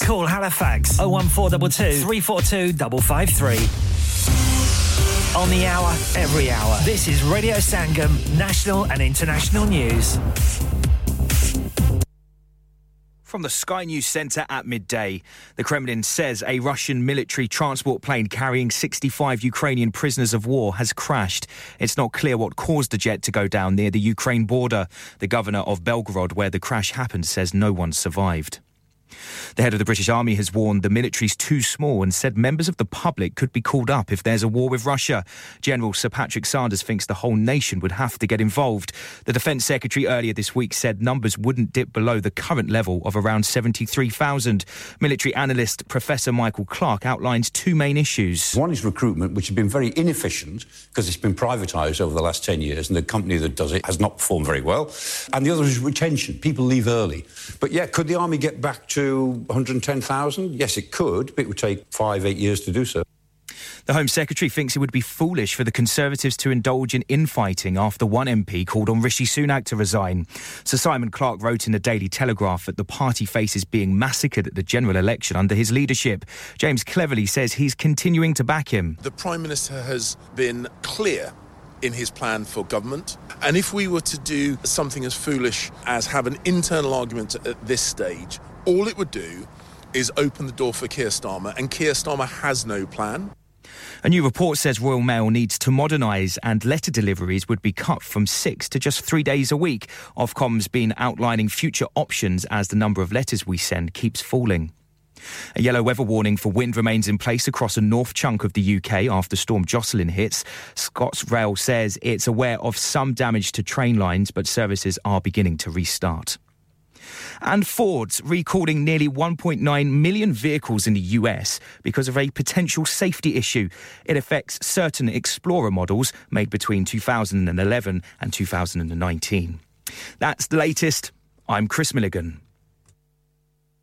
Call Halifax 01422 342 553. On the hour, every hour. This is Radio Sangam, national and international news. From the Sky News Centre at midday, the Kremlin says a Russian military transport plane carrying 65 Ukrainian prisoners of war has crashed. It's not clear what caused the jet to go down near the Ukraine border. The governor of Belgorod, where the crash happened, says no one survived. The head of the British Army has warned the military's too small and said members of the public could be called up if there's a war with Russia. General Sir Patrick Sanders thinks the whole nation would have to get involved. The Defence Secretary earlier this week said numbers wouldn't dip below the current level of around 73,000. Military analyst Professor Michael Clarke outlines two main issues. One is recruitment, which has been very inefficient because it's been privatised over the last 10 years and the company that does it has not performed very well. And the other is retention. People leave early. But yeah, could the Army get back to 110,000? Yes, it could, but it would take five, eight years to do so. The Home Secretary thinks it would be foolish for the Conservatives to indulge in infighting after one MP called on Rishi Sunak to resign. Sir Simon Clarke wrote in the Daily Telegraph that the party faces being massacred at the general election under his leadership. James Cleverly says he's continuing to back him. The Prime Minister has been clear in his plan for government. And if we were to do something as foolish as have an internal argument at this stage, all it would do is open the door for Keir Starmer, and Keir Starmer has no plan. A new report says Royal Mail needs to modernise and letter deliveries would be cut from six to just three days a week. Ofcom's been outlining future options as the number of letters we send keeps falling. A yellow weather warning for wind remains in place across a north chunk of the UK after Storm Jocelyn hits. ScotRail says it's aware of some damage to train lines, but services are beginning to restart. And Ford's recalling nearly 1.9 million vehicles in the US because of a potential safety issue. It affects certain Explorer models made between 2011 and 2019. That's the latest. I'm Chris Milligan.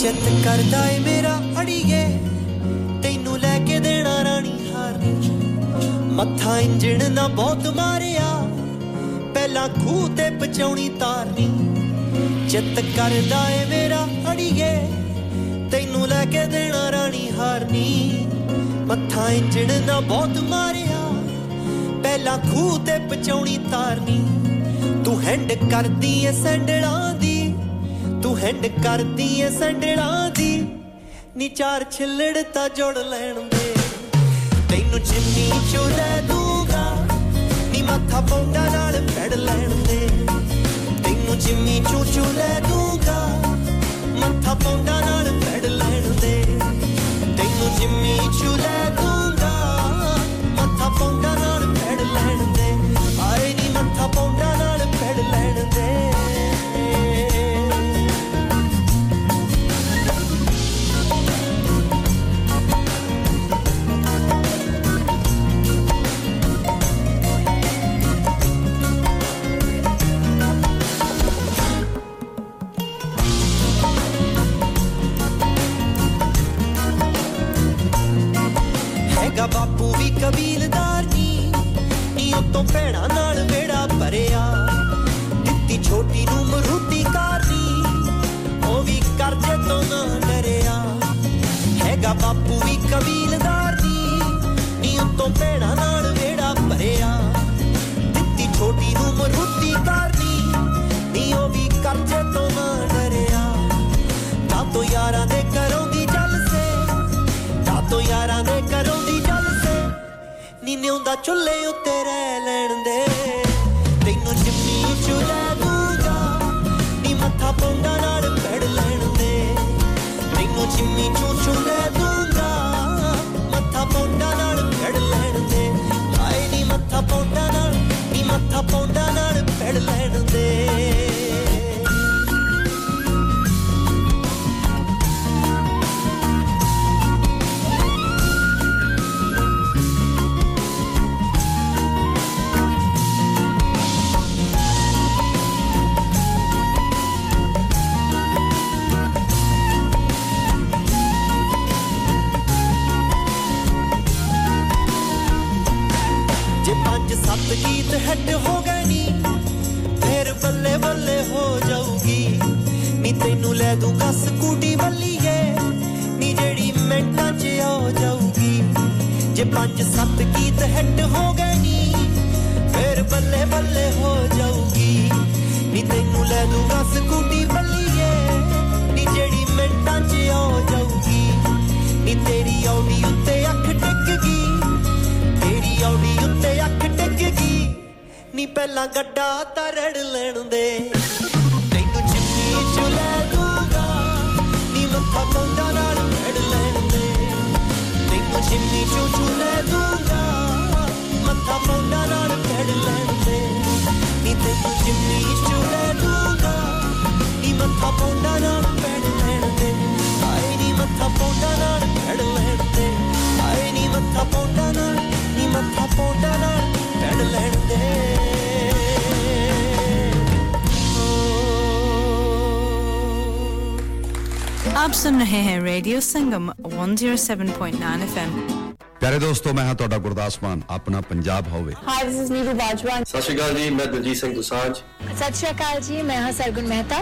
ਚਿੱਤ ਕਰਦਾ ਏ ਮੇਰਾ ਅੜੀਏ ਤੈਨੂੰ ਲੈ ਕੇ ਦੇਣਾ ਰਾਣੀ ਹਾਰ ਮੱਥਾ engine ਨਾ ਬਹੁਤ ਮਾਰਿਆ। ਪਹਿਲਾਂ ਖੂਹ ਤੇ ਪਚਾਉਣੀ ਤਾਰਨੀ। ਚਿੱਤ ਕਰਦਾ ਏ ਮੇਰਾ ਅੜੀਏ ਤੈਨੂੰ ਲੈ ਕੇ ਦੇਣਾ ਰਾਣੀ ਹਾਰਨੀ। ਮੱਥਾ ਇੰਜਣ ਨਾ ਬਹੁਤ ਮਾਰਿਆ। ਪਹਿਲਾਂ ਖੂਹ ਤੇ ਪਚਾਉਣੀ ਤਾਰਨੀ। ਤੂੰ ਹੈਂਡ ਕਰਦੀ ਏ ਸੈਂਡਲਾਂ ਦੀ। ਤੂੰ ਹੈਂਡ ਕਰਦੀ ਐ ਸੰਡਲਾਂ ਦੀ। ਨੀ ਚਾਰ ਛਿੱਲੜ ਤਾਂ ਜੋੜ ਲੈਣ ਦੇ। ਤੈਨੂੰ ਜਿੰਨੀ ਚੋ ਲੈ ਦੂਗਾ, ਨੀ ਮੱਥਾ ਪੌਂਡਾ ਨਾਲ ਫੜ ਲੈਣ ਦੇ। ਤੈਨੂੰ ਜਿੰਨੀ ਚੋ ਚੋ ਲੈ ਦੂਗਾ, ਮੱਥਾ ਪੌਂਡਾ ਨਾਲ ਫੜ ਲੈਣ ਦੇ। ਤੈਨੂੰ ਜਿੰਨੀ ਚੋ ਲੈ ਦੂਗਾ, ਮੱਥਾ ਪੌਂਡਾ ਕਬੀਲਦਾਰ ਨੀ ਨੀ ਉਤੋਂ ਭੈਣਾ ਨਾਲ ਵੇੜਾ ਭਰਿਆ। ਦਿੱਤੀ ਛੋਟੀ ਨੂੰ ਮਰੂਤੀ ਕਰਨੀ ਉਹ ਵੀ ਕਰਜ਼ੇ ਤੋਂ ਨਾ ਡਰਿਆ। ਹੈਗਾ ਬਾਪੂ ਵੀ ਕਬੀਲਦਾਰ ਨੀ ਨੀ ਉਤੋਂ ਭੈਣਾ ਨਾਲ ਵੇੜਾ ਭਰਿਆ। ਨੀ ਨਿਉਂਦਾ ਚੁੱਲ੍ਹੇ ਉੱਤੇ ਰਹਿ ਲੈਣ ਦੇ ਤੈਨੂੰ ਜਿੰਨੀ ਚੁੱਲ੍ਹੇ ਦੂਗਾ ਨੀ ਮੱਥਾ ਪੌਂਡਾ ਨਾਲ ਫੜ ਲੈਣ ਦੇ ਤੈਨੂੰ ਜਿੰਨੀ ਚੂ ਚੁੱਲ੍ਹੇ ਦੂਗਾ ਮੱਥਾ ਪੌਂਡਾ ਨਾਲ ਫੜ ਲੈਣ ਦੇ ਆਏ ਨੀ ਮੱਥਾ ਪੌਂਡਾ ਨਾਲ ਨੀ ਮੱਥਾ ਪੌਂਡਾ ਨਾਲ ਫੜ ਲੈਣ ਦੇ ਗੀਤ ਹੈਡ ਹੋ ਗਣੀ ਫੇਰ ਬੱਲੇ ਬੱਲੇ ਹੋ ਜਾਊਗੀ। ਨੀ ਤੈਨੂੰ ਲੈ ਦੂੰਗਾ ਸਕੂਟੀ ਵੱਲੀਏ ਨੀ ਜਿਹੜੀ ਮਿੰਟਾਂ 'ਚ ਆ ਜਾਊਗੀ। ਜੇ ਪੰਜ ਸੱਤ ਗੀਤ ਹਿੱਟ ਹੋ ਗਣੀ ਫੇਰ ਬੱਲੇ ਬੱਲੇ ਹੋ ਜਾਊਗੀ। ਨੀ ਤੈਨੂੰ ਲੈ ਦੂੰਗਾ ਸਕੂਟੀ ਵੱਲੀਏ ਨੀ ਜਿਹੜੀ ਮਿੰਟਾਂ 'ਚ ਆ ਜਾਊਗੀ। ਨੀ ਤੇਰੀ ਆਉਣੀ ਉੱਤੇ ਅੱਖ ਟਿਕ ਗਈ ਤੇਰੀ ਆਉਣੀ ਨੀ ਪਹਿਲਾਂ ਗੱਡਾ ਤਰੜ ਲੈਣ ਦੇ ਤੈਨੂੰ ਚਿੱਟੀ ਚੁਲੇ ਦੂਗਾ ਨੀ ਮੱਥਾ ਪੌਂਦਾ ਨਾਲ ਫੜ ਲੈਣ ਦੇ ਤੈਨੂੰ ਚਿੱਟੀ ਚੁਲੇ ਦੂਗਾ ਮੱਥਾ ਪੌਂਦਾ ਨਾਲ ਫੜ ਲੈਣ ਦੇ ਨੀ ਤੈਨੂੰ ਚਿੱਟੀ ਚੁਲੇ ਦੂਗਾ ਨੀ ਮੱਥਾ ਪੌਂਦਾ ਨਾਲ ਫੜ ਲੈਣ ਦੇ ਆਏ ਨੀ ਮੱਥਾ ਪੌਂਦਾ ਨਾਲ ਫੜ ਲੈਣ ਦੇ ਆਏ ਨੀ ਮੱਥਾ ਪੌਂਦਾ ਨਾਲ ਨੀ ਮੱਥਾ ਪੌਂਦਾ ਨਾਲ ਫੜ ਲੈਣ ਦੇ आप सुन रहे हैं रेडियो संगम 107.9 एफएम ਪਿਆਰੇ ਦੋਸਤੋ ਮੈਂ ਹਾਂ ਤੁਹਾਡਾ ਗੁਰਦਾਸ ਮਾਨ ਆਪਣਾ ਪੰਜਾਬ ਹੋਵੇ hi this is Neeru Bajwa ਸਤਿ ਸ਼੍ਰੀ ਅਕਾਲ ਜੀ ਮੈਂ ਦਲਜੀਤ ਸਿੰਘ ਦੁਸਾਂਝ सत श्री अकाल जी मैं हाँ सरगुन मेहता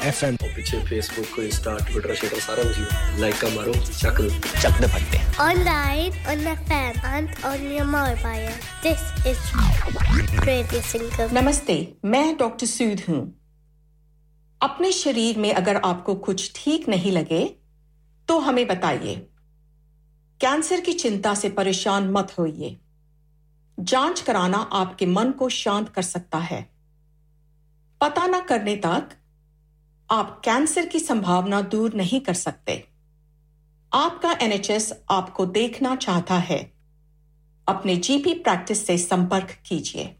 FM. पीछे फेसबुक इंस्टा ट्विटर शेटर सारा कुछ लाइक का मारो चक चक दे फट्टे Online, on FM, and on your mobile. This is Radio Sangam. नमस्ते मैं डॉक्टर सूद हूँ। अपने शरीर में अगर आपको कुछ ठीक नहीं लगे तो हमें बताइए। कैंसर की चिंता से परेशान मत होइए। जाँच कराना आपके मन को शांत कर सकता है। पता न करने तक आप कैंसर की संभावना दूर नहीं कर सकते। आपका एनएचएस आपको देखना चाहता है। अपने जीपी प्रैक्टिस से संपर्क कीजिए।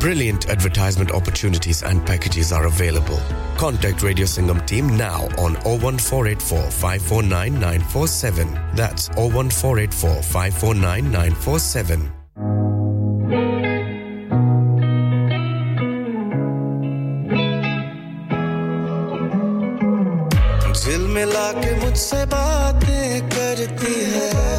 Brilliant advertisement opportunities and packages are available. Contact Radio Singham team now on 01484 549 947. That's 01484 549 947. दिल मिला के मुझसे बातें करती है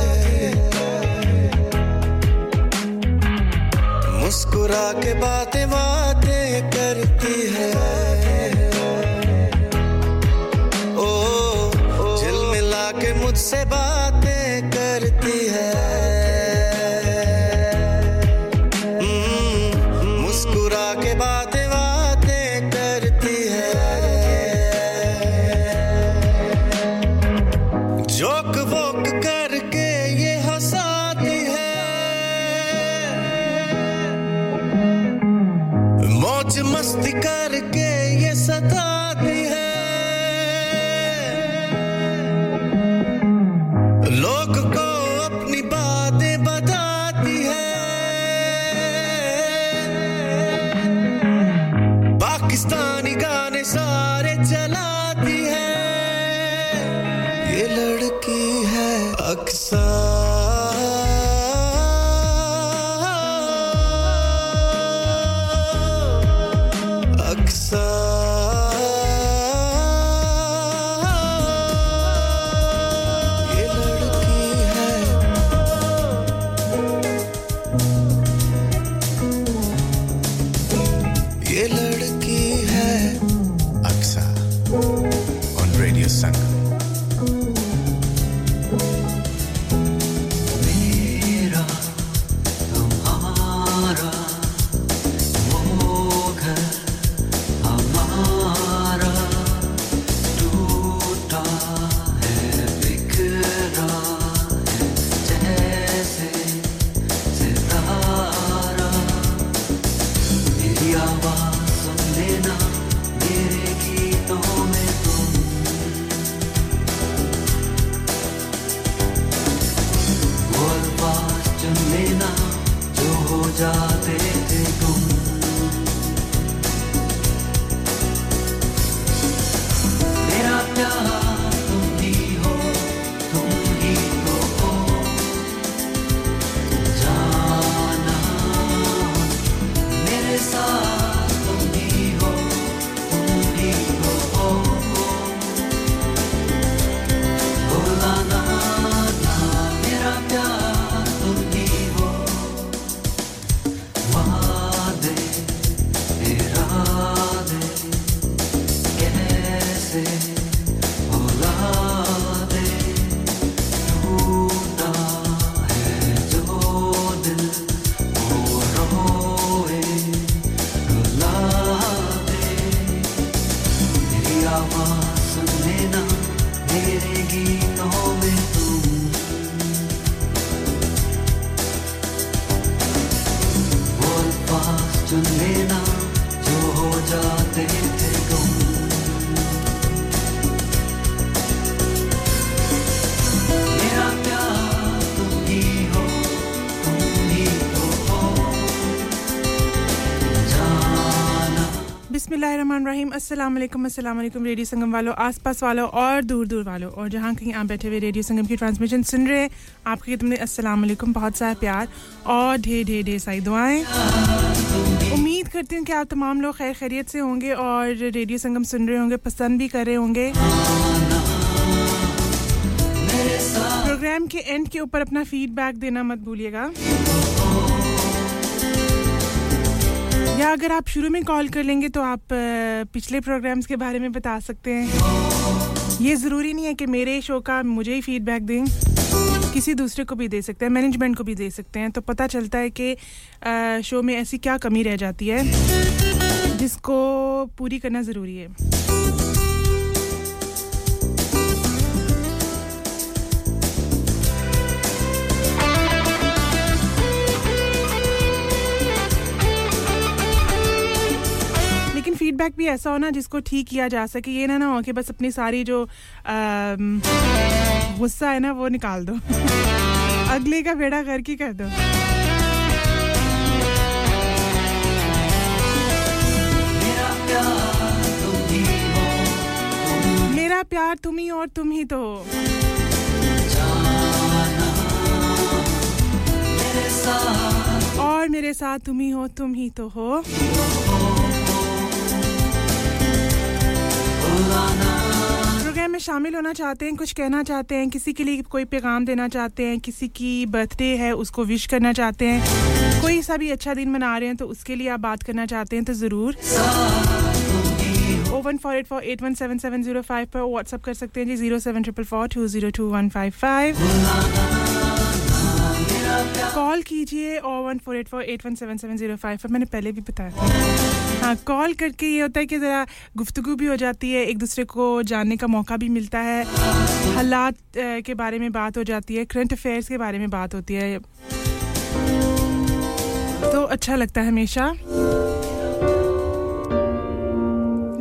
मुस्कुरा के बातें बातें करती है। ओ ओ, ओ, ओ, ओ, ओ, ओ, ओ, ओ मिला के मुझसे बातें रहीम, अस्सलाम वालेकुम अस्सलाम वालेकुम, रेडियो संगम वालों, आसपास वालों और दूर दूर वालों। और जहाँ कहीं आप बैठे हुए रेडियो संगम की ट्रांसमिशन सुन रहे हैं, आपके खिदमत में अस्सलाम वालेकुम, बहुत सारा प्यार और ढेर ढेर ढेर सारी दुआएँ। उम्मीद करती हूँ कि आप तमाम लोग खैर खैरियत से होंगे और रेडियो संगम सुन रहे होंगे, पसंद भी कर रहे होंगे। प्रोग्राम के एंड के ऊपर अपना फीडबैक देना मत भूलिएगा। या अगर आप शुरू में कॉल कर लेंगे तो आप पिछले प्रोग्राम्स के बारे में बता सकते हैं। ये ज़रूरी नहीं है कि मेरे शो का मुझे ही फीडबैक दें। किसी दूसरे को भी दे सकते हैं मैनेजमेंट को भी दे सकते हैं। तो पता चलता है कि शो में ऐसी क्या कमी रह जाती है, जिसको पूरी करना ज़रूरी है। फीडबैक भी ऐसा हो ना जिसको ठीक किया जा सके, ये ना ना हो कि बस अपनी सारी जो गुस्सा है ना वो निकाल दो। अगले का बेड़ा घर की कर दो। मेरा प्यार तुम ही, और तुम ही तो हो। और मेरे साथ तुम ही हो, तुम ही तो हो। प्रोग्राम में शामिल होना चाहते हैं, कुछ कहना चाहते हैं, किसी के लिए कोई पैगाम देना चाहते हैं, किसी की बर्थडे है, उसको विश करना चाहते हैं। कोई सा भी अच्छा दिन मना रहे हैं तो उसके लिए आप बात करना चाहते हैं तो ज़रूर। O one four eight four eight one seven seven zero five पर व्हाट्सअप कर सकते हैं जी, zero seven triple four two zero two one five five. Call कीजिए और one four eight four eight one seven seven zero five पर, मैंने पहले भी बताया हाँ कॉल करके ये होता है कि ज़रा गुफ्तु भी हो जाती है, एक दूसरे को जानने का मौका भी मिलता है। हालात के बारे में बात हो जाती है करंट अफेयर्स के बारे में बात होती है। तो अच्छा लगता है हमेशा।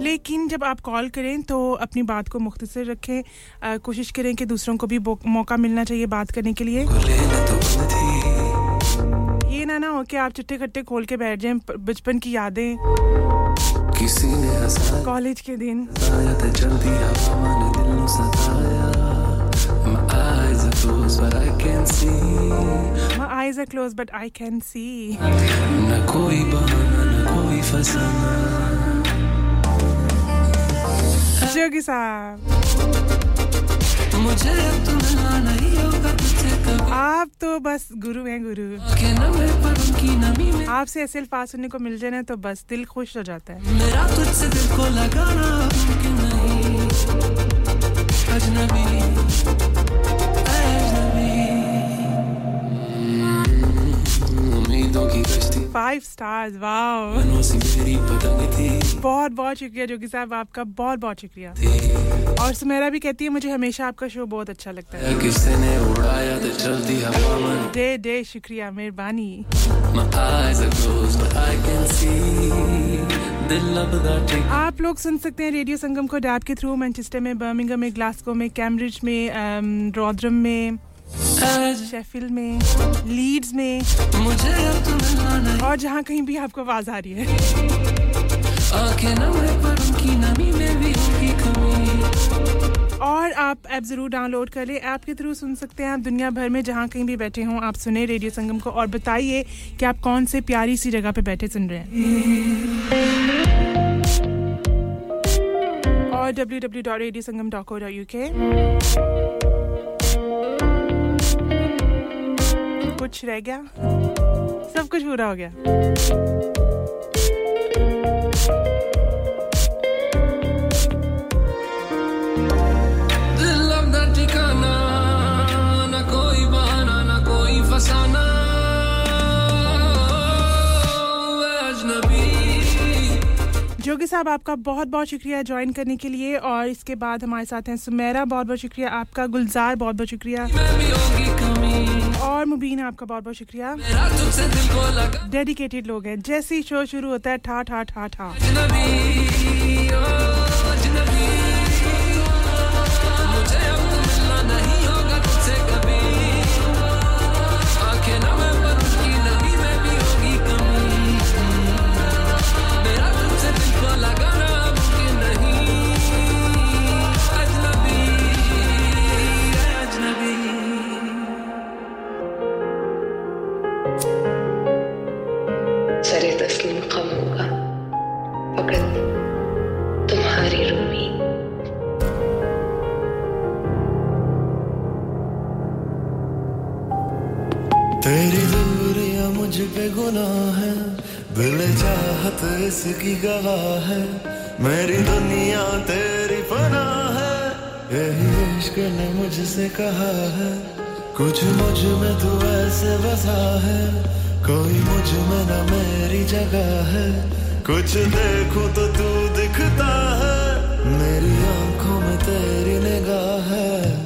लेकिन जब आप कॉल करें तो अपनी बात को मुख्तर रखें। कोशिश करें कि दूसरों को भी मौका मिलना चाहिए बात करने के लिए। ये ना हो कि आप चिट्ठे खट्टे खोल के बैठ जाएँ बचपन की यादें। किसी ने कॉलेज के दिन। My eyes are closed, but I can see. न कोई बहाना न कोई फसाना। जोगी साहब। मुझे आप तो बस गुरु हैं, गुरु। आपसे ऐसे अल्फाज सुनने को मिल जाए ना तो बस दिल खुश हो जाता है। मेरा तुझसे दिल को लगाना नहीं। फाइव स्टार्स वाओ बहुत बहुत शुक्रिया जोगी साहब आपका बहुत बहुत शुक्रिया। और सुमेरा भी कहती है मुझे हमेशा आपका शो बहुत अच्छा लगता है। डे डे शुक्रिया मेहरबानी। आप लोग सुन सकते हैं रेडियो संगम को डैप के थ्रू मैनचेस्टर में बर्मिंगम में ग्लासगो में कैम्ब्रिज में रॉद्रम में। शेफिल्ड में लीड्स में। मुझे और जहाँ कहीं भी आपको आवाज़ आ रही है। और आप ऐप ज़रूर डाउनलोड कर लें। ऐप के थ्रू सुन सकते हैं आप दुनिया भर में जहाँ कहीं भी बैठे हों। आप सुने रेडियो संगम को और बताइए कि आप कौन से प्यारी सी जगह पे बैठे सुन रहे हैं। और W W dot radio Sangam dot www.radiosangam.co.uk कुछ रह गया। सब कुछ पूरा हो गया। जोगी साहब आपका बहुत बहुत शुक्रिया ज्वाइन करने के लिए और इसके बाद हमारे साथ हैं सुमेरा बहुत बहुत शुक्रिया आपका गुलजार बहुत बहुत शुक्रिया। और मुबीन आपका बहुत बहुत शुक्रिया। डेडिकेटेड लोग। हैं। जैसे ही शो शुरू होता है ठा ठा ठा ठा। इसकी गवाह है। मेरी दुनिया तेरी फना है। यही इश्क ने मुझसे कहा है। कुछ मुझमें तू ऐसे बसा है। कोई मुझमें न मेरी जगह है। कुछ देखो तो तू दिखता है। मेरी आँखों में तेरी निगाह है।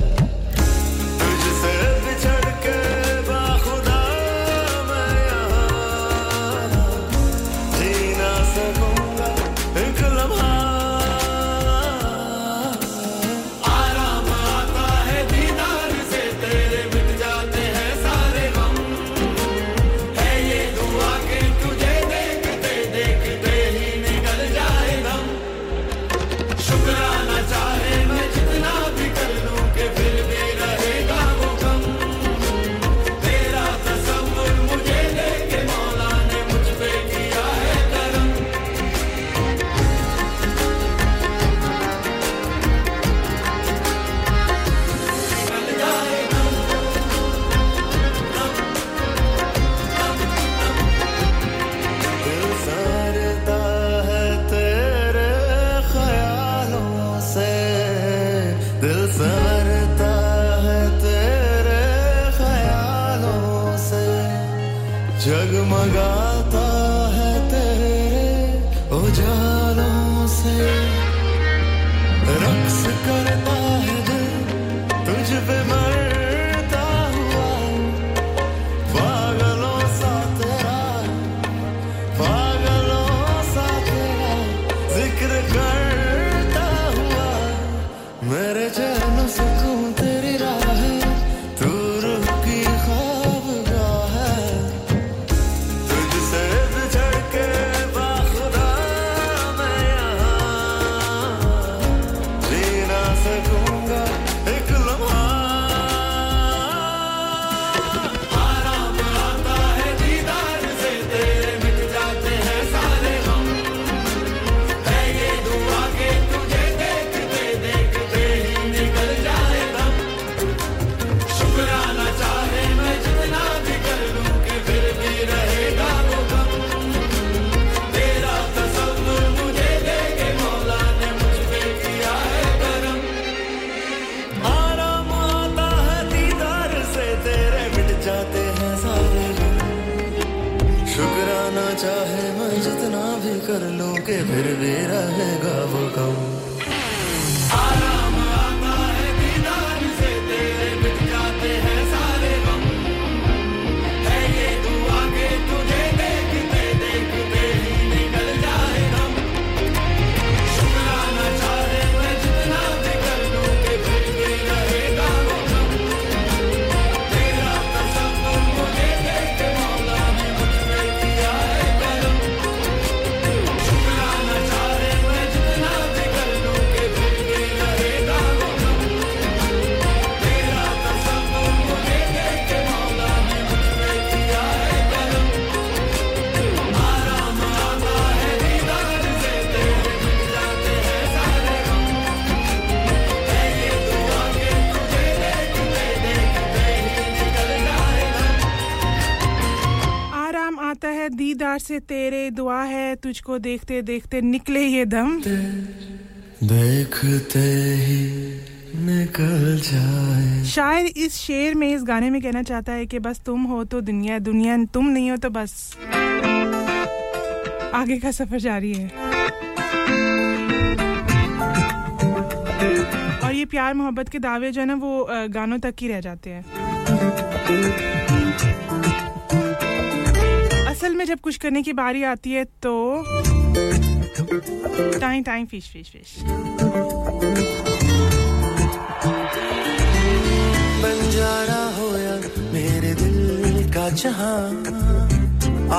से तेरे दुआ है तुझको देखते देखते निकले ये दम। देखते ही निकल जाए। शायद इस शेर में इस गाने में कहना चाहता है कि बस तुम हो तो दुनिया दुनिया तुम नहीं हो तो बस। आगे का सफ़र जारी है। और ये प्यार मोहब्बत के दावे जो है ना वो गानों तक ही रह जाते हैं। में जब कुछ करने की बारी आती है तो टाइम टाइम फ़िश फ़िश फ़िश बंजारा होया मेरे दिल का जहाँ,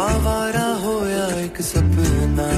आवारा होया एक सपना।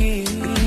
You.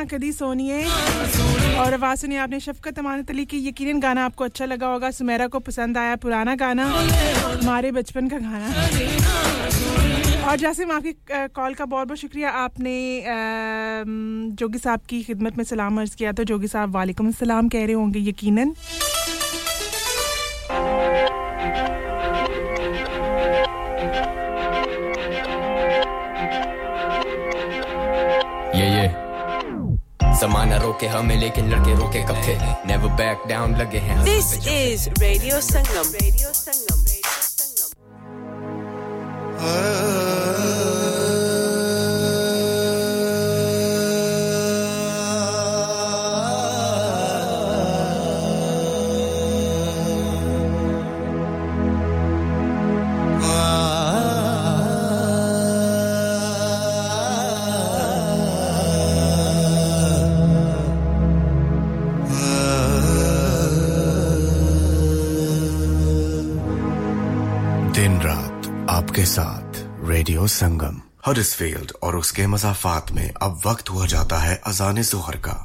ना कदी सोनिए और आवाज़ सुनिए आपने शफकत अमानत अली की यकीनन गाना आपको अच्छा लगा होगा। सुमेरा को पसंद आया, पुराना गाना। हमारे बचपन का गाना। और जैसे आपकी कॉल का बहुत बहुत शुक्रिया। आपने जोगी साहब की खिदमत में सलाम अर्ज़ किया तो जोगी साहब वालेकुम सलाम कह रहे होंगे, यकीनन। जमाना रोके हमें लेकिन लड़के रोके कब थे? नेवर बैक डाउन लगे हैं this is Radio Sangam Radio Sangam Sangam. Huddersfield और उसके मजाफात में अब वक्त हुआ जाता है अजान जोहर का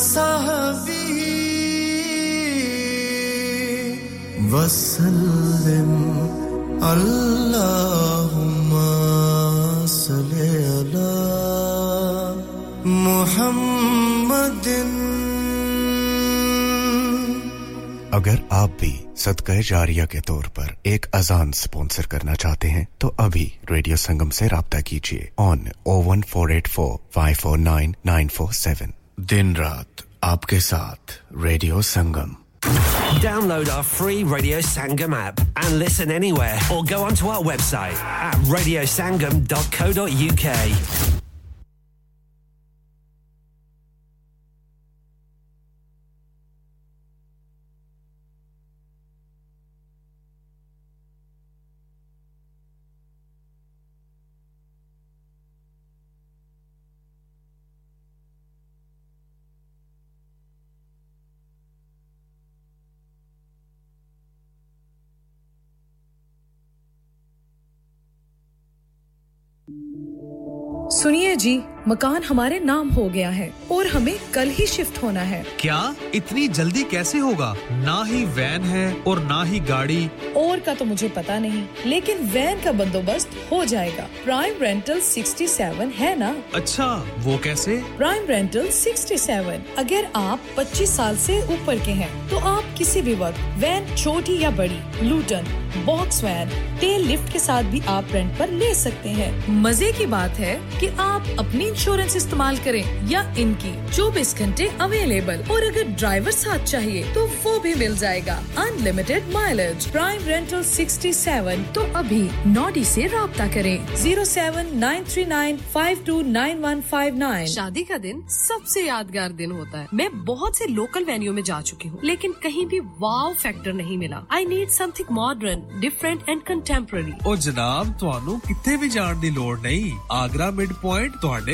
वसहबी वसल्लिम अल्लाहुम्मा सल्ली अला मुहम्मदिन अगर आप भी सदका जारिया के तौर पर एक अजान स्पॉन्सर करना चाहते हैं तो अभी रेडियो संगम से राब्ता कीजिए on O one four eight four five four nine nine four seven दिन रात आपके साथ radio Sangam Download our free Radio Sangam app and listen anywhere or go onto our website at radiosangam.co.uk. सुनिए जी मकान हमारे नाम हो गया है और हमें कल ही शिफ्ट होना है। क्या? इतनी जल्दी कैसे होगा? ना ही वैन है और ना ही गाड़ी। और का तो मुझे पता नहीं लेकिन वैन का बंदोबस्त हो जाएगा। प्राइम रेंटल 67 है ना? अच्छा वो कैसे? प्राइम रेंटल 67 अगर आप 25 साल से ऊपर के हैं तो आप किसी भी वक्त वैन छोटी या बड़ी Luton box van tail lift के साथ भी आप रेंट पर ले सकते हैं। मज़े की बात है कि आप अपनी इंश्योरेंस इस्तेमाल करें या इनकी 24 घंटे अवेलेबल और अगर ड्राइवर साथ चाहिए तो वो भी मिल जाएगा। अनलिमिटेड माइलेज प्राइम रेंटल 67 तो अभी नोडी से रहा करें। Zero seven nine three nine five two nine one five nine शादी का दिन सबसे यादगार दिन होता है। मैं बहुत से लोकल वेन्यू में जा चुकी हूँ लेकिन कहीं भी वाव फैक्टर नहीं मिला। I need something modern different and contemporary और जनाब तुम कितने भी जान की लड़ नहीं। आगरा मिड पॉइंट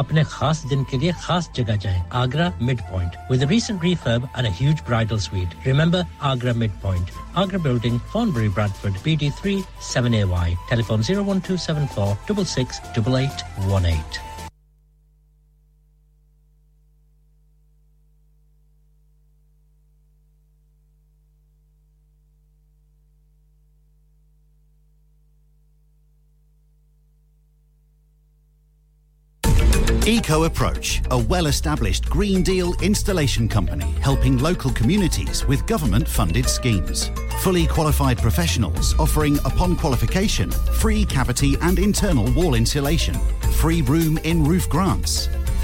अपने खास दिन के लिए खास जगह जाएं Agra mid point with recent refurb and a huge bridal suite remember agra mid point agra building Thornbury bradford bd3 7ay telephone 01274 66 8818 Eco Approach, a well established Green Deal installation company helping local communities with government funded schemes. Fully qualified professionals offering, upon qualification, free cavity and internal wall insulation, free room in roof grants,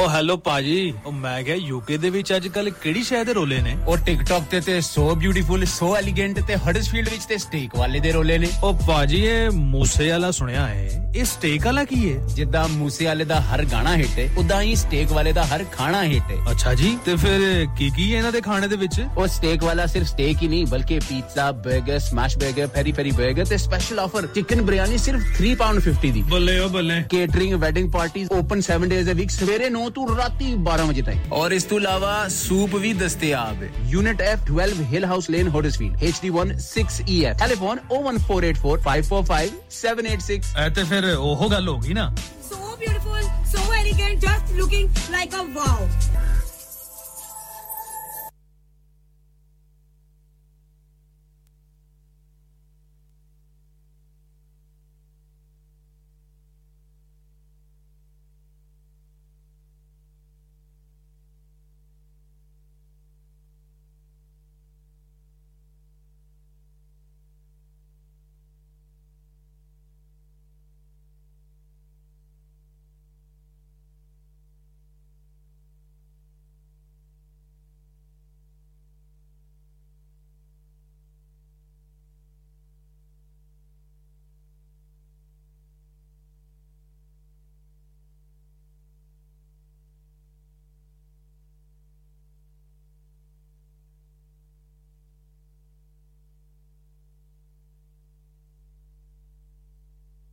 O hello ਪਾਜੀ ਓ ਮੈਂ ਕਿਹਾ UK ਦੇ ਵਿੱਚ ਅੱਜ ਕੱਲ ਕਿਹੜੀ ਸ਼ਹਿਰ ਦੇ ਰੋਲੇ ਨੇ ਓ ਟਿਕਟੌਕ ਤੇ ਤੇ ਸੋ ਬਿਊਟੀਫੁਲ ਸੋ ਐਲੀਗੈਂਟ ਤੇ ਹਡਸਫੀਲਡ ਵਿੱਚ ਤੇ ਸਟੇਕ ਵਾਲੇ ਦੇ ਰੋਲੇ ਨੇ ਓ ਪਾਜੀ ਇਹ ਮੂਸੇ ਵਾਲਾ ਸੁਣਿਆ ਹੈ ਇਹ ਸਟੇਕ ਵਾਲਾ ਕੀ ਹੈ ਜਿੱਦਾਂ ਮੂਸੇ ਵਾਲੇ ਦਾ ਹਰ ਗਾਣਾ ਹਿੱਟ ਹੈ ਉਦਾਂ ਹੀ ਸਟੇਕ ਵਾਲੇ ਦਾ ਹਰ ਖਾਣਾ ਹਿੱਟ ਹੈ ਅੱਛਾ ਜੀ ਤੇ ਫਿਰ ਕੀ ਕੀ ਹੈ ਇਹਨਾਂ ਦੇ ਖਾਣੇ ਦੇ ਵਿੱਚ ਓ ਸਟੇਕ ਵਾਲਾ ਸਿਰਫ ਸਟੇਕ ਹੀ ਨਹੀਂ ਬਲਕਿ ਪੀਜ਼ਾ 버ਗਰ ਸਮੈਸ਼ 버ਗਰ ਪੈਰੀ ਪੈਰੀ 버ਗਰ ਤੇ ਸਪੈਸ਼ਲ ਆਫਰ ਚਿਕਨ ਬਿਰਿਆਨੀ ਸਿਰਫ 3 ਪਾਉਂਡ 50 ਦੀ ਬੱਲੇ ਓ ਬੱਲੇ catering wedding parties open 7 days a week ਸਵੇਰੇ 9 ਤੋਂ ਰਾਤੀ 12 ਵਜੇ ਤੱਕ ਔਰ ਇਸ ਤੋਂ ਇਲਾਵਾ ਸੂਪ ਵੀ ਦਸਤਿਆਬ ਹੈ unit F12 Hill House Lane Huddersfield HD1 6EF telephone 01484545786 ਐ ਤੇ ਫਿਰ ਉਹ ਗੱਲ ਹੋ ਗਈ ਨਾ So beautiful, so elegant, just looking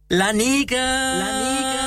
like a wow. Lanika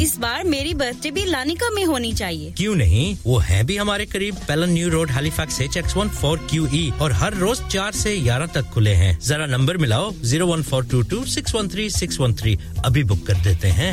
इस बार मेरी बर्थडे भी लानिका में होनी चाहिए। क्यों नहीं? वो है भी हमारे करीब। Pellon New Road Halifax H X one four Q E और हर रोज चार से ग्यारह तक खुले हैं। जरा नंबर मिलाओ zero one four two two six one three six one three अभी बुक कर देते हैं।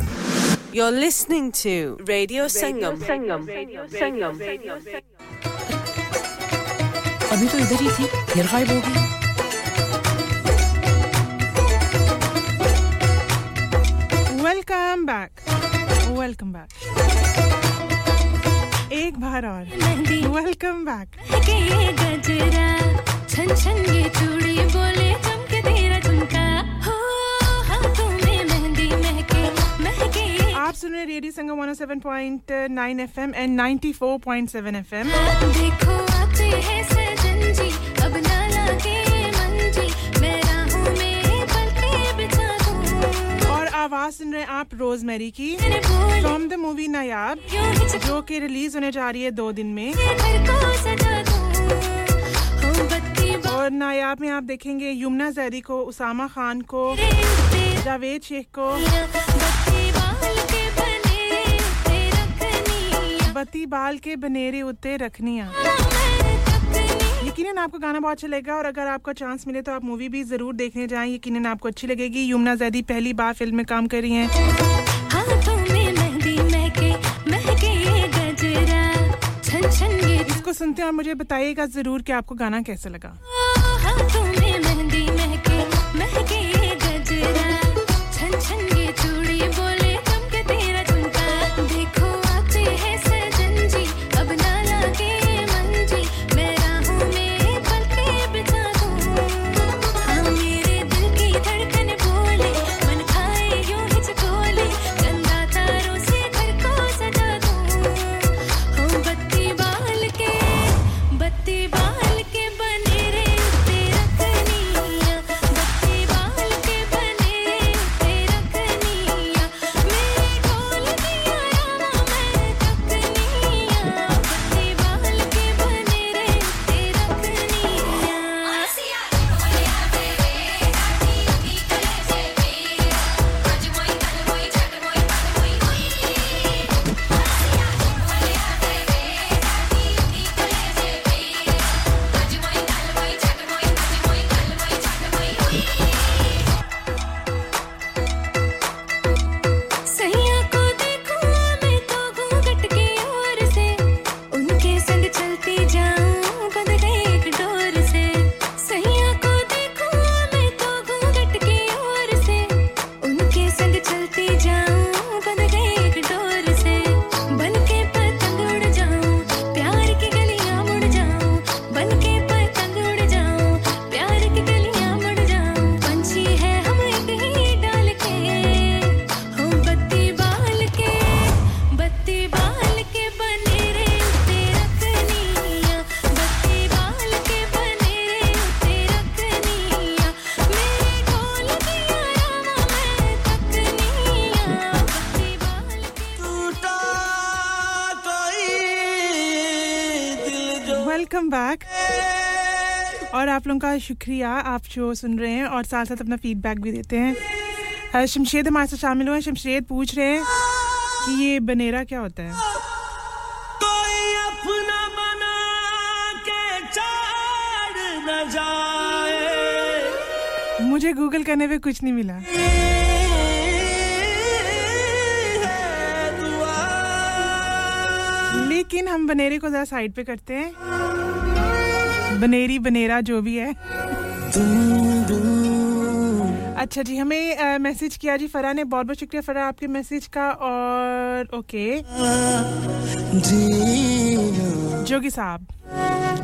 that's 01484 456 257 You're listening to Radio Sangam. Radio Sangam. अभी तो इधर ही थी फिर गायब हो गई। वेलकम बैक वेलकम बैक एक बार और। वेलकम बैक गजरा छन छन ये चूड़ी बोले चमके तेरा सुन रहे radio Sangam 107.9 FM and 94.7 FM देखो आते हैं सजन जी अब ना लगे मन जी मैं राहों में पलके बिछा दूँ। और आवाज़ सुन रहे हैं आप रोजमेरी की फ्रॉम द मूवी नायाब जो कि रिलीज़ होने जा रही है दो दिन में। और नायाब में आप देखेंगे यमुना जैदी को उसामा खान को जावेद शेख को। बत्ती बाल के बनेरे उत्ते रखनिया। यकीनन आपको गाना बहुत अच्छा लगेगा और अगर आपको चांस मिले तो आप मूवी भी ज़रूर देखने जाएँ। यकीनन आपको अच्छी लगेगी। यमुना जैदी पहली बार फ़िल्म में काम कर रही हैं। इसको सुनते हैं और मुझे बताइएगा ज़रूर कि आपको गाना कैसा लगा। वेलकम बैक और आप लोगों का शुक्रिया आप शो सुन रहे हैं और साथ साथ अपना फीडबैक भी देते हैं। शमशेद हमारे साथ शामिल हुए हैं। शमशेद पूछ रहे हैं कि ये बनेरा क्या होता है? अपना बना के न जाए। मुझे गूगल करने पे कुछ नहीं मिला। लेकिन हम बनेरे को जरा साइड पे करते हैं। बनेरी, बनेरा, जो भी है। अच्छा जी, हमें मैसेज किया जी फरा ने। बहुत बहुत शुक्रिया फरा आपके मैसेज का और ओके जोगी साहब,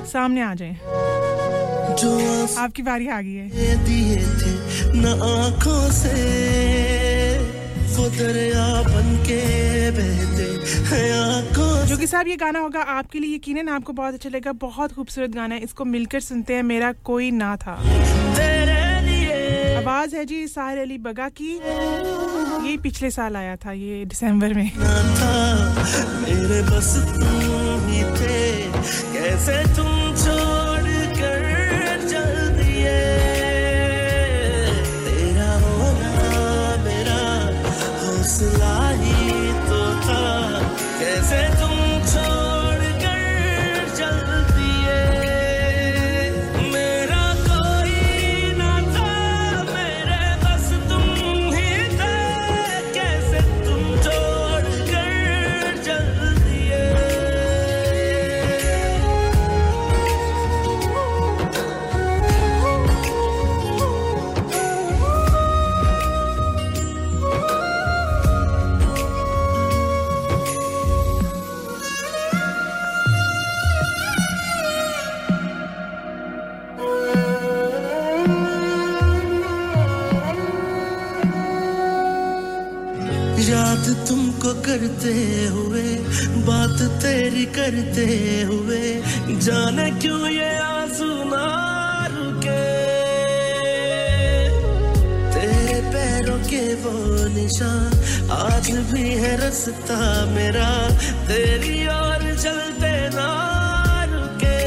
सामने आ जाएँ। आपकी बारी आ गई है। दिए थे न आँखों से वो दरिया बन के बहते जोगी साहब ये गाना होगा आपके लिए यकीनन आपको बहुत अच्छा लगेगा बहुत खूबसूरत गाना है इसको मिलकर सुनते हैं मेरा कोई ना था। आवाज़ है जी साहिर अली बगा की ये पिछले साल आया था ये दिसंबर में। मेरे बस तुम ही थे? कैसे तुम कैसे तुमको करते हुए, बात तेरी करते हुए, जाने क्यों ये आँसू ना रुके? तेरे पैरों के वो निशान आज भी है रास्ता मेरा, तेरी ओर चलते ना रुके।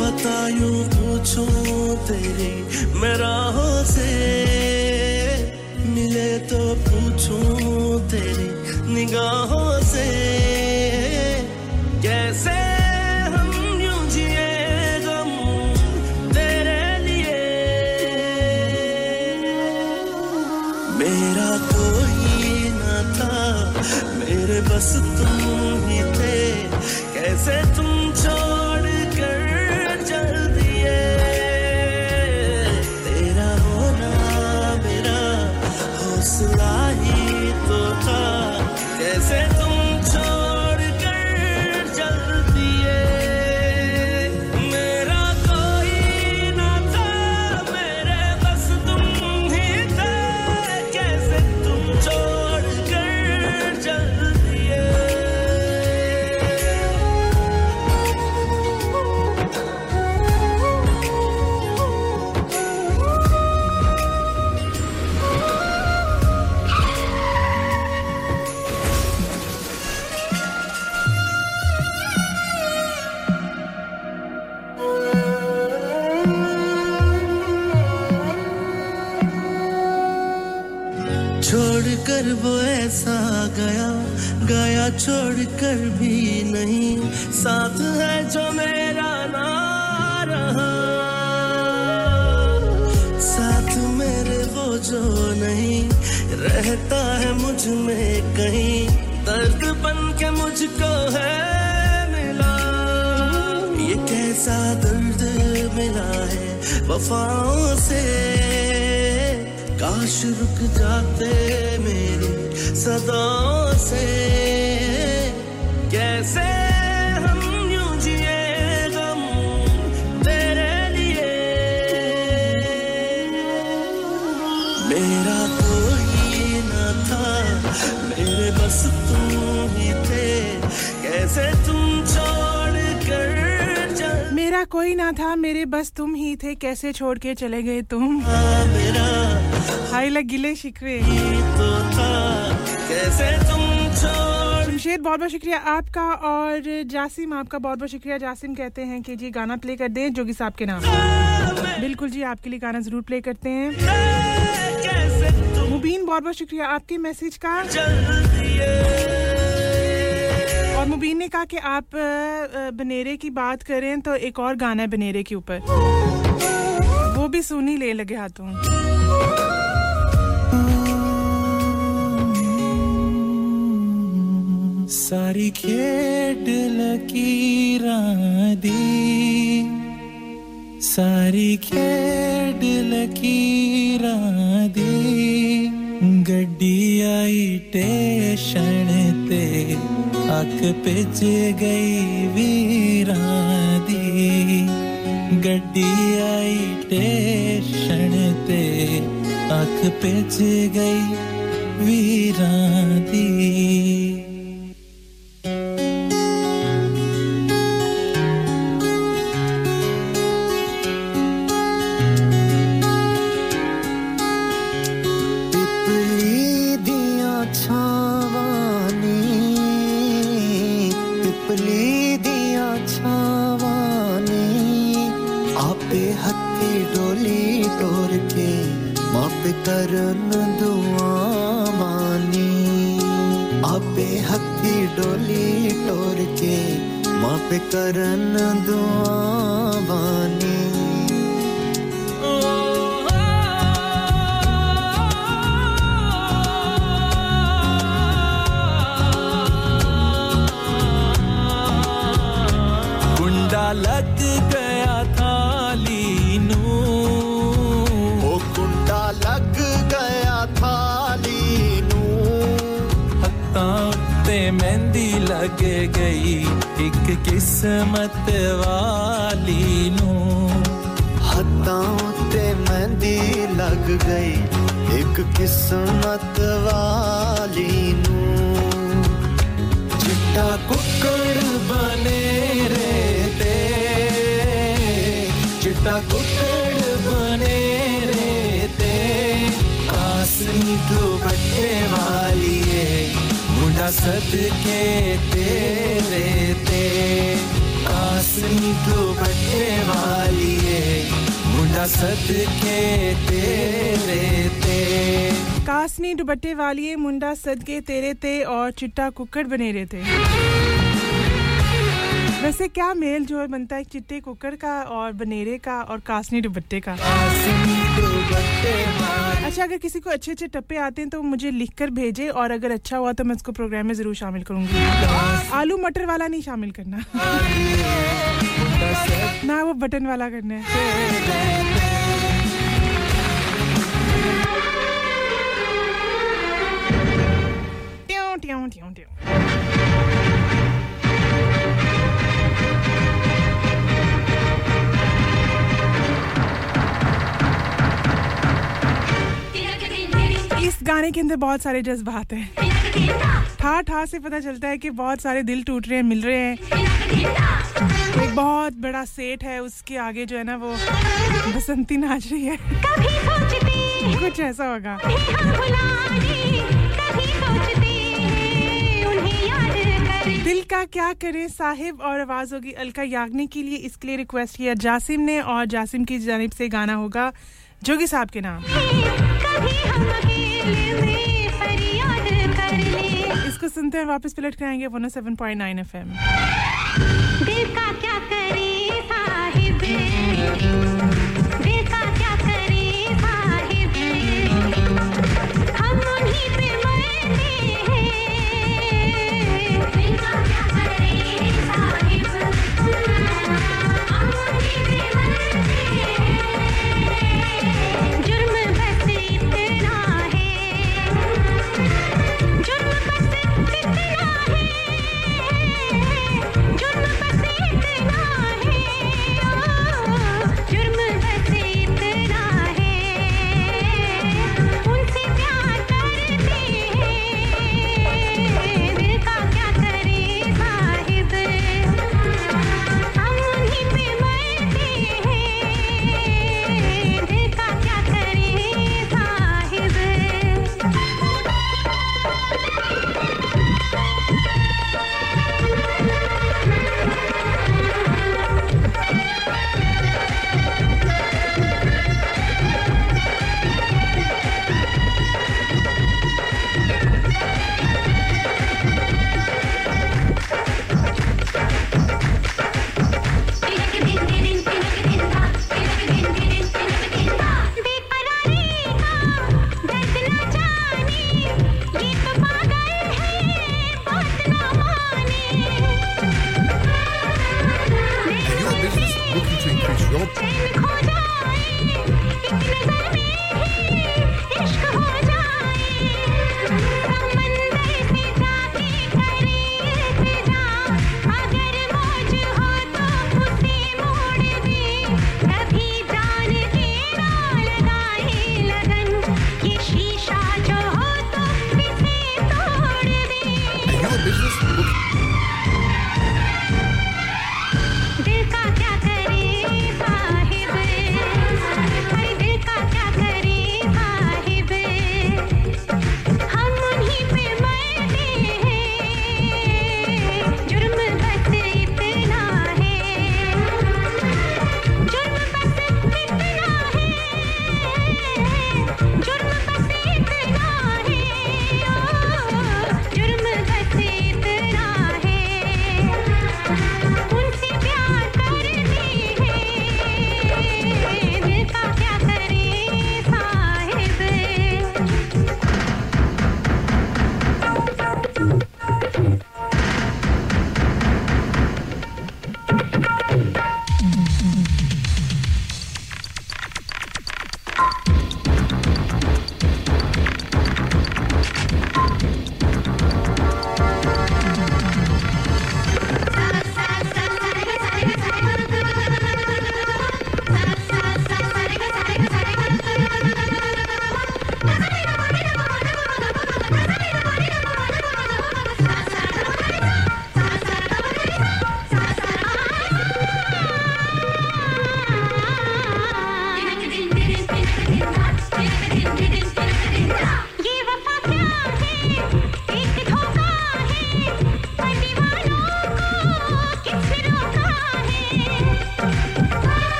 पता यूँ पूछूँ तेरी मैं राहों से मिले तो पूछूँ तेरी निगाहों से, कैसे हम यूँ जिए गम तेरे लिए? मेरा कोई ना था, मेरे बस तुम ही थे, कैसे में कहीं दर्द बन के मुझको है मिला। ये कैसा दर्द मिला है वफाओं से? काश रुक जाते मेरी सदाओं से। कैसे कोई ना था, मेरे बस तुम ही थे, कैसे छोड़ के चले गए तुम? हाय लग गिले शिकवे। छोड़ बहुत बहुत शुक्रिया आपका और जासिम, आपका बहुत बहुत शुक्रिया। जासिम कहते हैं कि जी गाना प्ले कर दें, जोगी साहब के नाम। बिल्कुल जी, आपके लिए गाना ज़रूर प्ले करते हैं। मुबीन, बहुत बहुत शुक्रिया आपके मैसेज का। और मुबीन ने कहा कि आप बनेरे की बात करें तो एक और गाना है बनेरे के ऊपर। वो भी सुनी ले लगे हाथों। सारी खेड लकी दी सारी खेड लकीरां दी गड्डी आई टेशन खाक पे च गई वीरां दी गड्डी आई टेशन ते अख पे च गई वीरां दी पे हथी डोली टोर के माँ पे करन दुआवानी। किस्मत वाली नू हत्ताओं ते मंदी लग गई एक किस्मत वाली नू चिट्टा कुकड़ बने रे ते चिट्टा कुकड़ बने रे ते आसनी तो दुपट्टे वाली सदके तेरे ते, आसनी तो दुपट्टे वाली मुंडा मुंडा सदके तेरे ते। कासनी दुपट्टे वाली मुंडा सदके तेरे ते और चिट्टा कुकड़ बने रहे थे। वैसे क्या मेल जो है बनता है, चिट्टे कुकर का और बनेरे का और कासनी दुपट्टे का? अच्छा अगर किसी को अच्छे अच्छे टप्पे आते हैं तो मुझे लिख कर भेजे और अगर अच्छा हुआ तो मैं उसको प्रोग्राम में ज़रूर शामिल करूँगी। आलू मटर वाला नहीं शामिल करना। ना, वो बटन वाला करना है। इस गाने के अंदर बहुत सारे जज्बात हैं। ठा ठा से पता चलता है कि बहुत सारे दिल टूट रहे हैं मिल रहे हैं। एक बहुत बड़ा सेठ है उसके आगे जो है ना वो बसंती नाच रही है। कुछ ऐसा होगा। दिल का क्या करें साहिब और आवाज़ होगी अलका याग्निक के लिए। इसके लिए रिक्वेस्ट किया जासिम ने और जासिम की जानब से गाना होगा जोगी साहब के नाम। इसको सुनते हैं वापस पलट कर आएँगे 107.9 एफएम दिल का क्या करे Sahib.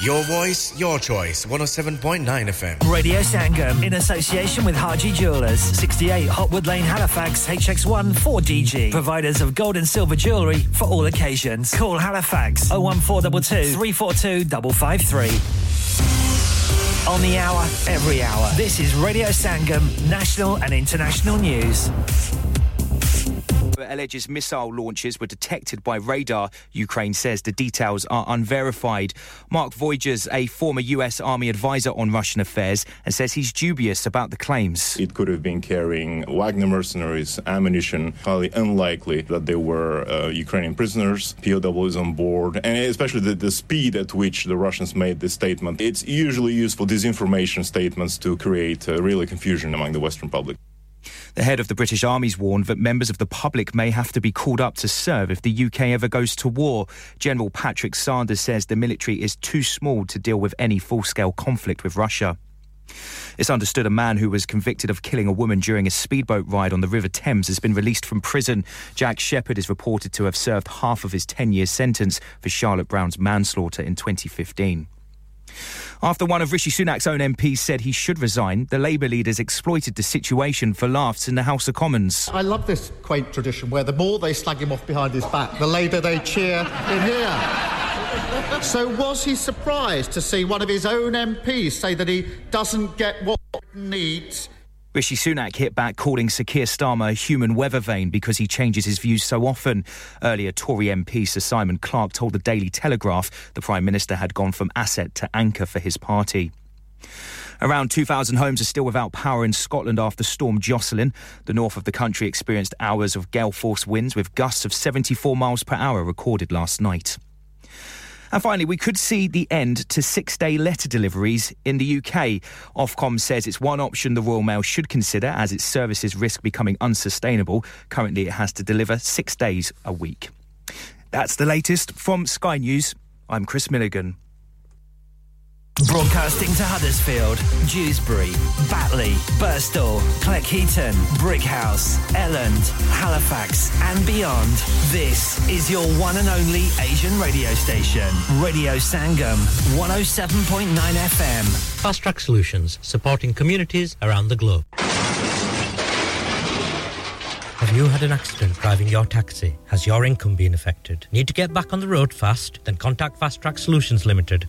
Your voice, your choice. 107.9 FM. Radio Sangam in association with Haji Jewelers, 68 Hotwood Lane, Halifax, HX1 4DG. Providers of gold and silver jewellery for all occasions. Call Halifax 01422 342 553. On the hour, every hour. This is Radio Sangam, national and international news. alleges missile launches were detected by radar. Ukraine says the details are unverified. Mark Voigers, a former US Army advisor on Russian affairs, and says he's dubious about the claims. It could have been carrying Wagner mercenaries, ammunition. Highly unlikely that there were uh, Ukrainian prisoners, POWs on board, and especially the, the speed at which the Russians made this statement. It's usually used for disinformation statements to create uh, really confusion among the Western public. The head of the British Army's warned that members of the public may have to be called up to serve if the UK ever goes to war. General Patrick Sanders says the military is too small to deal with any full scale conflict with Russia. It's understood a man who was convicted of killing a woman during a speedboat ride on the River Thames has been released from prison. Jack Shepherd is reported to have served half of his 10 year sentence for Charlotte Brown's manslaughter in 2015. After one of Rishi Sunak's own MPs said he should resign, the Labour leaders exploited the situation for laughs in the House of Commons. I love this quaint tradition where the more they slag him off behind his back, the louder they cheer in here. So was he surprised to see one of his own MPs say that he doesn't get what needs? Rishi Sunak hit back, calling Sir Keir Starmer a human weather vane because he changes his views so often. Earlier, Tory MP Sir Simon Clarke told the Daily Telegraph the Prime Minister had gone from asset to anchor for his party. Around 2,000 homes are still without power in Scotland after Storm Jocelyn. The north of the country experienced hours of gale force winds with gusts of 74 miles per hour recorded last night. And finally, we could see the end to six day letter deliveries in the UK. Ofcom says it's one option the Royal Mail should consider as its services risk becoming unsustainable. Currently, it has to deliver six days a week. That's the latest from Sky News. I'm Chris Milligan. Broadcasting to Huddersfield, Dewsbury, Batley, Burstall, Cleckheaton, Brickhouse, Elland, Halifax, and beyond. This is your one and only Asian radio station, Radio Sangam, 107.9 FM. Fast Track Solutions, supporting communities around the globe. Have you had an accident driving your taxi? Has your income been affected? Need to get back on the road fast? Then contact Fast Track Solutions Limited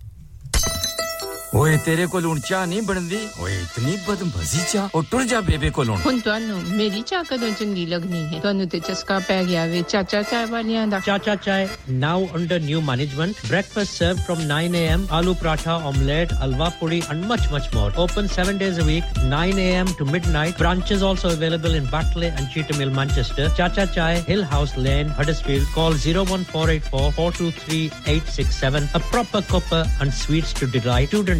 ਓਏ ਤੇਰੇ ਕੋਲ ਹੁਣ ਚਾਹ ਨਹੀਂ ਬਣਦੀ ਓਏ ਇਤਨੀ ਬਦਮਜ਼ੀ ਚਾਹ ਉਹ ਟੁਰ ਜਾ ਬੇਬੇ ਕੋਲੋਂ ਹੁਣ ਤੁਹਾਨੂੰ ਮੇਰੀ ਚਾਹ ਕਦੋਂ ਚੰਗੀ ਲੱਗਣੀ ਹੈ ਤੁਹਾਨੂੰ ਤੇ ਚਸਕਾ ਪੈ ਗਿਆ ਵੇ ਚਾਚਾ ਚਾਹ ਵਾਲਿਆਂ ਦਾ Chacha Chai, now under new management. Breakfast served from 9 a.m. Aloo paratha, omelette, alwa puri, and much, much more. Open seven days a week, 9 a.m. to midnight. Branches also available in Batley and Cheetham Hill, Manchester. Chacha Chai, Hill House Lane, Huddersfield. Call 01484 423 867. A proper cuppa and sweets to delight. Student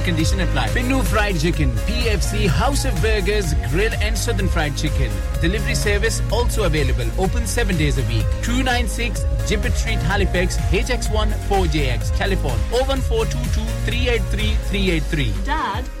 and condition apply. Pinu Fried Chicken, PFC, House of Burgers, Grill and Southern Fried Chicken. Delivery service also available. Open seven days a week. 296 Gibbet Street, Halifax, HX1 4JX. Telephone 01422 383 383. Dad.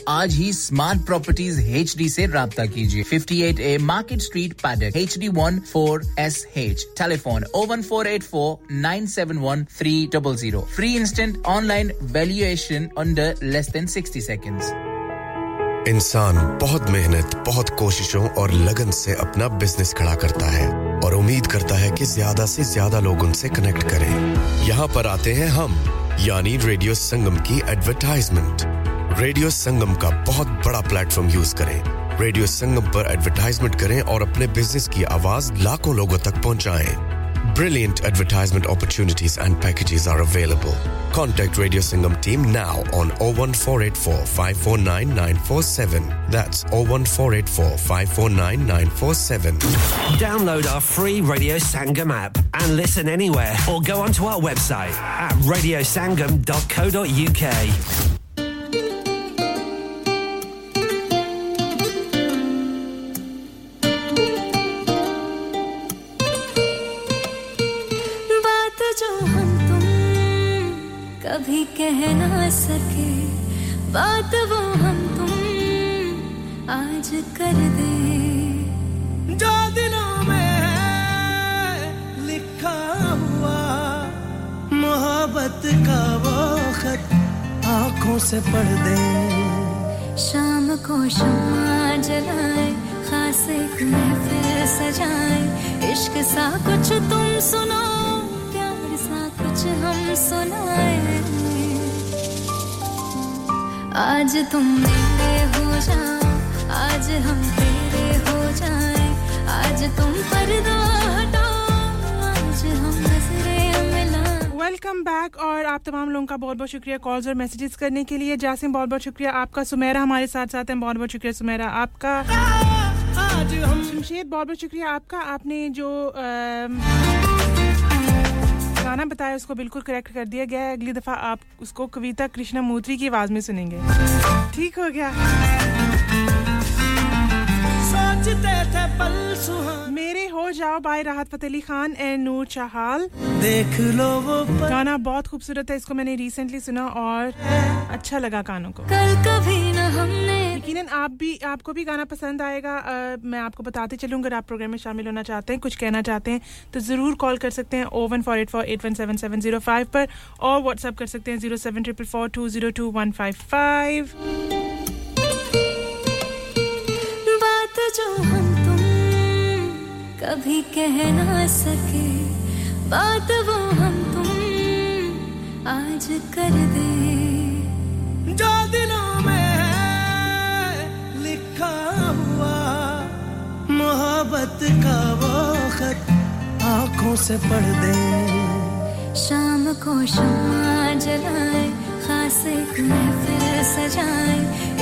आज ही smart properties H D ऐसी रब्ता कीजिए। 58 A Market Street Paddock H D one four S H telephone O one four eight four nine seven one three double zero free instant online valuation under less than sixty second इंसान बहुत मेहनत, बहुत कोशिशों और लगन से अपना business खड़ा करता है और उम्मीद करता है कि ज़्यादा से ज़्यादा लोग उनसे कनेक्ट करें। यहाँ पर आते हैं हम, यानी रेडियो संगम की एडवर्टाइजमेंट रेडियो संगम का बहुत बड़ा प्लेटफॉर्म यूज करें रेडियो संगम पर एडवर्टाइजमेंट करें और अपने बिजनेस की आवाज लाखों लोगों तक पहुंचाएं Brilliant advertisement opportunities and packages are available. Contact Radio Singham team now on 01484 549 947. That's 01484 549 947. Download our free Radio Sangam app and listen anywhere or go onto our website at radiosangam.co.uk. कह ना सके बात वो हम तुम आज कर दे। जो दिलों में है लिखा हुआ मोहब्बत का वो खत आँखों से पढ़ दे। शाम को शमा जलाए खास एक महफिल सजाए। इश्क सा कुछ तुम सुनो प्यार सा कुछ हम सुनाए। आज तुम मेरे हो जाओ आज हम तेरे हो जाए आज तुम पर्दा आज हम वेलकम बैक और आप तमाम लोगों का बहुत बहुत शुक्रिया कॉल्स और मैसेजेस करने के लिए। जासिम बहुत बहुत शुक्रिया आपका सुमेरा हमारे साथ साथ हैं। बहुत बहुत शुक्रिया सुमेरा आपका। शमशेद बहुत बहुत शुक्रिया आपका। आपने जो अम, गाना बताया, उसको बिल्कुल करेक्ट कर दिया गया है। अगली दफ़ा आप उसको कविता कृष्णा मूत्री की आवाज़ में सुनेंगे। ठीक हो गया। पल सुहाने मेरे हो जाओ बाय राहत फतेह अली खान एंड नूर चाहाल। देख लो वो गाना बहुत खूबसूरत है इसको मैंने रिसेंटली सुना और अच्छा लगा कानों को। कल कभी न हमने यकीनन आप भी आपको भी गाना पसंद आएगा। अ, मैं आपको बताते चलूँ अगर आप प्रोग्राम में शामिल होना चाहते हैं कुछ कहना चाहते हैं तो ज़रूर कॉल कर सकते हैं O one four eight four eight one seven seven zero five पर और व्हाट्सअप कर सकते हैं zero seven triple four two zero two one five five बात जो कभी कह ना सके बात वो हम तुम आज कर दे। जो दिलों में है लिखा हुआ मोहब्बत का वो खत आँखों से पढ़ दे। शाम को शमा जलाए खास एक महफिल सजाए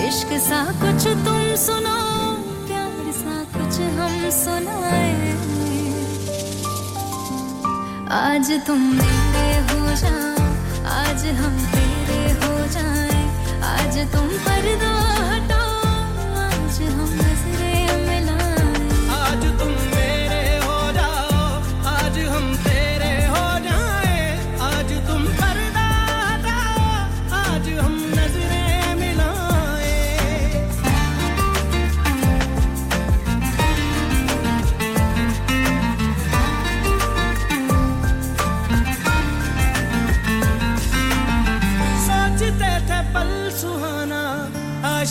इश्क सा कुछ तुम सुनो प्यार कुछ हम सुनाए। आज तुम मेरे हो जाओ, आज हम तेरे हो जाए। आज तुम पर्दा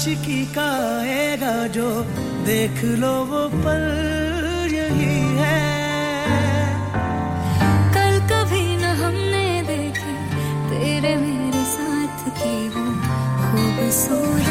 आशिकी का आएगा जो देख लो वो पल यही है। कल कभी न हमने देखे तेरे मेरे साथ की वो खूबसूरत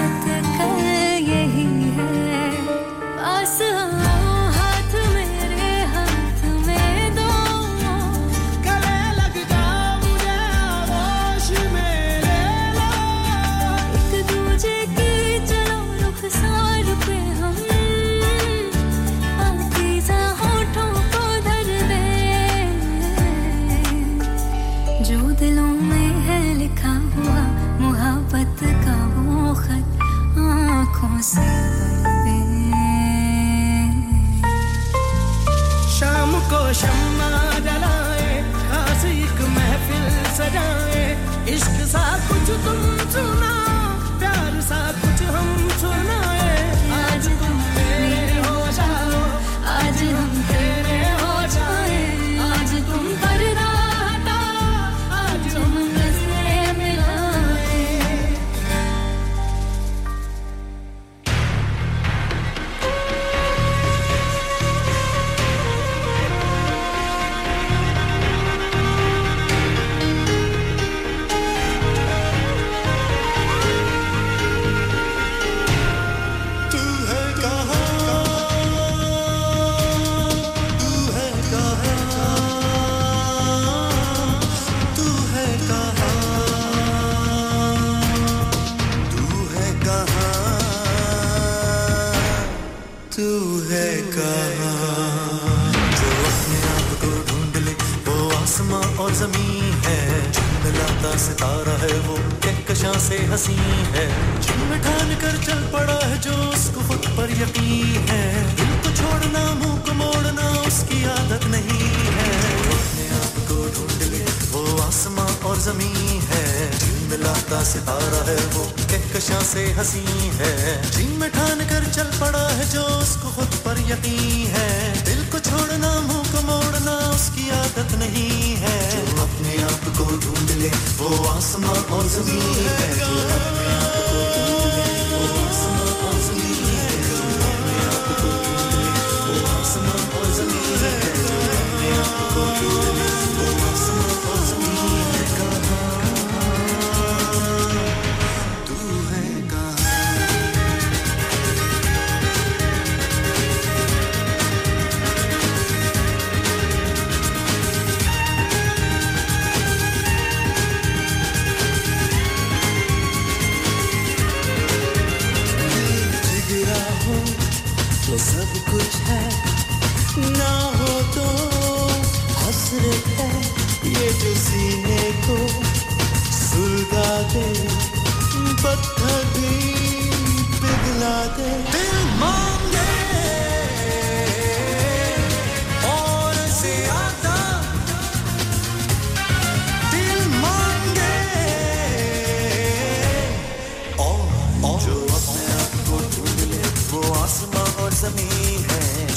सजाए इश्क ज़मीन है। मिलाता सितारा है वो कहकशां से हसी है। जिन ठान कर चल पड़ा है जो उसको खुद पर यकीन है। दिल को छोड़ना, मुँह को मोड़ना उसकी आदत नहीं है। अपने आप को ढूंढ ले, वो आसमां और ज़मीन है। जिन सितारा है वो कहकशां से हसी है। जिन में ठान कर चल पड़ा है जो उसको खुद पर यकीन है। दिल को छोड़ना, मुँह उसकी आदत नहीं है। जो अपने आप को ढूंढ ले, वो आसमां और ज़मीन है। है।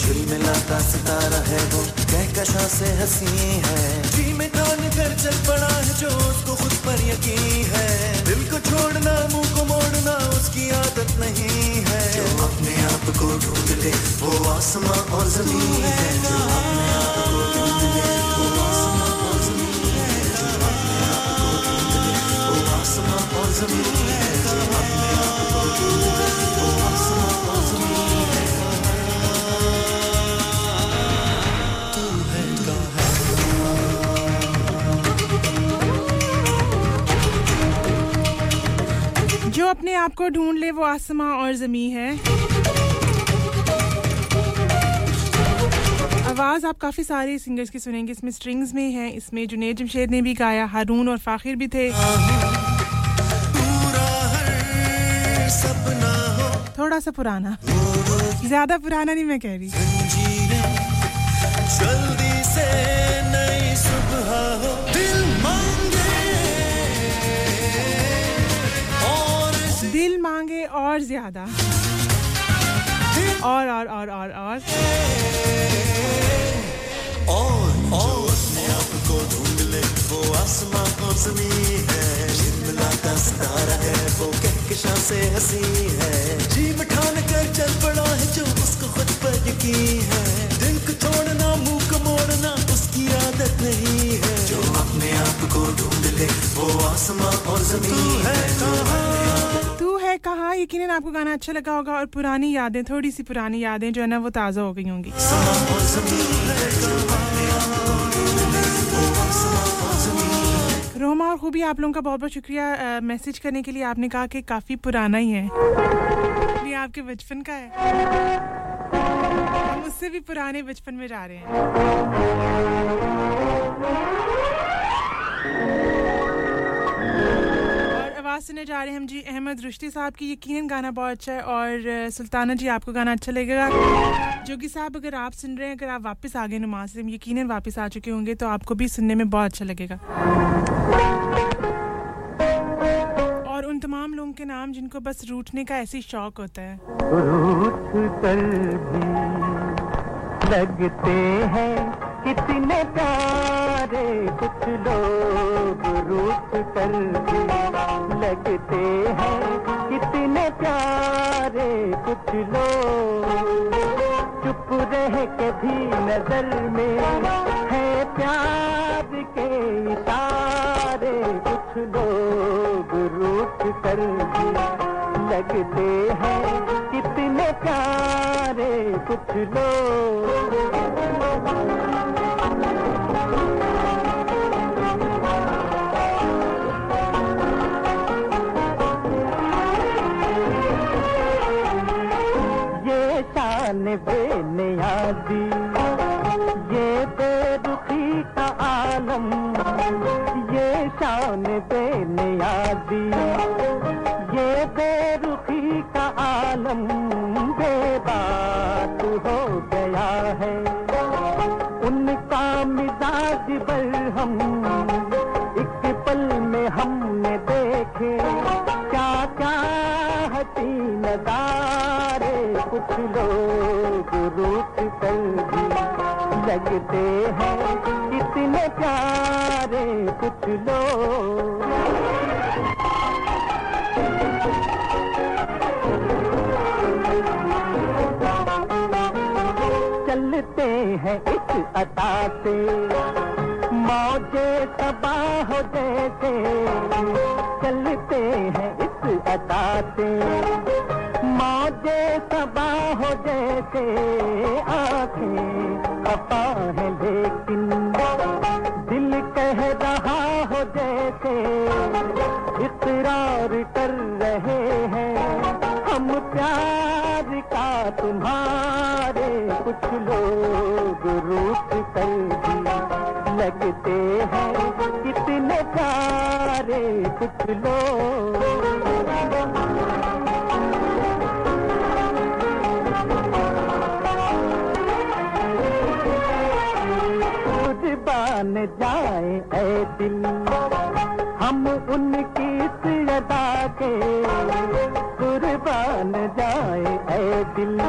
झिलमिलाता सितारा है वो कहकशां से हँसी है। जी में ठान कर चल पड़ा है जो उसको खुद पर यकीन है। को छोड़ना मुँह को मोड़ना उसकी आदत नहीं है। जो अपने आप को ढूंढ ले वो आसमां और ज़मीन है जो अपने आप को ढूंढ ले वो आसमां और ज़मीन है। जो अपने आप को ढूंढ ले वो आसमां और ज़मीन को ढूंढ ले, वो आसमां और जमी है। आवाज़ आप काफ़ी सारे सिंगर्स की सुनेंगे, इसमें स्ट्रिंग्स में है, इसमें जुनेद जमशेद ने भी गाया, हारून और फाखिर भी थे। थोड़ा सा पुराना। ज़्यादा पुराना नहीं मैं कह रही। मांगे और ज़्यादा। और और और और और। और और। अपने आप को ढूंढ ले वो आसमां और ज़मीन है? झिलमिलाता सितारा है वो कहकशां से हँसी है। जी ठान कर चल पड़ा है जो उसको खुद पर यकीन है। दिल को छोड़ना मुँह को मोड़ना उसकी आदत नहीं है। जो अपने आप को ढूंढ ले वो आसमां और ज़मीन है कहाँ? तू है, कहाँ, यकीनन आपको गाना अच्छा लगा होगा और पुरानी यादें थोड़ी सी पुरानी यादें जो है ना, वो ताज़ा हो गई होंगी। रोमा और खूबी, आप लोगों का बहुत बहुत शुक्रिया मैसेज करने के लिए आपने कहा कि काफ़ी पुराना ही है। ये आपके बचपन का है। हम उससे भी पुराने बचपन में जा रहे हैं। आवाज़ सुनने जा रहे हैं हम। जी, अहमद रुश्ती साहब की यकीन गाना बहुत अच्छा है और सुल्ताना जी, आपको गाना अच्छा लगेगा। जोगी साहब, अगर आप सुन रहे हैं, अगर आप वापस आ गए नमाज़ से यकीन वापस आ चुके होंगे तो आपको भी सुनने में बहुत अच्छा लगेगा। और उन तमाम लोगों के नाम जिनको बस रूठने का ऐसी शौक होता है। रूठ कर भी लगते हैं। कितने प्यारे कुछ लोग रूठ कर लगते हैं। कितने प्यारे कुछ लोग चुप रह के भी नज़र में है। प्यार के इशारे कुछ लोग रूठ कर भी लगते हैं। कितने प्यारे कुछ लोग शान बेनियादी, ये बेरुखी का आलम, ये शान बेनियाजी ये बेरुखी का आलम बेबात हो गया है। उनका मिजाज बल हम एक पल में हमने देखे क्या क्या हसी नजारे कुछ लोग रूप कर भी लगते हैं। इतने प्यारे कुछ लोग। चलते हैं इस अदा से। मौजे तबाह हो जैसे। चलते हैं इस अदा से। मौजे तबाह जैसे आँखें खपा है लेकिन दिल कह रहा हो जैसे इकरार कर रहे हैं। हम प्यार का तुम्हारे कुछ लोग रूप कर भी लगते हैं। कितने प्यारे कुछ लोग। कुर्बान जाए ऐ दिल। हम उनकी इस अदा के कुर्बान जाए ऐ दिल।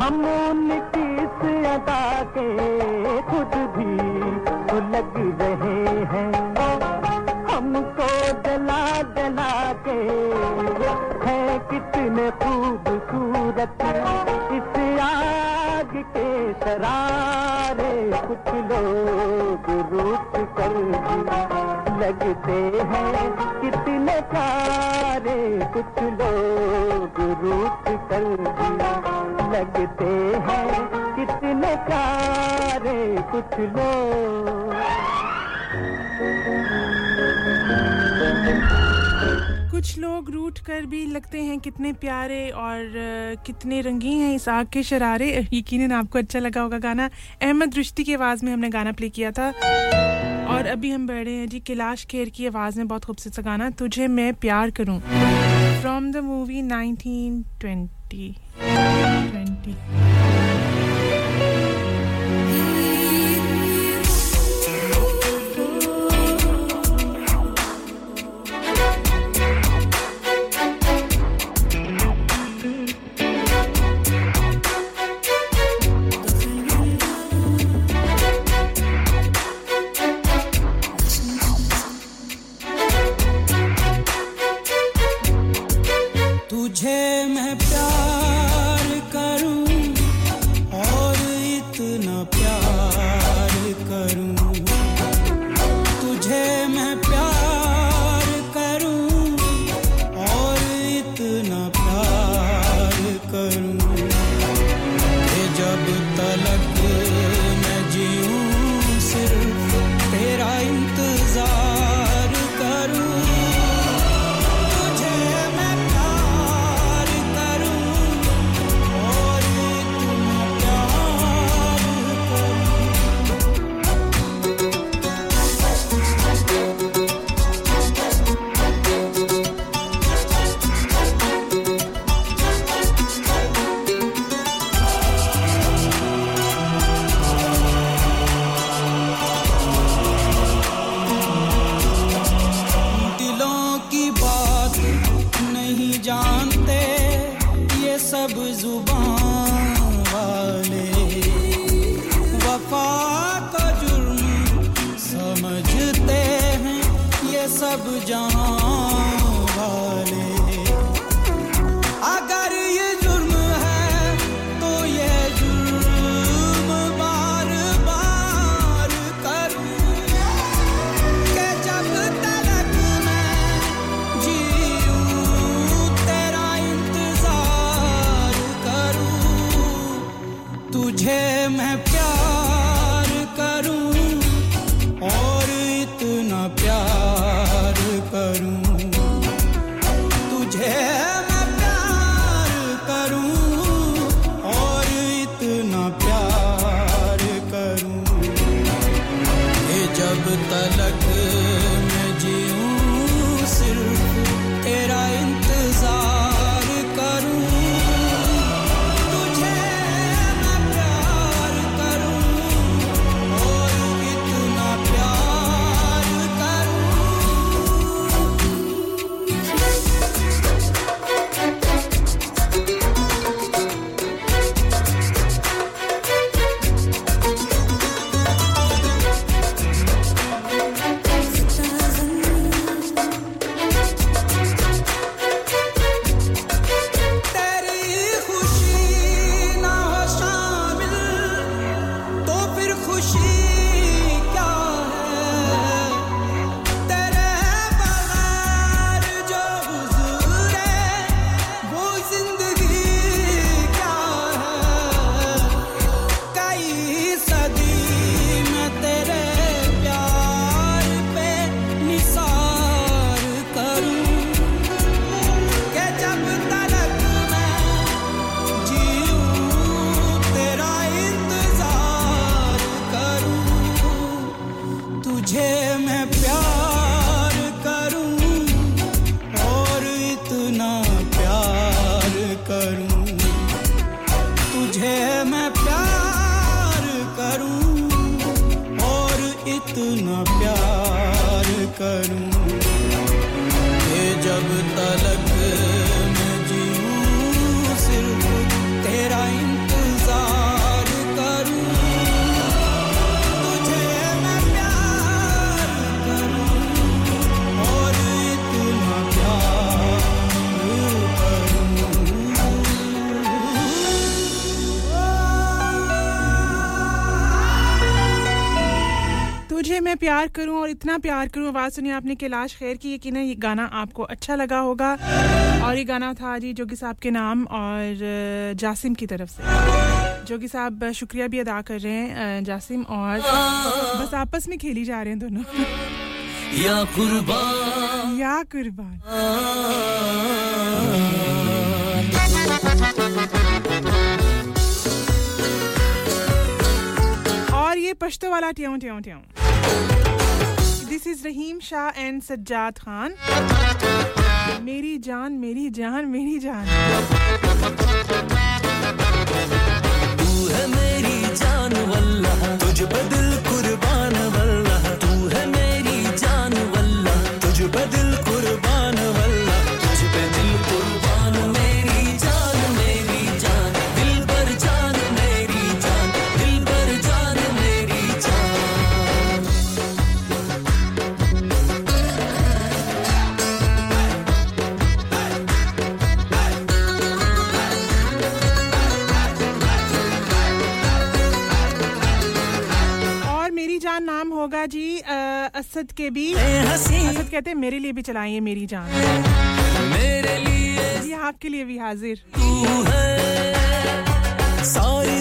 हम उनकी इस अदा के खुद भी लग रहे हैं। हमको जला जला के है कितने खूबसूरत। इस आग के सरारे कुछ लोग रूप कर लगते हैं। कितने प्यारे कुछ लोग रूप कर लगते हैं। कितने प्यारे कुछ लोग कुछ लोग रूठ कर भी लगते हैं कितने प्यारे और कितने रंगीन हैं इस आग के शरारे। यकीनन आपको अच्छा लगा होगा गाना। अहमद रुश्ती की आवाज़ में हमने गाना प्ले किया था। और अभी हम बैठे हैं जी कैलाश खेर की आवाज़ में, बहुत खूबसूरत सा गाना। तुझे मैं प्यार करूँ। फ्रॉम द मूवी 1920 20 करूँ और इतना प्यार करूँ आवाज़ सुनी आपने कैलाश खैर की यकीन ये गाना आपको अच्छा लगा होगा। और ये गाना था जी जोगी साहब के नाम और जासिम की तरफ़ से। जोगी साहब शुक्रिया भी अदा कर रहे हैं जासिम और बस आपस में खेली जा रहे हैं दोनों। या कुर्बान। या कुर्बान। और ये पश्तो वाला ट्यों ट्यों ट्यों this is Rahim Shah and Sajjad Khan मेरी जान मेरी जान मेरी जान। तू है मेरी जान, वल्लाह, तुझ बदल को असद के भी। असद कहते हैं मेरे लिए भी चलाइए मेरी जान। मेरे लिए। आपके लिए भी हाजिर। तू है। सारी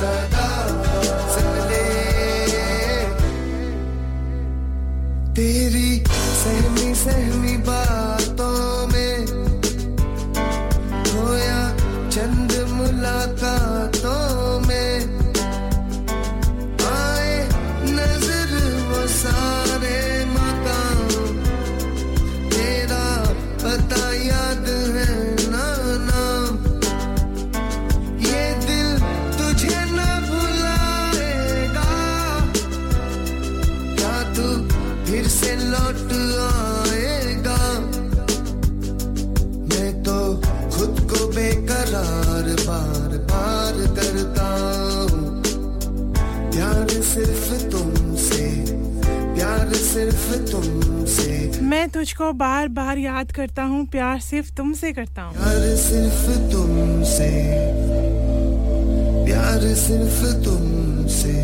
सदा सुन ले तेरी सहमी सहमी बातों मैं तुझको बार बार याद करता हूँ प्यार सिर्फ़ तुमसे करता हूँ। प्यार सिर्फ़ तुमसे प्यार सिर्फ़ तुमसे।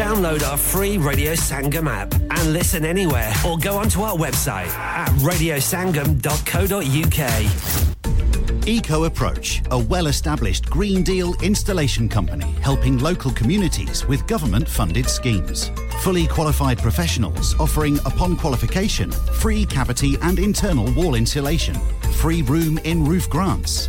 Download our free Radio Sangam app. And listen anywhere or go onto our website at radiosangam.co.uk. Eco Approach, a well established Green Deal installation company helping local communities with government funded schemes. Fully qualified professionals offering, upon qualification, free cavity and internal wall insulation, free room in roof grants,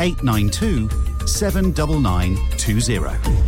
892 79920.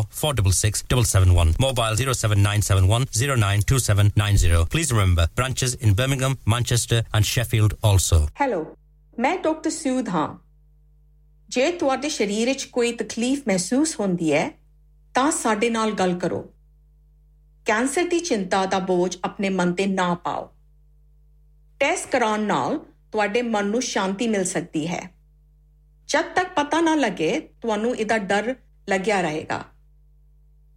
771 mobile 07971 092790 please remember, branches in Birmingham, Manchester and Sheffield also. Hello ਮੈਂ doctor Sood ਹਾਂ। ਜੇ ਤੁਹਾਡੇ ਸਰੀਰ ਵਿੱਚ ਕੋਈ ਤਕਲੀਫ ਮਹਿਸੂਸ ਹੁੰਦੀ ਹੈ, ਤਾਂ ਸਾਡੇ ਨਾਲ ਗੱਲ ਕਰੋ। ਕੈਂਸਰ ਦੀ ਚਿੰਤਾ ਦਾ ਬੋਝ ਆਪਣੇ ਮਨ ਤੇ ਨਾ ਪਾਓ। ਟੈਸਟ ਕਰਾਉਣ ਨਾਲ ਤੁਹਾਡੇ ਮਨ ਨੂੰ ਸ਼ਾਂਤੀ ਮਿਲ ਸਕਦੀ ਹੈ। ਜਦ ਤੱਕ ਪਤਾ ਨਾ ਲੱਗੇ, ਤੁਹਾਨੂੰ ਇਹਦਾ ਡਰ ਲੱਗਿਆ ਰਹੇਗਾ।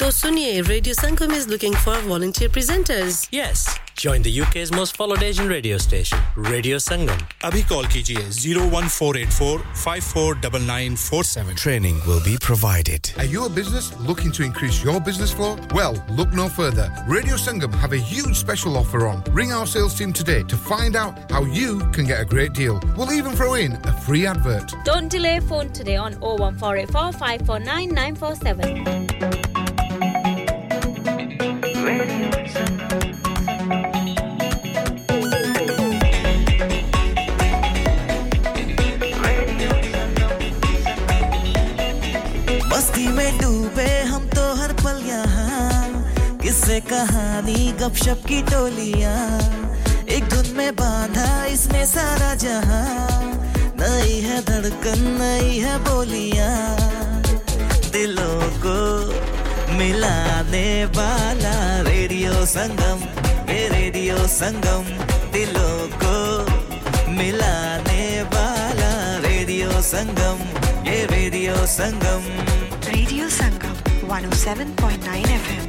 तो सुनिए radio Sangam is looking for volunteer presenters Yes, join the UK's most followed Asian radio station, Radio Sangam. अभी कॉल कीजिए 01484 549947 Training will be provided. Are you a business looking to increase your business flow? Well, look no further. Radio Sangam have a huge special offer on. Ring our sales team today to find out how you can get a great deal. We'll even throw in a free advert. Don't delay phone today on 01484 549 947. डूबे हम तो कहानी, गपशप की टोलिया। एक धुन में बांधा इसने सारा जहाँ। नई है धड़कन, नई है बोलियाँ। दिलों को मिलाने वाला रेडियो संगम ये रेडियो संगम दिलों को मिलाने वाला रेडियो संगम ये radio Sangam. Radio Sangam 107.9 FM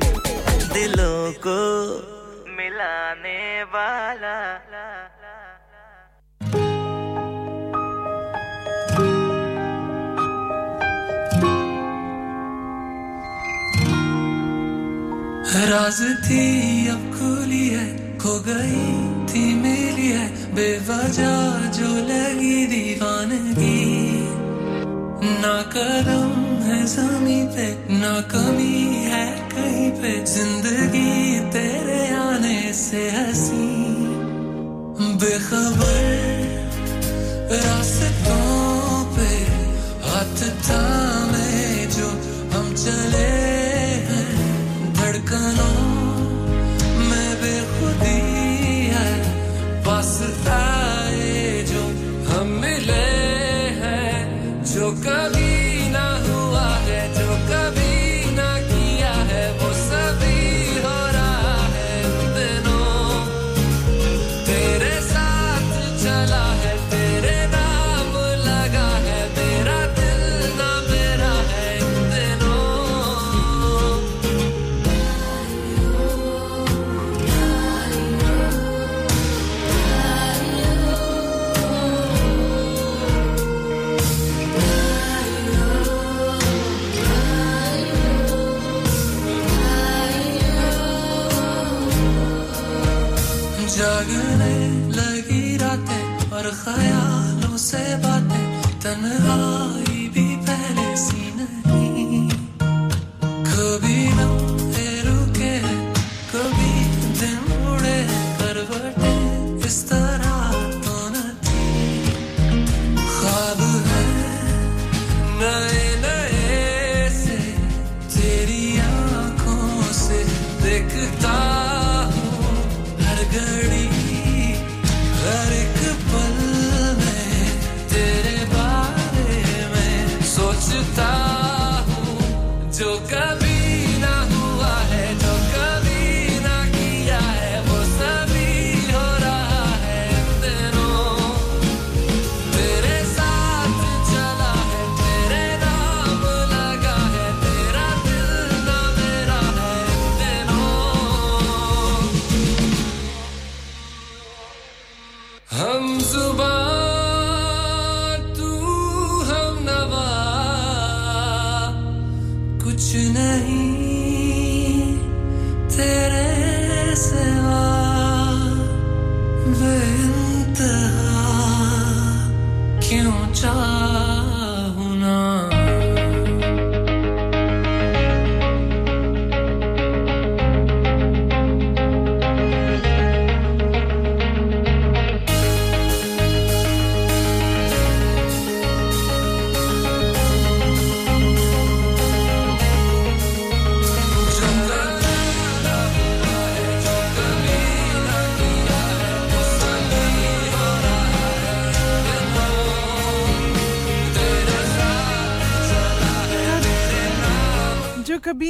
दिलों को मिलाने वाला राज थी, अब खुली है, खो गई थी मिली है, बेवजह जो लगी दीवानगी। ना कदम है जमी पे, ना कमी है कहीं पे, ज़िंदगी तेरे आने से हँसी। बेखबर रास्तों पे हाथ थामे जो हम चले धड़कनों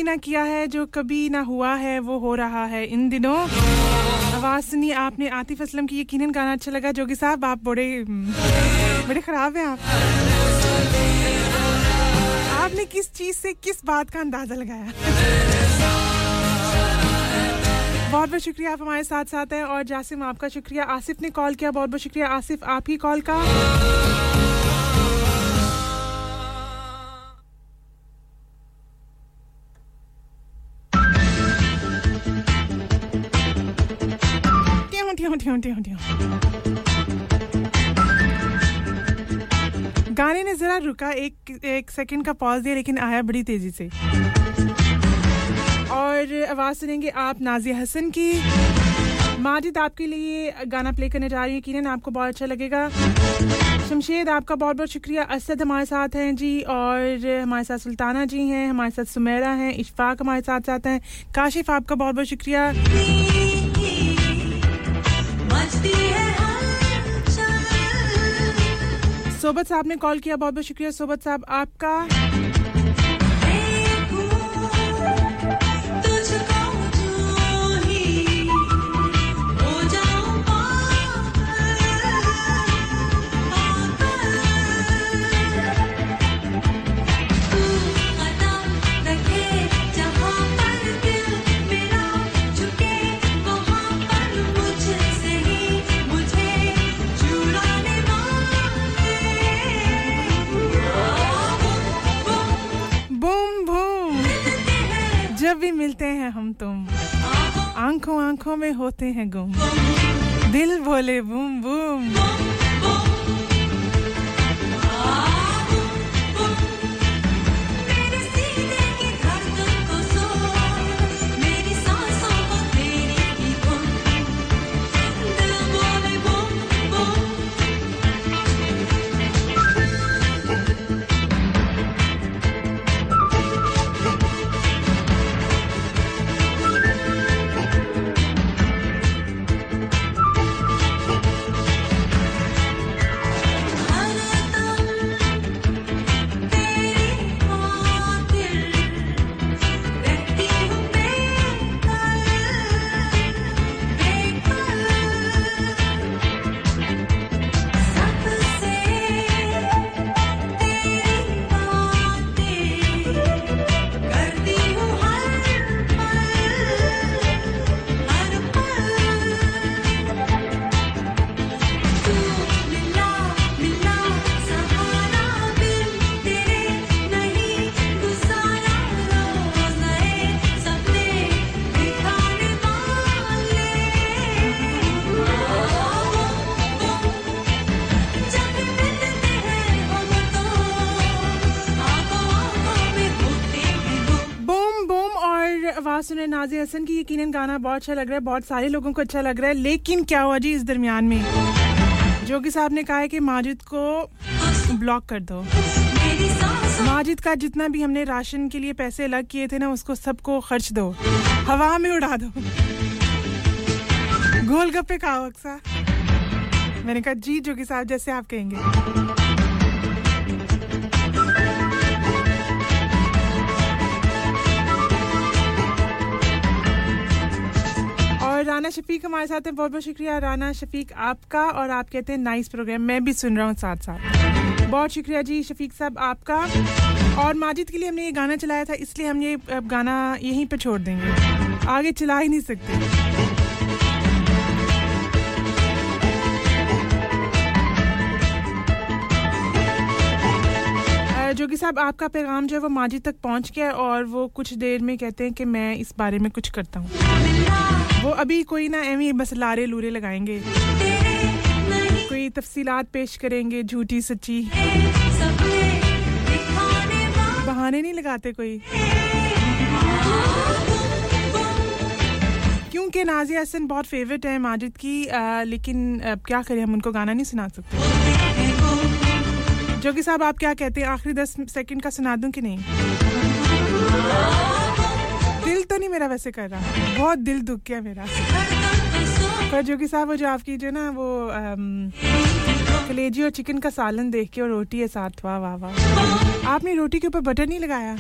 ना किया है, जो कभी ना हुआ है, वो हो रहा है इन दिनों। आवाज़ सुनी आपने आतिफ असलम की यकीनन गाना अच्छा लगा। जोगी साहब, आप बड़े बड़े खराब हैं आप। आपने किस चीज़ से किस बात का अंदाज़ा लगाया? बहुत बहुत शुक्रिया आप हमारे साथ साथ हैं और जासिम, आपका शुक्रिया। आसिफ ने कॉल किया। बहुत बहुत शुक्रिया आसिफ आप ही कॉल का। ठ्यों ठ्यों ठ्यों गाने ने जरा रुका, एक एक सेकंड का पॉज दिया, लेकिन आया बड़ी तेज़ी से। और आवाज़ सुनेंगे आप, नाजिया हसन की। माजिद आपके लिए गाना प्ले करने जा रही है। यकीनन आपको बहुत अच्छा लगेगा। शमशेद, आपका बहुत बहुत शुक्रिया। असद हमारे साथ हैं जी, और हमारे साथ सुल्ताना जी हैं, हमारे साथ सुमेरा हैं, इशफाक हमारे साथ साथ हैं। काशिफ, आपका बहुत बहुत शुक्रिया। सोबत साहब ने कॉल किया। बहुत बहुत शुक्रिया सोबत साहब। आपका भी मिलते हैं हम तुम। आँखों आँखों में होते हैं गुम। दिल बोले बूम बूम सुने नाजी हसन की, यकीनन गाना बहुत अच्छा लग रहा है, बहुत सारे लोगों को अच्छा लग रहा है, लेकिन क्या हुआ जी इस दरमियान में? जोगी साहब ने कहा है कि माजिद को ब्लॉक कर दो। माजिद का जितना भी हमने राशन के लिए पैसे अलग किए थे ना, उसको सबको खर्च दो। हवा में उड़ा दो। गोलगप्पे खाओ अक्सा मैंने कहा, जी जोगी साहब, जैसे आप कहेंगे। और राना शफीक हमारे साथ हैं। बहुत बहुत शुक्रिया राना शफीक आपका और आप कहते हैं नाइस प्रोग्राम मैं भी सुन रहा हूँ साथ साथ बहुत शुक्रिया जी शफीक साहब आपका। और माजिद के लिए हमने ये गाना चलाया था, इसलिए हम ये गाना यहीं पर छोड़ देंगे। आगे चला ही नहीं सकते। जोगी साहब, आपका पैगाम जो है वो माजी तक पहुँच गया और वो कुछ देर में कहते हैं कि मैं इस बारे में कुछ करता हूँ। वो अभी कोई ना एवी बस लारे लूरे लगाएँगे। कोई तफसीलात पेश करेंगे झूठी सच्ची। बहाने नहीं लगाते कोई। क्योंकि नाजिया हसन बहुत फेवरेट है माजिद की आ, लेकिन अब क्या करें हम उनको गाना नहीं सुना सकते। जोगी साहब आप क्या कहते हैं? आखिरी दस सेकंड का सुना दूँ कि नहीं? तो नहीं मेरा वैसे कर रहा। बहुत दिल दुख गया मेरा। पर जोगी साहब, वो जो आपकी जो ना, वो कलेजी और चिकन का सालन देख के और रोटी है साथ। वाह वाह वाह। आपने रोटी के ऊपर बटर नहीं लगाया?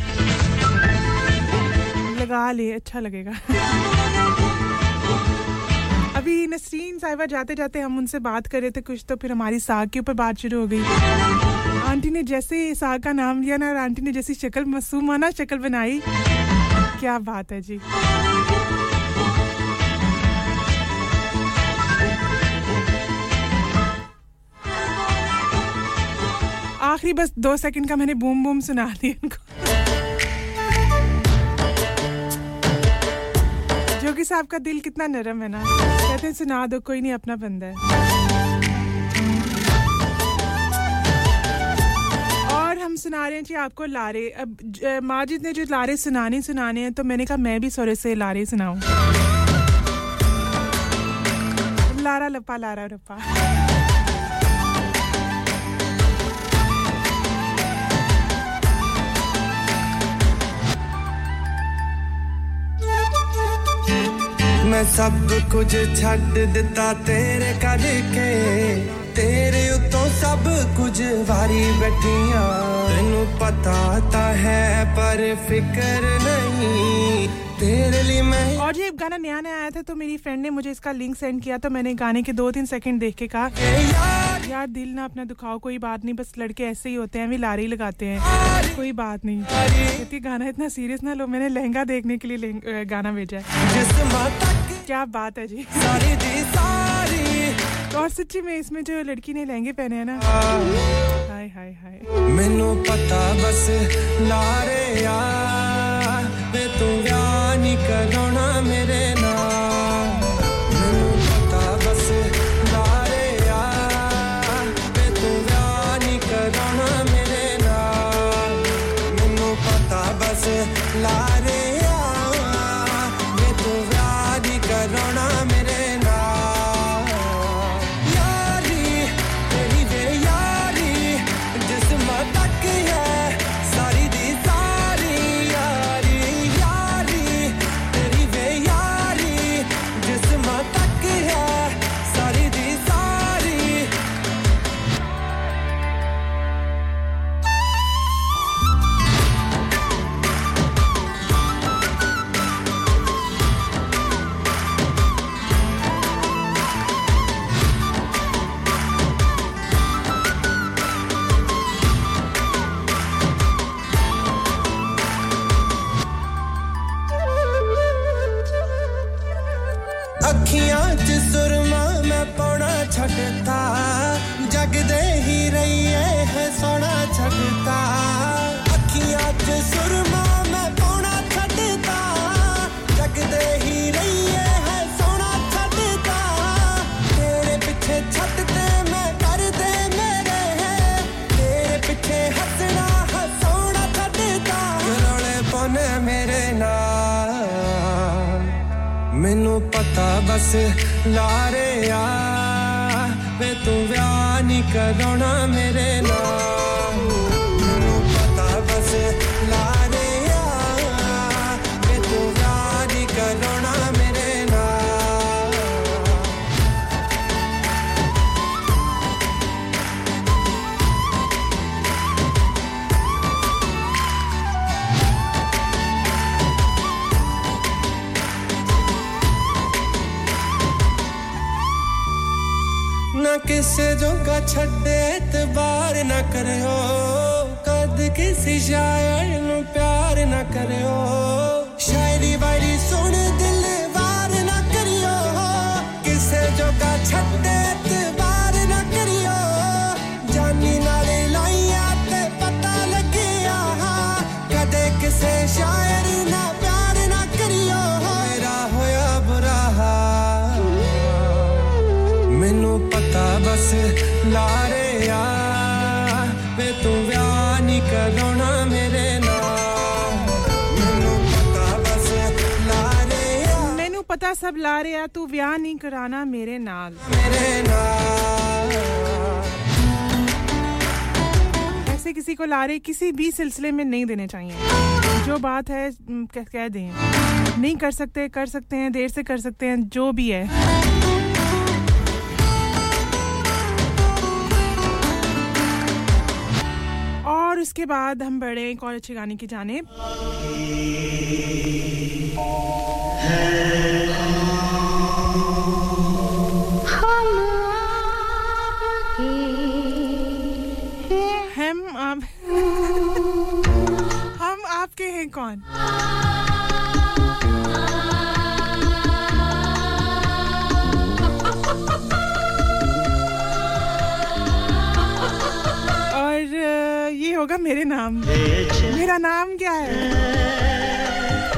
लगा ले अच्छा लगेगा। अभी नसरीन साहिबा जाते जाते हम उनसे बात कर रहे थे कुछ तो फिर हमारी साग के ऊपर बात शुरू हो गई। आंटी ने जैसे साग का नाम लिया ना, और आंटी ने जैसी शक्ल मासूमाना शक्ल बनाई। क्या बात है जी। आखिरी बस दो सेकंड का मैंने बूम बूम सुना दिया इनको। जोगी साहब का दिल कितना नरम है ना। कहते सुना दो, कोई नहीं, अपना बंदा है। हम सुना रहे हैं जी आपको लारे, अब माजिद ने जो लारे सुनाने सुनाने हैं तो मैंने कहा, मैं भी सोरे से लारे सुनाऊं. लारा लपा लारा लपा मैं सब कुछ छड़ दिता तेरे करके। ਤੇਰੇ ਉਤੋਂ ਸਭ ਕੁਝ ਵਾਰੀ ਬੈਠੀਆਂ ਤੈਨੂੰ ਪਤਾ ਤਾਂ ਹੈ ਪਰ ਫਿਕਰ ਨਹੀਂ तेरे लिए मैं और ये गाना नया नया आया था तो मेरी फ्रेंड ने मुझे इसका लिंक सेंड किया तो मैंने गाने के दो तीन सेकंड देख के कहा यार दिल ना अपना दुखाओ कोई बात नहीं बस लड़के ऐसे ही होते हैं भी लारे ही लगाते हैं कोई बात नहीं कहती गाना इतना सीरियस ना लो मैंने लहंगा देखने के लिए गाना भेजा है क्या बात है जी सारी दी सारी और सच्ची में इसमें जो लड़की ने लहंगे पहने हैं ना। हाय हाय हाय। मेनू पता बस लारे तो यार तू व्याह करोना मेरे किसी को लारे किसी भी सिलसिले में नहीं देने चाहिए। जो बात है कह कह दें। नहीं कर सकते कर सकते हैं, देर से कर सकते हैं, जो भी है। और उसके बाद हम बढ़े एक और अच्छे गाने की जानेब। हम आप हम आपके हैं कौन? और ये होगा मेरे नाम। मेरा नाम क्या है?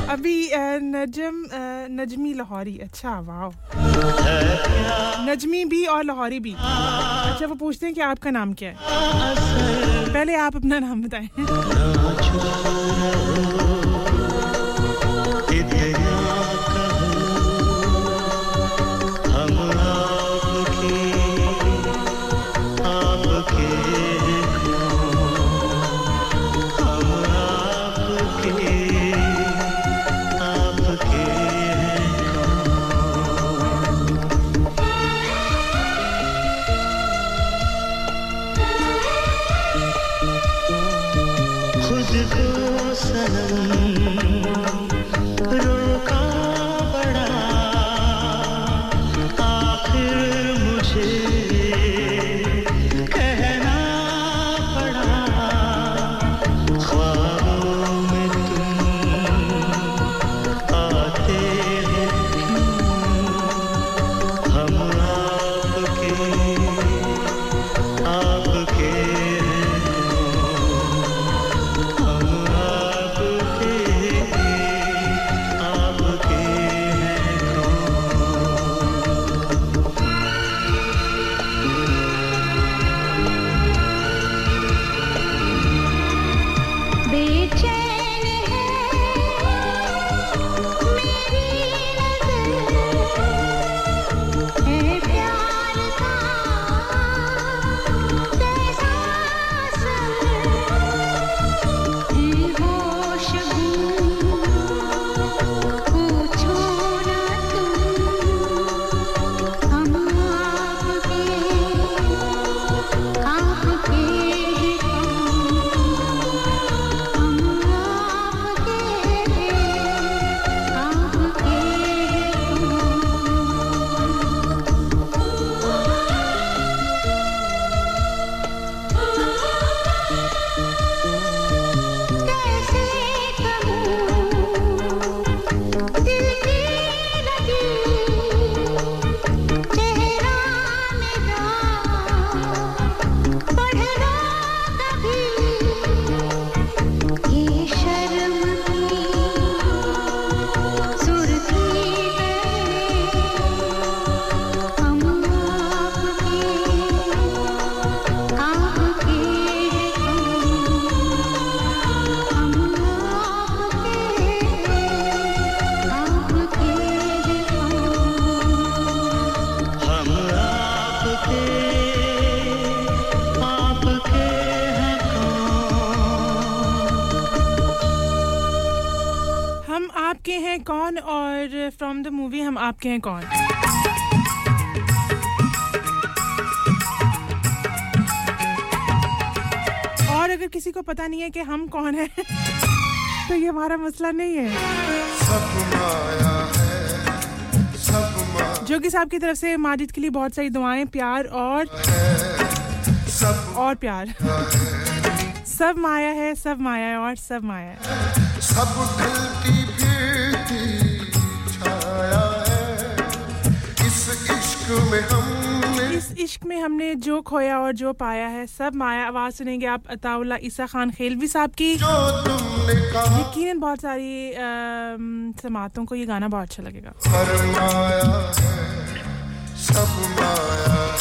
अभी नजम नजमी लाहौरी। अच्छा वाह नजमी भी और लाहौरी भी। अच्छा वो पूछते हैं कि आपका नाम क्या है? पहले आप अपना नाम बताएँ। हम आपके हैं कौन और फ्रॉम द मूवी हम आपके हैं कौन? और अगर किसी को पता नहीं है कि हम कौन है तो ये हमारा मसला नहीं है। जोगी साहब की तरफ़ से माजिद के लिए बहुत सारी दुआएँ, प्यार और और प्यार। सब माया है, सब माया है और सब माया है। सब ढलती इश्क में हम इस इश्क में हमने जो खोया और जो पाया है सब माया आवाज़ सुनेंगे आप अताउल्ला ईसा खान खेलवी साहब की। यकीन बहुत सारी समातों को ये गाना बहुत अच्छा लगेगा। सब माया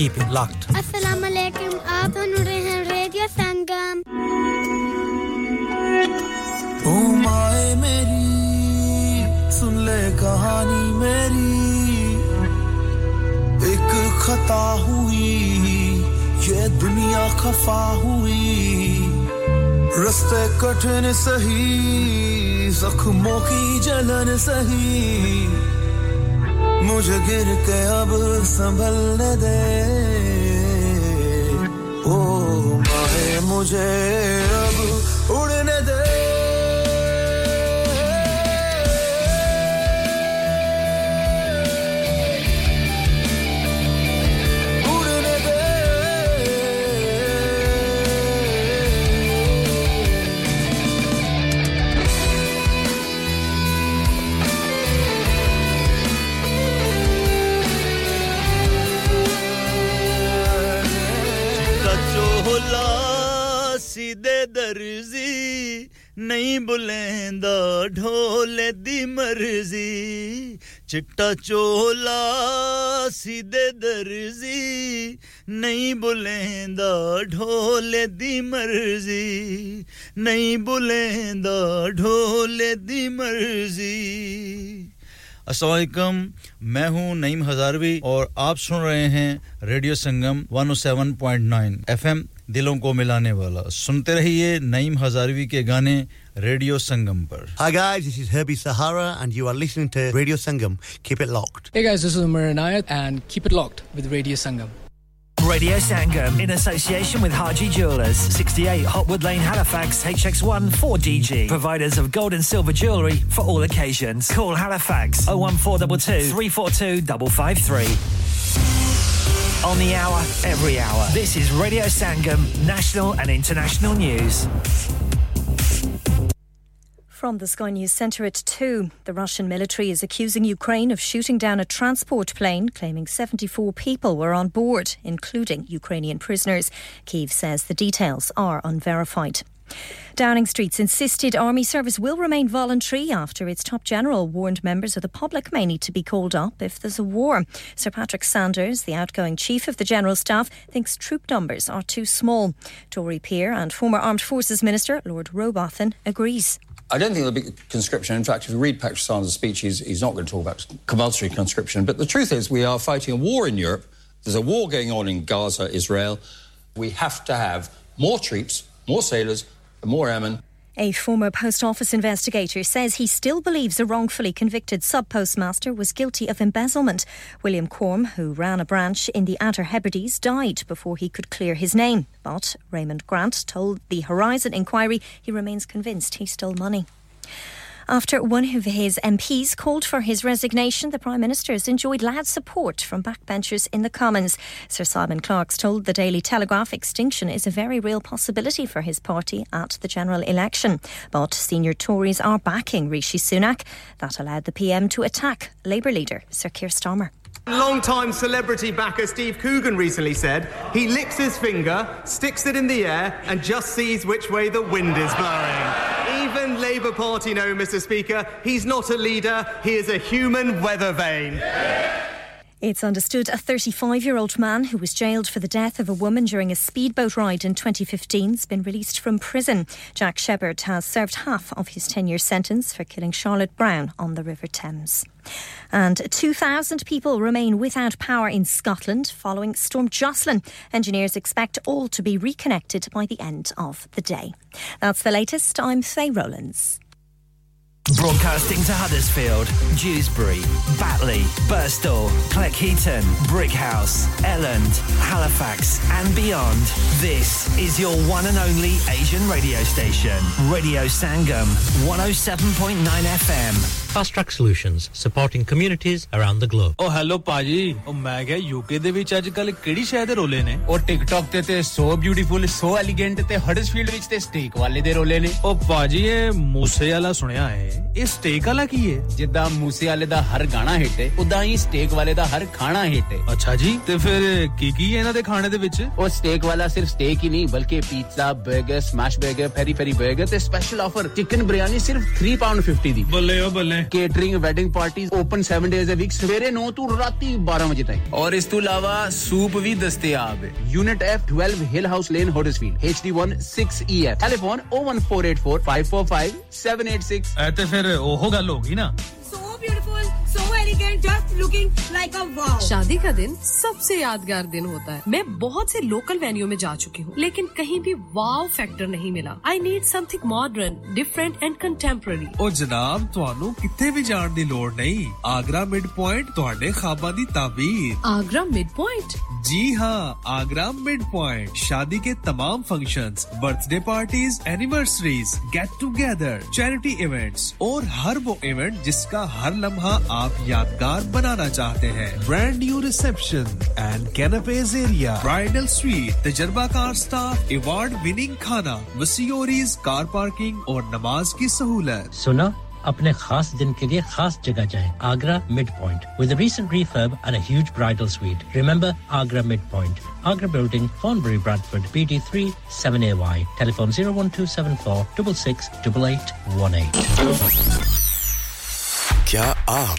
keep it locked. Assalamu alaikum. आप सुन रहे हैं रेडियो संगम ओ माए मेरी सुन ले कहानी मेरी एक खता हुई ये दुनिया खफा हुई रस्ते कठिन सही जख्मों की जलन सही मुझे गिर के अब संभलने दे। ओ माए मुझे अब ਨਹੀਂ ਬੁਲੇਂਦਾ ਢੋਲੇ ਦੀ ਮਰਜ਼ੀ ਚਿੱਟਾ ਚੋਲਾ ਸਿੱਧੇ ਦਰਜ਼ੀ ਨਹੀਂ ਬੁਲੇਂਦਾ ਢੋਲੇ ਦੀ ਮਰਜ਼ੀ ਨਹੀਂ ਬੁਲੇਂਦਾ ਢੋਲੇ ਦੀ ਮਰਜ਼ੀ असलम मैं हूं नईम हजारवी और आप सुन रहे हैं रेडियो संगम 107.9 एफएम दिलों को मिलाने वाला सुनते रहिए नईम हजारवी के गाने रेडियो संगम पर Hi guys, this is Herbie Sahara and you are listening to Radio Sangam. Keep it locked. Hey guys, this is Umar Anayat and keep it locked with Radio Sangam. Radio Sangam in association with Haji Jewelers, 68 Hotwood Lane, Halifax, HX1 4DG. Providers of gold and silver jewellery for all occasions. Call Halifax 01422 342 553. On the hour, every hour. This is Radio Sangam, national and international news. From the Sky News Centre at 2, the Russian military is accusing Ukraine of shooting down a transport plane, claiming 74 people were on board, including Ukrainian prisoners. Kiev says the details are unverified. Downing Street's insisted army service will remain voluntary after its top general warned members of the public may need to be called up if there's a war. Sir Patrick Sanders, the outgoing chief of the General Staff, thinks troop numbers are too small. Tory peer and former Armed Forces Minister Lord Robathan agrees. I don't think there'll be conscription. In fact, if you read Patrick Sanders' speech, he's, he's not going to talk about compulsory conscription. But the truth is, we are fighting a war in Europe. There's a war going on in Gaza, Israel. We have to have more troops, more sailors, more airmen. A former post office investigator says he still believes a wrongfully convicted sub postmaster was guilty of embezzlement. William Corm, who ran a branch in the Outer Hebrides, died before he could clear his name. But Raymond Grant told the Horizon inquiry he remains convinced he stole money. After one of his MPs called for his resignation, the Prime Minister has enjoyed loud support from backbenchers in the Commons. Sir Simon Clarkes told the Daily Telegraph extinction is a very real possibility for his party at the general election. But senior Tories are backing Rishi Sunak. That allowed the PM to attack Labour leader Sir Keir Starmer. Long-time celebrity backer Steve Coogan recently said he licks his finger, sticks it in the air, and just sees which way the wind is blowing. Even Labour Party know, Mr. Speaker, he's not a leader, he is a human weather vane. It's understood a 35 year old man who was jailed for the death of a woman during a speedboat ride in 2015 has been released from prison. Jack Shepherd has served half of his 10 year sentence for killing Charlotte Brown on the River Thames. And 2,000 people remain without power in Scotland following Storm Jocelyn. Engineers expect all to be reconnected by the end of the day. That's the latest. I'm Faye Rowlands. Broadcasting to Huddersfield, Dewsbury, Batley, Burstall, Cleckheaton, Brickhouse, Elland, Halifax, and beyond. This is your one and only Asian radio station, Radio Sangam, 107.9 FM. Fast Track Solutions, supporting communities around the globe. O hello ਪਾਜੀ ਓ ਮੈਂ ਕਿਹਾ UK ਦੇ ਵਿੱਚ ਅੱਜ ਕੱਲ ਕਿਹੜੀ ਸ਼ਹਿਰ ਦੇ ਰੋਲੇ ਨੇ ਉਹ ਟਿਕਟੌਕ ਤੇ ਤੇ ਸੋ ਬਿਊਟੀਫੁਲ ਸੋ ਐਲੀਗੈਂਟ ਤੇ ਹਡਸਫੀਲਡ ਵਿੱਚ ਤੇ ਸਟੇਕ ਵਾਲੇ ਦੇ ਰੋਲੇ ਨੇ ਓ ਪਾਜੀ ਇਹ ਮੂਸੇ ਵਾਲਾ ਸੁਣਿਆ ਹੈ ਇਹ ਸਟੇਕ ਵਾਲਾ ਕੀ ਹੈ ਜਿੱਦਾਂ ਮੂਸੇ ਵਾਲੇ ਦਾ ਹਰ ਗਾਣਾ ਹਿੱਟ ਹੈ ਉਦਾਂ ਹੀ ਸਟੇਕ ਵਾਲੇ ਦਾ ਹਰ ਖਾਣਾ ਹਿੱਟ ਹੈ ਅੱਛਾ ਜੀ ਤੇ ਫਿਰ ਕੀ ਕੀ ਹੈ ਇਹਨਾਂ ਦੇ ਖਾਣੇ ਦੇ ਵਿੱਚ ਉਹ ਸਟੇਕ ਵਾਲਾ ਸਿਰਫ ਸਟੇਕ ਹੀ ਨਹੀਂ ਬਲਕਿ ਪੀਜ਼ਾ 버ਗਰ ਸਮੈਸ਼ 버ਗਰ ਫੈਰੀ ਫੈਰੀ 버ਗਰ ਤੇ ਸਪੈਸ਼ਲ ਆਫਰ ਚਿਕਨ ਬਿਰਿਆਨੀ ਸਿਰਫ 3 ਪਾਉਂਡ 50 ਦੀ ਬੱਲੇ ਓ ਬੱਲੇ catering wedding party open 7 days a week ਸਵੇਰੇ 9 ਤੋਂ ਰਾਤੀ 12 ਵਜੇ ਤੱਕ ਔਰ ਇਸ ਤੋਂ ਇਲਾਵਾ ਸੂਪ ਵੀ ਦਸਤਿਆਬ ਹੈ unit F 12 Hill House Lane Huddersfield HD1 6EF telephone 01484545786 तो फिर होगा लोग होगी ना? So beautiful So beautiful, so elegant, just looking like a wow. शादी का दिन सबसे यादगार दिन होता है मैं बहुत से लोकल वेन्यू में जा चुकी हूँ लेकिन कहीं भी वाव फैक्टर नहीं मिला I need something modern different and contemporary ਉਹ ਜਨਾਬ ਤੁਹਾਨੂੰ ਕਿੱਥੇ ਵੀ ਜਾਣ ਦੀ ਲੋੜ ਨਹੀਂ ਆਗਰਾ ਮਿਡ ਪੁਆਇੰਟ ਤੁਹਾਡੇ ਖਾਬਾਂ ਦੀ ਤਾਬੀਰ आगरा मिड पॉइंट जी हाँ आगरा मिड पॉइंट शादी के तमाम functions, birthday parties anniversaries get together charity events और हर वो इवेंट जिसका हर लम्हा आप यादगार बनाना चाहते हैं। Brand new reception and कैनपेज area bridal suite तजर्बाकार स्टाफ अवार्ड विनिंग खाना वसीओरीज कार पार्किंग और नमाज़ की सहूलत। सुना अपने खास दिन के लिए खास जगह जाएँ Agra mid point with recent refurb and a huge bridal suite. Remember agra mid point agra building thornbury bradford bd3 7ay telephone 01274 668818 क्या आप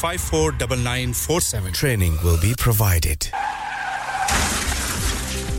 549947 training will be provided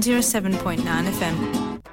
107.9 FM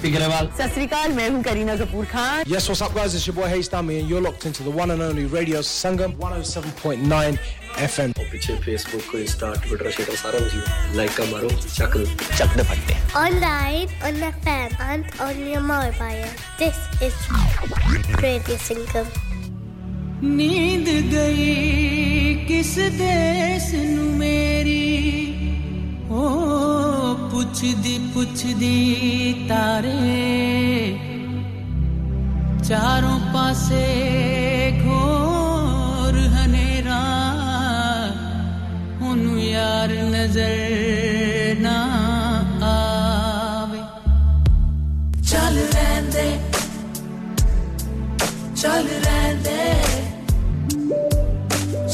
Gippy Grewal सत श्री अकाल मैं हूँ Kareena Kapoor Khan Yes, what's up guys? It's your boy Hayes Dami and you're locked into the one and only Radio Sangam 107.9 FM. पीछे Facebook, Insta, Twitter, Twitter सारा कुछ like का मारो चक चक दे फटते Online, on FM, and on your mobile. This is Radio Sangam. ਨੀਂਦ ਗਈ ਕਿਸ ਦੇਸ ਨੂੰ ਮੇਰੀ ओ, पुछदी पुछदी तारे। चारों पासे घोर हनेरा। उनु यार नज़र ना आवे। चल रहंदे चल रहंदे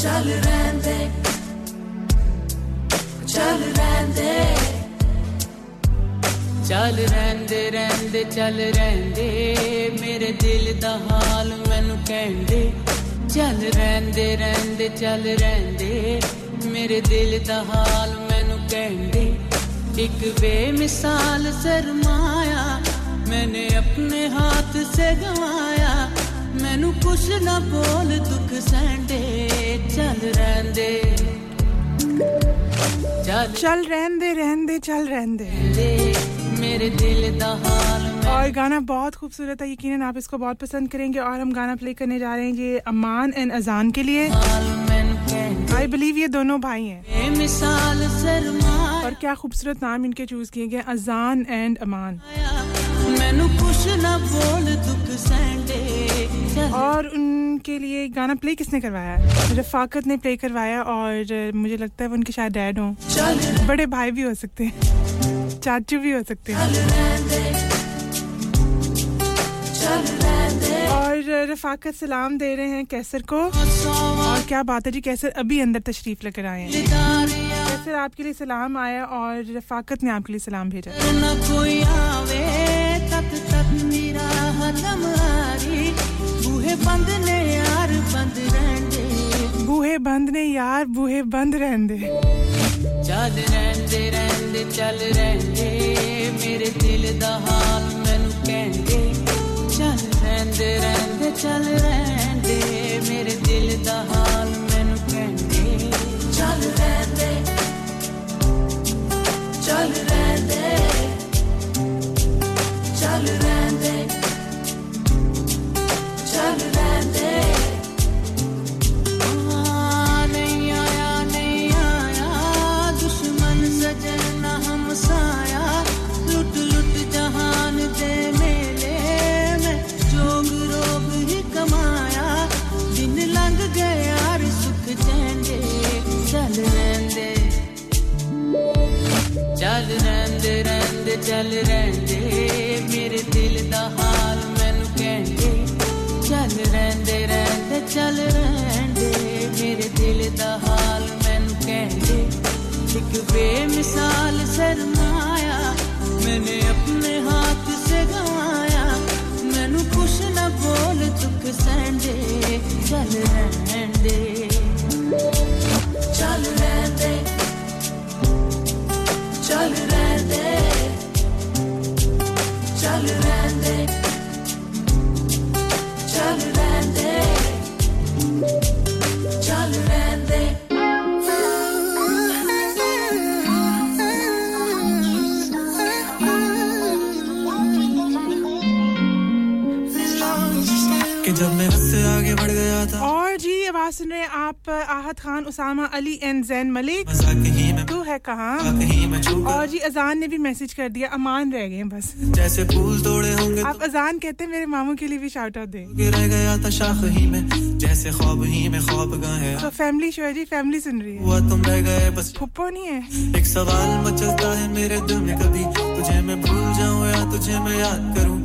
चल रहंदे। ਚੱਲ ਰਹਿੰਦੇ। ਚੱਲ ਰਹਿੰਦੇ ਰਹਿੰਦੇ, ਚੱਲ ਰਹਿੰਦੇ। ਮੇਰੇ ਦਿਲ ਦਾ ਹਾਲ ਮੈਨੂੰ ਕਹਿੰਦੇ। ਚੱਲ ਰਹਿੰਦੇ ਰਹਿੰਦੇ, ਚੱਲ ਰਹਿੰਦੇ। ਮੇਰੇ ਦਿਲ ਦਾ ਹਾਲ ਮੈਨੂੰ ਕਹਿੰਦੇ। ਇੱਕ ਵੇ ਮਿਸਾਲ ਸਰਮਾਇਆ, ਮੈਨੇ ਆਪਣੇ ਹੱਥ ਸੇ ਗਵਾਇਆ ਮੈਨੂੰ ਕੁਛ ਨਾ ਬੋਲ ਦੁੱਖ ਸੈਂਡੇ ਚੱਲ ਰਹਿੰਦੇ। चल। रहन दे रहन दे चल रहन दे। मेरे दिल दा हाल और गाना बहुत खूबसूरत है यकीनन आप इसको बहुत पसंद करेंगे और हम गाना प्ले करने जा रहे हैं ये अमान एंड अजान के लिए। आई बिलीव ये दोनों भाई हैं। और क्या खूबसूरत नाम इनके चूज़ किए गए अजान एंड अमान। और उनके लिए गाना प्ले किसने करवाया? है रफाकत ने प्ले करवाया और मुझे लगता है वो उनके शायद डैड हों। बड़े भाई भी हो सकते हैं। चाचू भी हो सकते हैं। और रफाकत सलाम दे रहे हैं कैसर को। और क्या बात है जी, कैसर अभी अंदर तशरीफ़ लेकर आए हैं। कैसर, आपके लिए सलाम आया और रफाकत ने आपके लिए सलाम भेजा। बूहे बंद ने यार, बूहे बंद ने यार बूहे बंद रहंदे चल रहंदे रहंदे चल मेरे दिल दा हाल मैनू कहंदे चल रहंदे रहंदे चल रहंदे मेरे दिल दा हाल मैनू कहंदे चल रहंदे चल रहंदे चल रहंदे चल रहंदे, मेरे दिल दा हाल मैनू कहंदे। चल रहंदे रहंदे, चल रहंदे, मेरे दिल दा हाल मैनू कहंदे। एक बेमिसाल सरमाया, मैंने अपने हाथ से गवाया मैनू कुछ ना बोल दुख सहंदे चल रहंदे। चल रहंदे, चल आवाज़ सुन रहे हैं आप आहत खान उसामा अली एंड जैन मलिक। तू है कहाँ? और जी अजान ने भी मैसेज कर दिया अमान रह गए बस। जैसे फूल तोड़े होंगे आप अजान कहते हैं मेरे मामू के लिए भी शाउट आउट दे। रह गया था शाख ही में जैसे ख्वाब ही में ख्वाब गए तो फैमिली शो है जी फैमिली सुन रही है। हुआ तुम रह गए बस फुप्पो नहीं है? एक सवाल मचलता है मेरे दिल में कभी तुझे मैं भूल जाऊँ या तुझे मैं याद करूँ?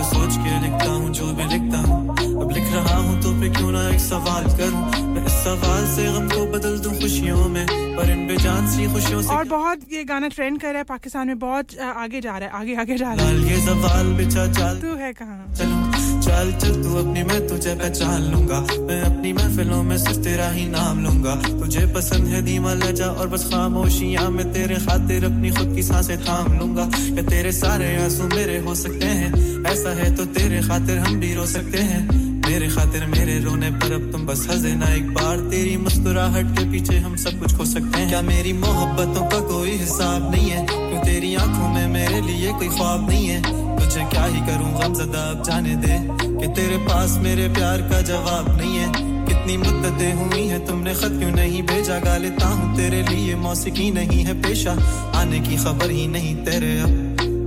को सोच के लिखता हूँ जो भी लिखता हूँ। अब लिख रहा हूँ तो फिर क्यों ना एक सवाल करूँ? मैं इस सवाल से गम को बदल दूँ खुशियों में पर इन बेजान सी खुशियों से और बहुत ये गाना ट्रेंड कर रहा है पाकिस्तान में बहुत आगे जा रहा है आगे आगे जा रहा है। ये सवाल बिछा चाल। तू है कहाँ? चलूँ चल चल, तू अपनी मैं तुझे पहचान लूँगा। मैं अपनी महफिलों में सिर्फ़ तेरा ही नाम लूँगा। तुझे पसंद है धीमा लजा और बस खामोशिया। मैं तेरे खातिर अपनी खुद की साँसें थाम लूँगा। या तेरे सारे आँसू मेरे हो सकते हैं। ऐसा है तो तेरे खातिर हम भी रो सकते हैं। मेरे खातिर मेरे रोने पर अब तुम बस हंसे ना एक बार। तेरी मुस्कुराहट के पीछे हम सब कुछ खो सकते हैं। क्या मेरी मोहब्बतों का कोई हिसाब नहीं है? क्यों तेरी आँखों में मेरे लिए कोई ख्वाब नहीं है? तुझे क्या ही करूँ गमजदा अब जाने दे कि तेरे पास मेरे प्यार का जवाब नहीं है। कितनी मुद्दतें हुई हैं तुमने, खत क्यों नहीं भेजा? गा लेता हूँ तेरे लिए मौसीकी नहीं है पेशा। आने की खबर ही नहीं तेरे अब।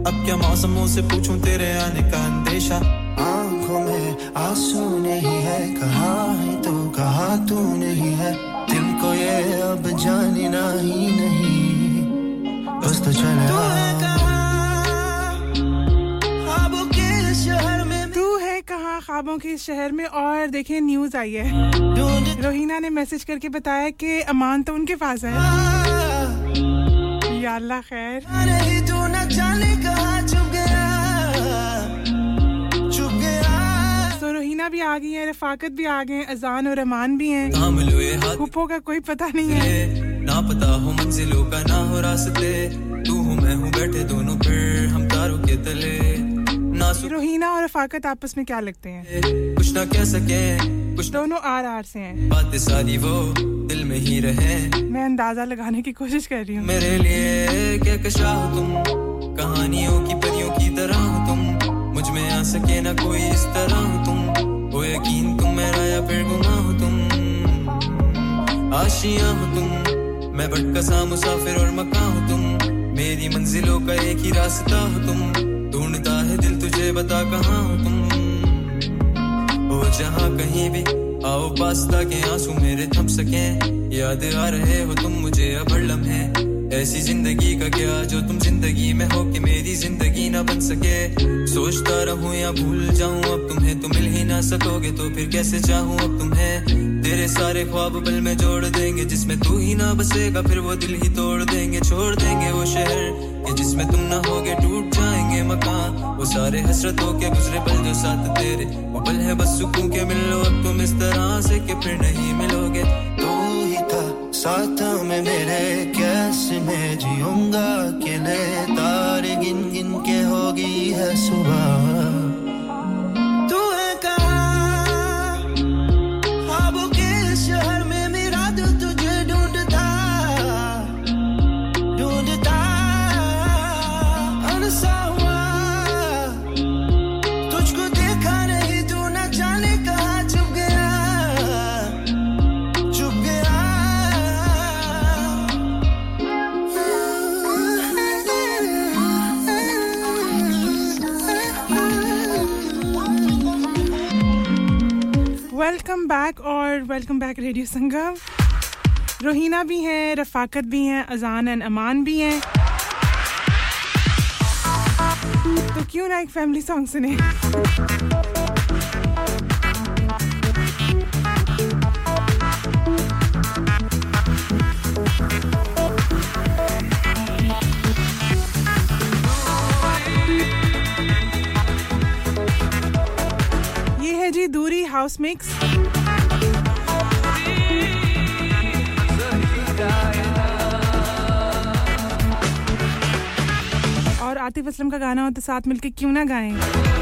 अब क्या मौसमों से पूछूँ तेरे आने का अंदेशा? आँखों में आँसू नहीं है कहा है तो कहा तू नहीं है। दिल को ये अब जानना ही नहीं। बस तो चले। तू है कहाँ? ख्वाबों के शहर में और देखें न्यूज़ आई है। रोहिना ने मैसेज करके बताया कि अमान तो उनके पास है। या अल्लाह खैर। न जाने कहा चुप गया चुप गया रोहिना रोहीना भी आ गई है रफाकत भी आ गए अजान और अमान भी हैं। फूफो का कोई पता नहीं है। ना पता हो मंजिलों का ना हो रास्ते। तू हूँ मैं हूँ बैठे दोनों फिर हम तारों के तले। ना रोहीना और रफाकत आपस में क्या लगते हैं? कुछ ना कह सके कुछ दोनों आर आर से हैं। बातें सारी वो दिल में ही रहे। मैं अंदाज़ा लगाने की कोशिश कर रही हूँ। मेरे लिए क्या कशा हो तुम? कहानियों की परियों की तरह हो तुम। मुझमें आ सके ना कोई इस तरह तुम। हो यकीन तुम मेरा या फिर गुमा हो तुम। आशिया हो तुम, मैं भटका सा मुसाफिर और मका हो तुम। मेरी मंजिलों का एक ही रास्ता हो तुम। ढूंढता है दिल तुझे बता कहाँ हो तुम। हो जहाँ कहीं भी आओ पास ताकि आँसू मेरे थम सके। याद आ रहे हो तुम मुझे अब लम्हे। ऐसी ज़िंदगी का क्या जो तुम ज़िंदगी में हो कि मेरी ज़िंदगी ना बन सके? सोचता रहूँ या भूल जाऊँ, अब तुम्हें तो मिल ही ना सकोगे तो फिर कैसे चाहूँ अब तुम्हें? तेरे सारे ख्वाब बल में जोड़ देंगे, जिसमें तू ही ना बसेगा, फिर वो दिल ही तोड़ देंगे, छोड़ देंगे वो शहर कि जिसमें तुम ना होगे, टूट जाएँगे मकान। वो सारे हसरतों के गुजरे पल जो साथ तेरे, वो पल है बस सुकून के, मिल अब तुम इस तरह से कि फिर नहीं मिलोगे। तू था। साथ में मेरे कैसे मैं जीऊँगा अकेले तारे गिन गिन के होगी है सुबह। वेलकम बैक और welcome back radio Sangam Rohina भी हैं, रफाकत भी हैं, अजान एंड अमान भी हैं। तो क्यों ना एक फैमिली सॉन्ग सुने? जी दूरी हाउस मिक्स आतिफ असलम का गाना हो तो साथ मिलकर क्यों ना गाएँ?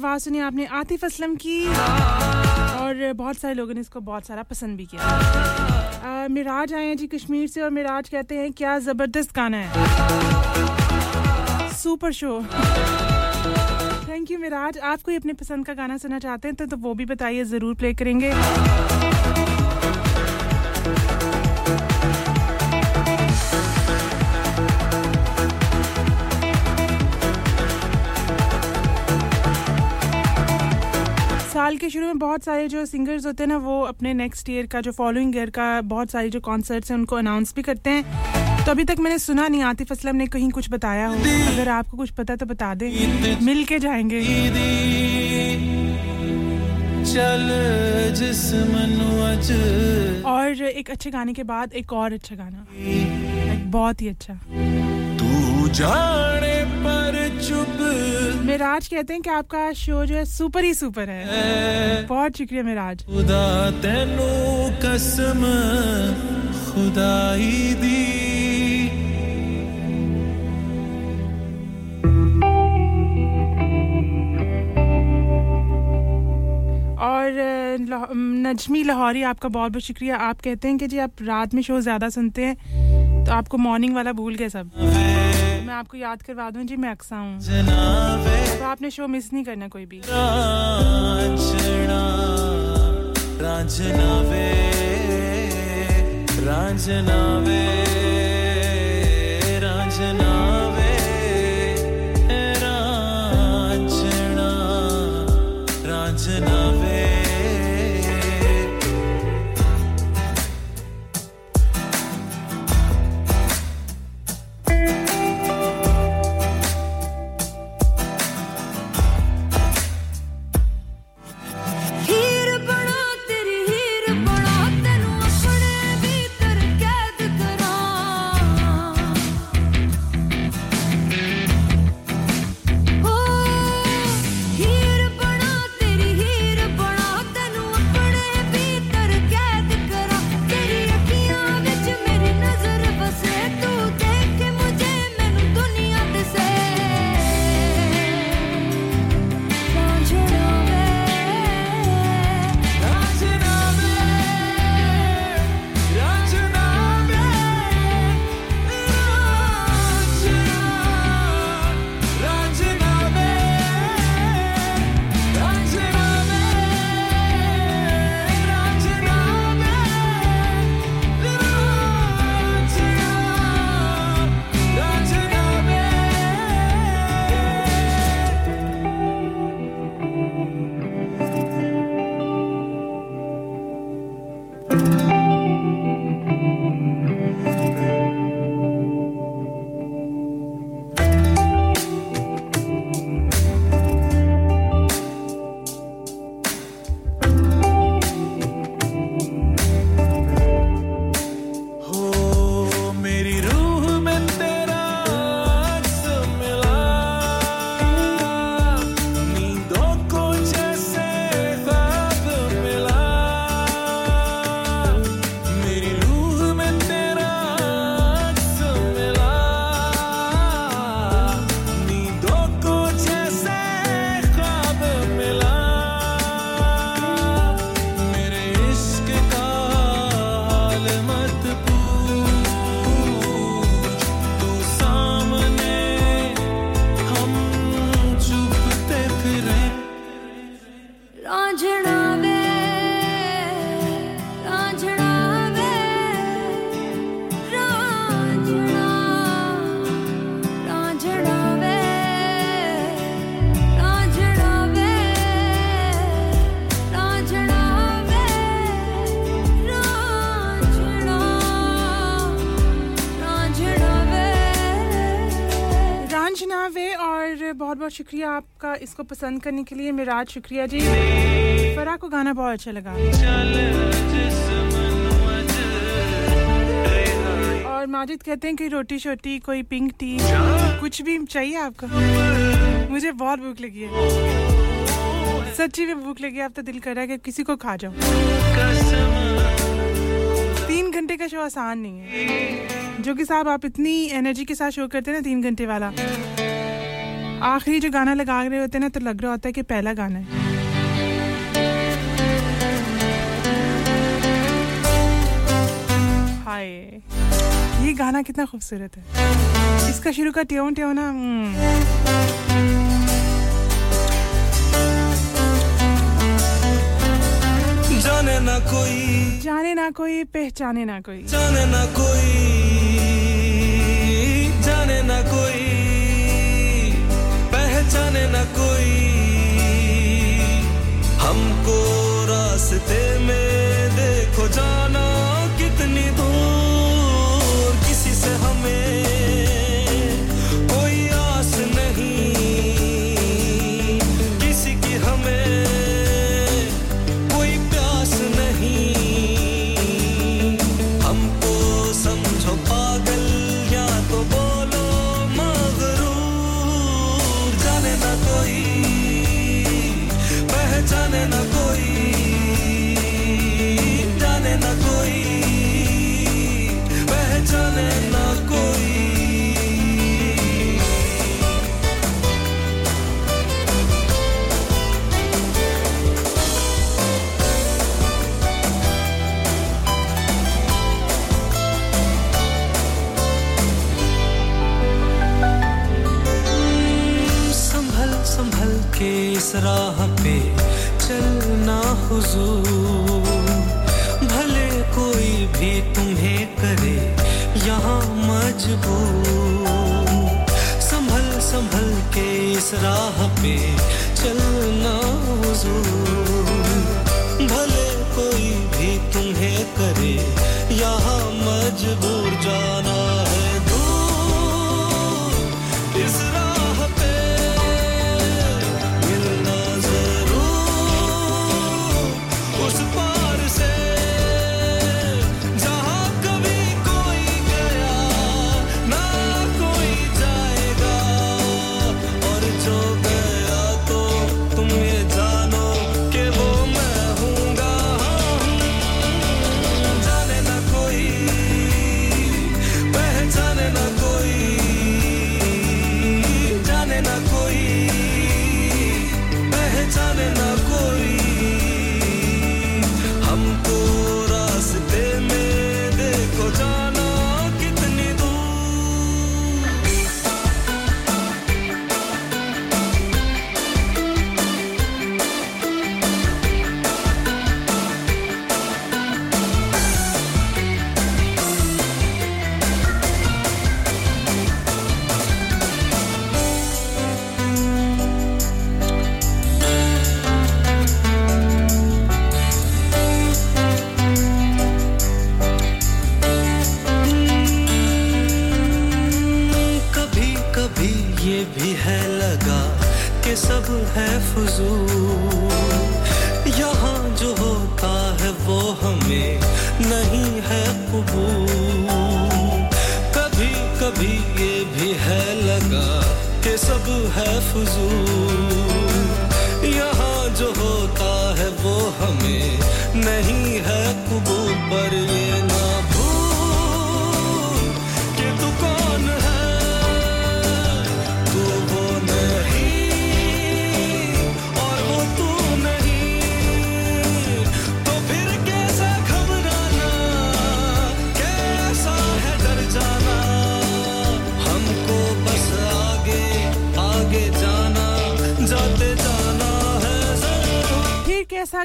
आवाज़ सुनी आपने आतिफ असलम की। और बहुत सारे लोगों ने इसको बहुत सारा पसंद भी किया। मिराज आए हैं जी कश्मीर से और मिराज कहते हैं क्या ज़बरदस्त गाना है। Super show thank you Miraj. आप कोई अपने पसंद का गाना सुनना चाहते हैं तो, तो वो भी बताइए ज़रूर प्ले करेंगे। के शुरू में बहुत सारे जो सिंगर्स होते हैं ना वो अपने नेक्स्ट ईयर का जो फॉलोइंग ईयर का बहुत सारे जो कॉन्सर्ट्स हैं उनको अनाउंस भी करते हैं। तो अभी तक मैंने सुना नहीं आतिफ असलम ने कहीं कुछ बताया हो? अगर आपको कुछ पता तो बता दे। मिल के जाएँगे। चल और एक अच्छे गाने के बाद एक और अच्छा गाना। बहुत ही अच्छा। तू जाने पर मिराज कहते हैं कि आपका शो जो है सुपर ही सुपर है। बहुत शुक्रिया मिराज। खुदा तेनू कसम खुदाई दी। और नजमी लाहौरी आपका बहुत बहुत शुक्रिया। आप कहते हैं कि जी आप रात में शो ज़्यादा सुनते हैं तो आपको मॉर्निंग वाला भूल गए सब। मैं आपको याद करवा दूँ। जी मैं अक्सा हूँ। तो आपने शो मिस नहीं करना कोई भी। रांझनावे रांझनावे रांझनावे। शुक्रिया आपका इसको पसंद करने के लिए। मिराज, शुक्रिया जी। फरा को गाना बहुत अच्छा लगा। और माजिद कहते हैं कि रोटी शोटी, कोई पिंक टी, कुछ भी चाहिए आपको? मुझे बहुत भूख लगी है। सच्ची में भूख लगी आप तो दिल कर रहा है कि किसी को खा जाओ तीन घंटे का शो आसान नहीं है। जो कि साहब आप इतनी एनर्जी के साथ शो करते हैं ना, तीन घंटे वाला। आखिरी जो गाना लगा रहे होते हैं ना तो लग रहा होता है कि पहला गाना है। हाय। ये गाना कितना खूबसूरत है। इसका शुरू का ट्यून ट्यून ना हम्म। जाने ना कोई। जाने ना कोई पहचाने ना कोई। जाने ना कोई। जाने ना कोई। पहचाने ना इस राह पे चलना हुजूर। भले कोई भी तुम्हें करे यहाँ मजबूर। संभल संभल के इस राह पे चलना हुजूर। भले कोई भी तुम्हें करे यहाँ मजबूर जाना।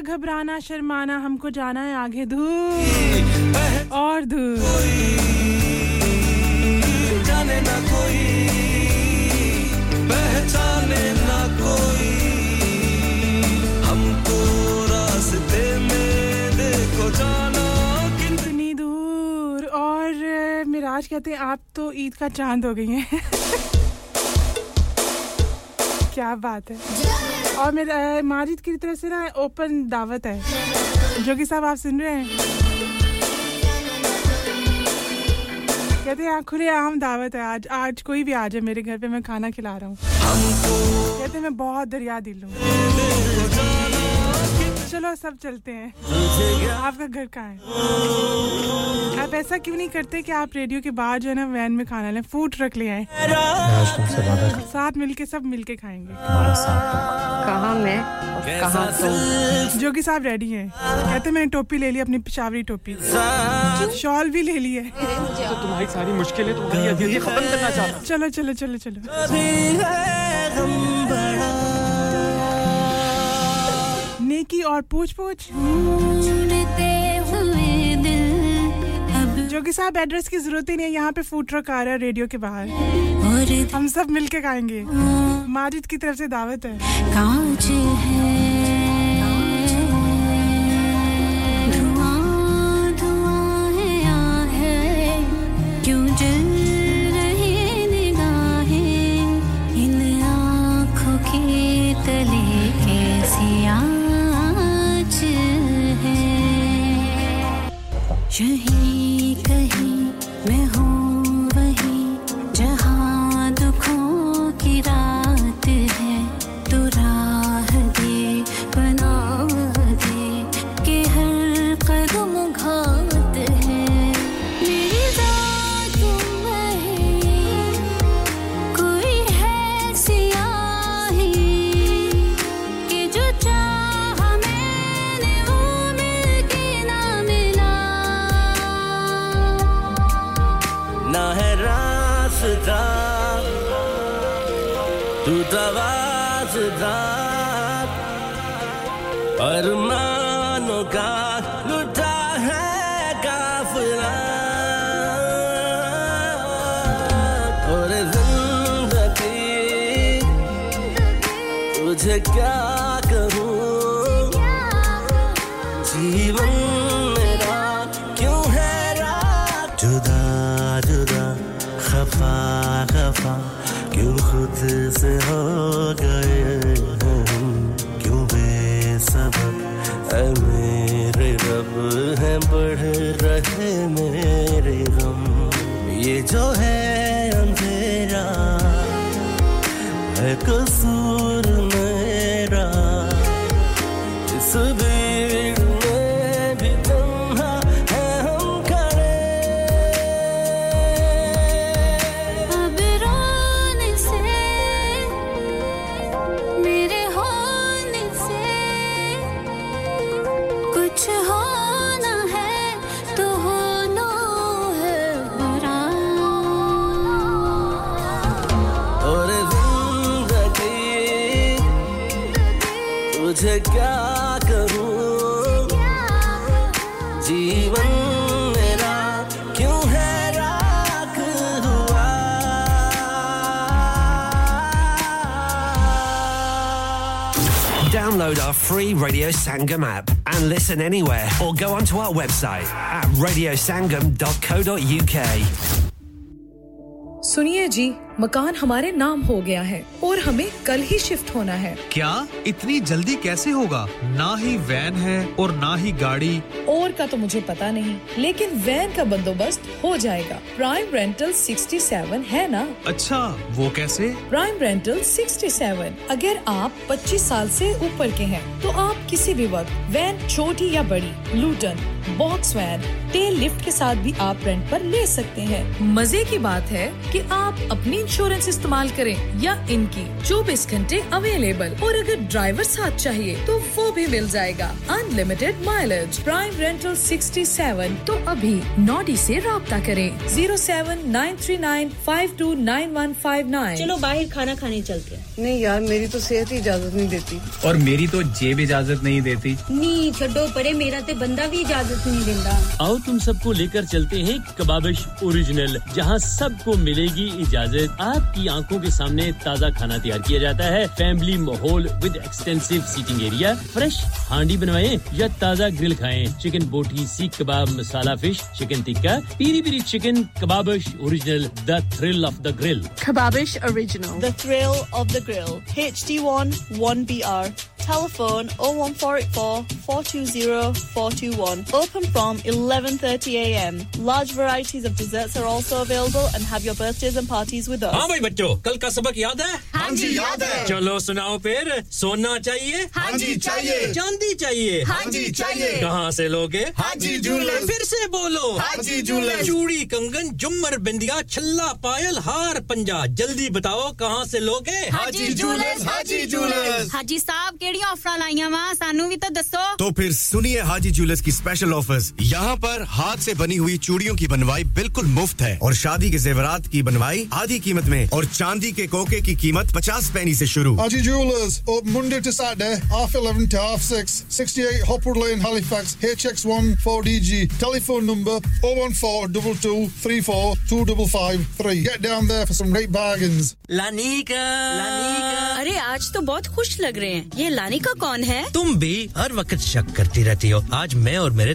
घबराना शर्माना हमको जाना है आगे दूर और दूर जाने ना कोई पहचाने ना कोई। हमको रास्ते में देखो जाना कितनी दूर। और मिराज कहते हैं आप तो ईद का चाँद हो गई हैं। क्या बात है। और मेरा माजिद की तरफ़ से ना ओपन दावत है। जो कि साहब, आप सुन रहे हैं? कहते हैं खुले आम दावत है। आज आज कोई भी आ जाए मेरे घर पे, मैं खाना खिला रहा हूँ। कहते हैं, मैं बहुत दरिया दिल हूँ। चलो सब चलते हैं। आपका घर कहाँ है? आप ऐसा क्यों नहीं करते कि आप रेडियो के बाद जो है ना वैन में खाना लें फ़ूड ट्रक ले आए? साथ मिलके सब मिलके खाएँगे। कहा मैं कहा तुम? जोगी साहब रेडी हैं। कहते मैंने टोपी ले ली अपनी पिशावरी टोपी। शॉल भी ले ली है। तो तुम्हारी सारी मुश्किलें तुम्हारी खत्म करना चाहता चलो चलो चलो चलो। नेकी और पूछ पूछ जोगी साहब एड्रेस की ज़रूरत ही नहीं है। यहाँ पे फ़ूड ट्रक आ रहा है रेडियो के बाहर। हम सब मिलके खाएँगे। माजिद की तरफ़ से दावत है। यहीं कहीं बढ़ रहे मेरे गम। ये जो है अंधेरा है कसूर free Radio Sangam app and listen anywhere or go onto our website at radiosangam.co.uk. सुनिए जी मकान हमारे नाम हो गया है और हमें कल ही शिफ्ट होना है। क्या? इतनी जल्दी कैसे होगा? ना ही वैन है और ना ही गाड़ी। और का तो मुझे पता नहीं लेकिन वैन का बंदोबस्त हो जाएगा। प्राइम रेंटल 67 है ना? अच्छा वो कैसे? प्राइम रेंटल 67 अगर आप 25 साल से ऊपर के हैं तो आप किसी भी वक्त वैन छोटी या बड़ी Luton box van tail lift के साथ भी आप रेंट पर ले सकते हैं। मज़े की बात है कि आप अपनी इंश्योरेंस इस्तेमाल करें या इनकी 24 घंटे अवेलेबल और अगर ड्राइवर साथ चाहिए तो वो भी मिल जाएगा। अनलिमिटेड माइलेज प्राइम रेंटल 67 तो अभी नॉडी से रहा करें। Zero seven nine three nine five two nine one five nine चलो बाहर खाना खाने चलते हैं। नहीं यार मेरी तो सेहत ही इजाज़त नहीं देती। और मेरी तो जेब इजाज़त नहीं देती। नी छड्डो परे मेरा ते बंदा भी इजाज़त नहीं देता आओ तुम सबको लेकर चलते हैं कबाबिश ओरिजिनल जहाँ सबको मिलेगी इजाज़त आपकी आँखों के सामने ताज़ा खाना तैयार किया जाता है फैमिली माहौल with extensive seating area fresh handi बनवाएँ या ताज़ा ग्रिल खाएँ chicken boti seekh kebab masala fish chicken tikka piri piri chicken Kababish original the thrill of the grill Kebabish Original. The thrill of the grill. HD1 1BR. Telephone 01484 420 421. Open from 11.30am. Large varieties of desserts are also available and have your birthdays and parties with us. हाँ भाई बच्चों कल का सबक याद है हाँ जी, याद है। चलो सुनाओ फिर सोना चाहिए हाँ जी, चाहिए। चांदी चाहिए हाँ जी, चाहिए। कहाँ से लोगे हाजी जूलर्स। फिर से बोलो हाजी जूलर्स। चूड़ी कंगन जुमर बिंदिया छल्ला पायल हार पंजा जल्दी बताओ कहाँ से लोगे हाजी जूलर्स, हाजी जूलर्स। हाजी साहब केड़ी ऑफ़र लाईया वा सानू भी तो दसो तो फिर सुनिए हाजी ज्वेलर्स की स्पेशल ऑफर्स यहाँ पर हाथ से बनी हुई चूड़ियों की बनवाई बिल्कुल मुफ़्त है। और शादी के जेवरात की बनवाई आधी कीमत में और चांदी के कोके की कीमत पचास पैनी से शुरू। Haji Jewelers, open Monday to Saturday, half 11 to half 6, 68 Hopwood Lane, Halifax, HX1 4DG. Telephone number 014 223 Get down there for some great bargains. लानिका अरे आज तो बहुत खुश लग रहे हैं। ये लानिका कौन है? तुम भी हर वक्त शक करती रहती हो। आज मैं और मेरे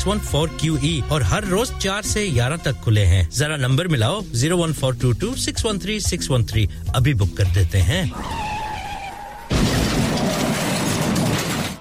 X one four Q E और हर रोज चार से ग्यारह तक खुले हैं। जरा नंबर मिलाओ zero one four two two six one three six one three अभी बुक कर देते हैं।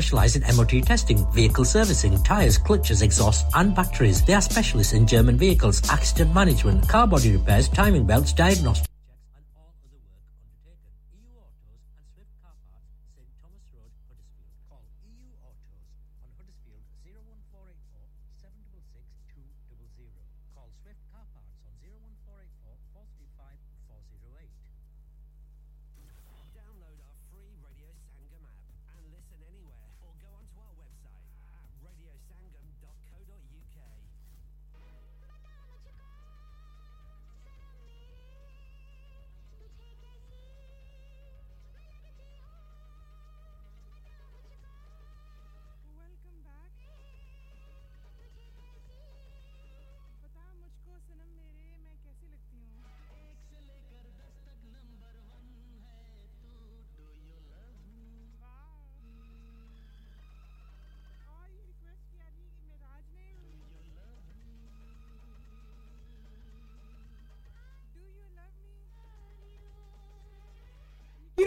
specialise in MOT testing, vehicle servicing, tyres, clutches, exhaust and batteries. They are specialists in German vehicles, accident management, car body repairs, timing belts, diagnostics.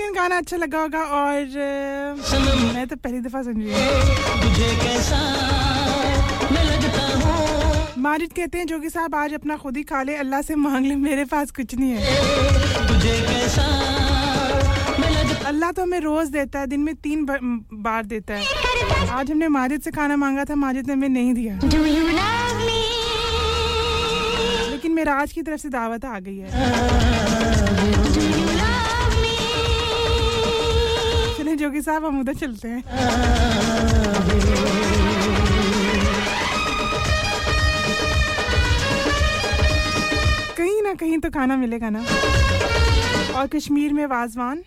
यकीनन गाना अच्छा लगा होगा और मैं तो पहली दफ़ा सुन रही हूँ। माजिद कहते हैं जोगी साहब आज अपना खुद ही खा ले अल्लाह से मांग ले मेरे पास कुछ नहीं है। अल्लाह तो हमें रोज देता है दिन में तीन बार देता है। आज हमने माजिद से खाना मांगा था माजिद ने हमें नहीं दिया। लेकिन मेरा आज की तरफ़ से दावत आ गई है। जोगी साहब, हम उधर चलते हैं। कहीं ना कहीं तो खाना मिलेगा ना। और कश्मीर में वाजवान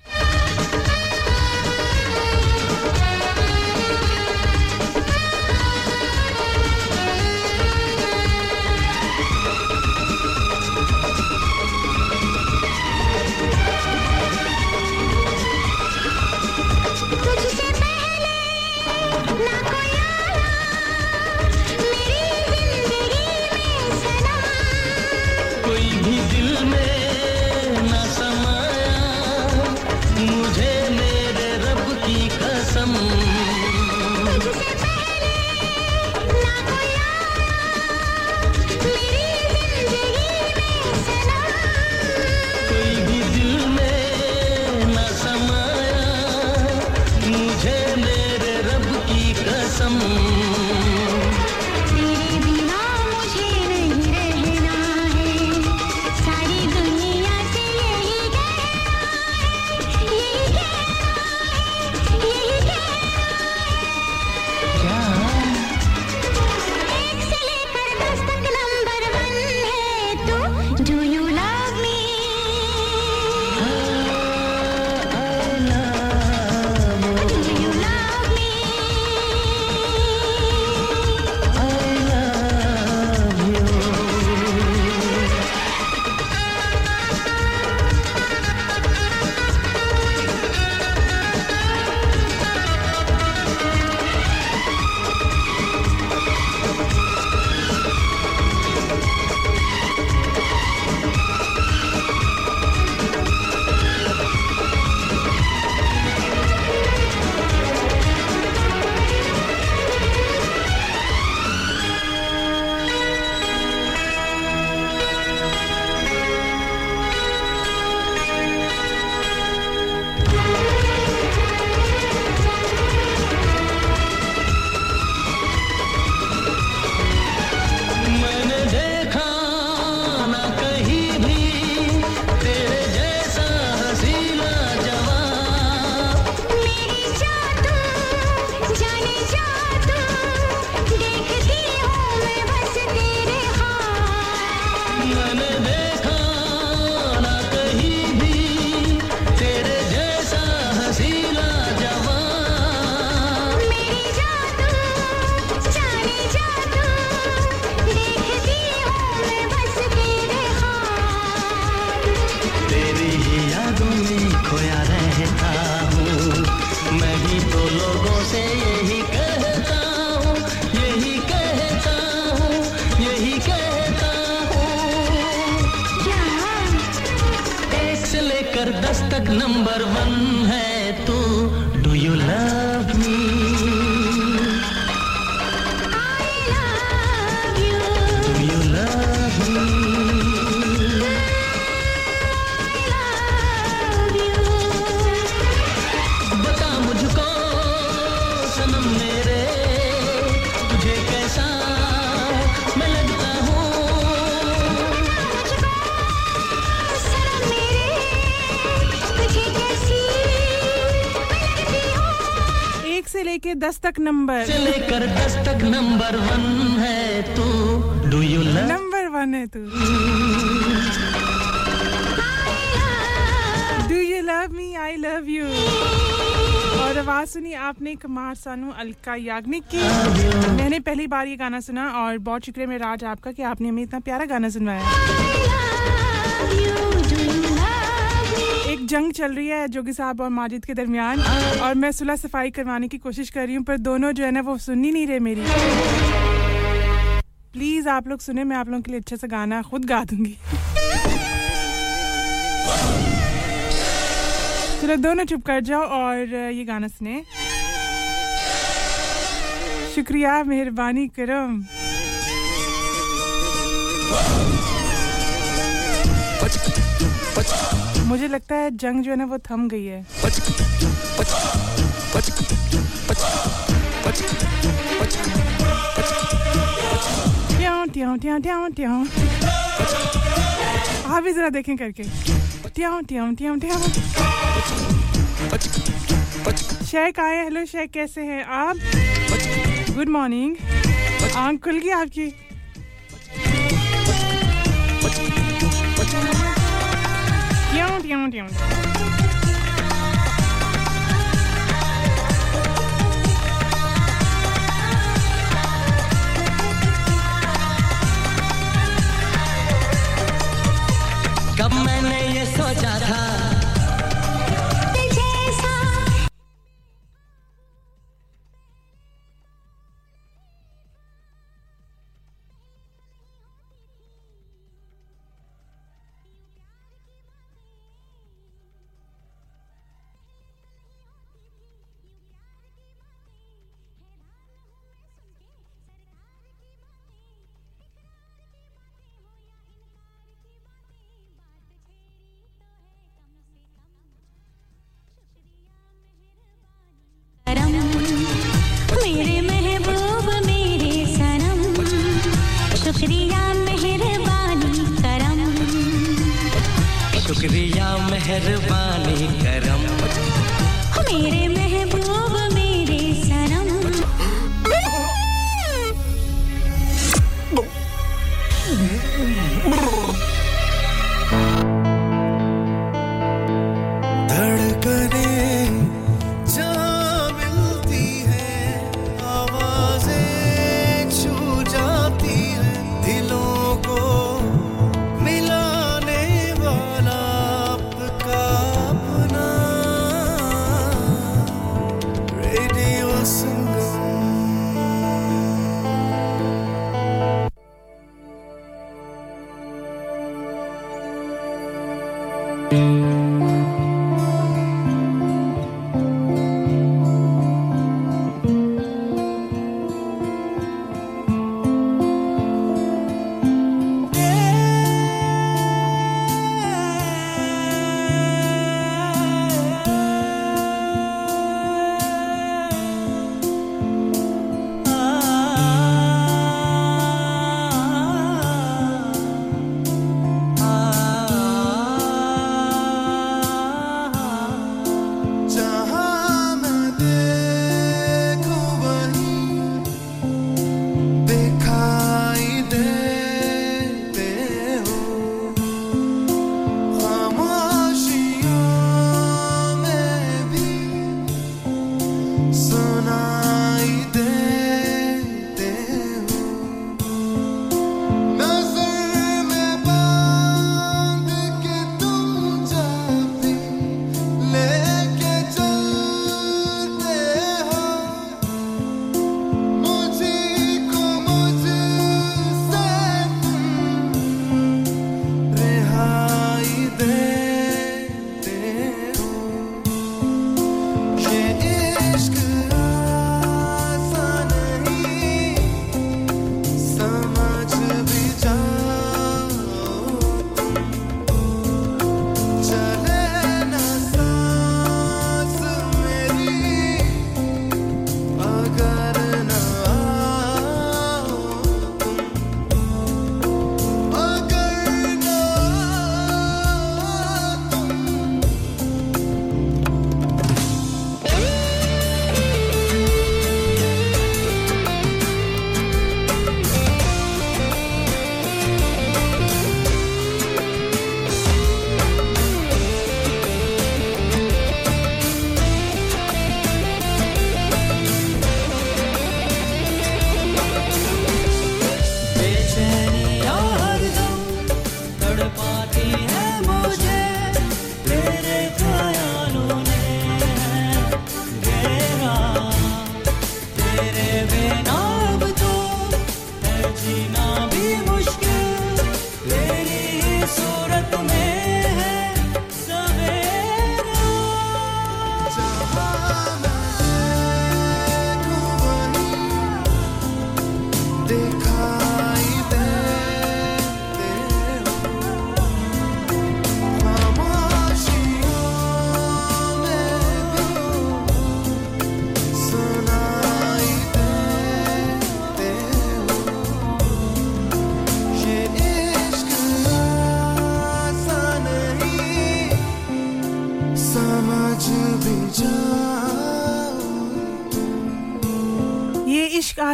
तक नंबर। से लेकर दस तक नंबर वन है तू। Do you love number one है तू। Do you love me I love you और आवाज़ सुनी आपने कुमार सानू अलका याग्निक की। मैंने पहली बार ये गाना सुना और बहुत शुक्रिया मेरा राज आपका कि आपने हमें इतना प्यारा गाना सुनवाया। जंग चल रही है जोगी साहब और माजिद के दरमियान। और मैं सुलह सफ़ाई करवाने की कोशिश कर रही हूँ, पर दोनों जो है ना वो सुन ही नहीं रहे मेरी। प्लीज़ आप लोग सुने, मैं आप लोगों के लिए अच्छा सा गाना खुद गा दूँगी। चलो दोनों चुप कर जाओ और ये गाना सुने। शुक्रिया, मेहरबानी करम मुझे लगता है जंग जो है ना वो थम गई है। आप भी जरा देखें करके। ट्याऊं ट्याऊं ट्याऊं ट्याऊं शेख आए, हेलो शेख, कैसे हैं आप? गुड मॉर्निंग आँख खुल गई आपकी? कब मैंने ये सोचा था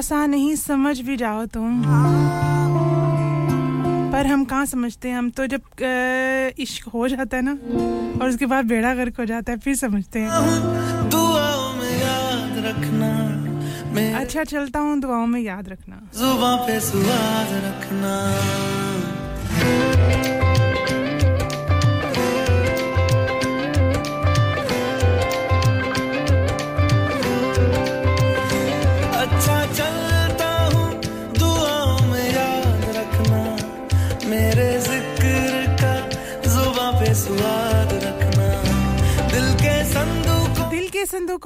आसान नहीं समझ भी जाओ तुम। पर हम कहाँ समझते हैं? हम तो जब इश्क हो जाता है ना और उसके बाद बेड़ा गर्क हो जाता है फिर समझते हैं। दुआओं में याद रखना मैं अच्छा चलता हूँ दुआओं में याद रखना। जुबा पे सुहाग रखना।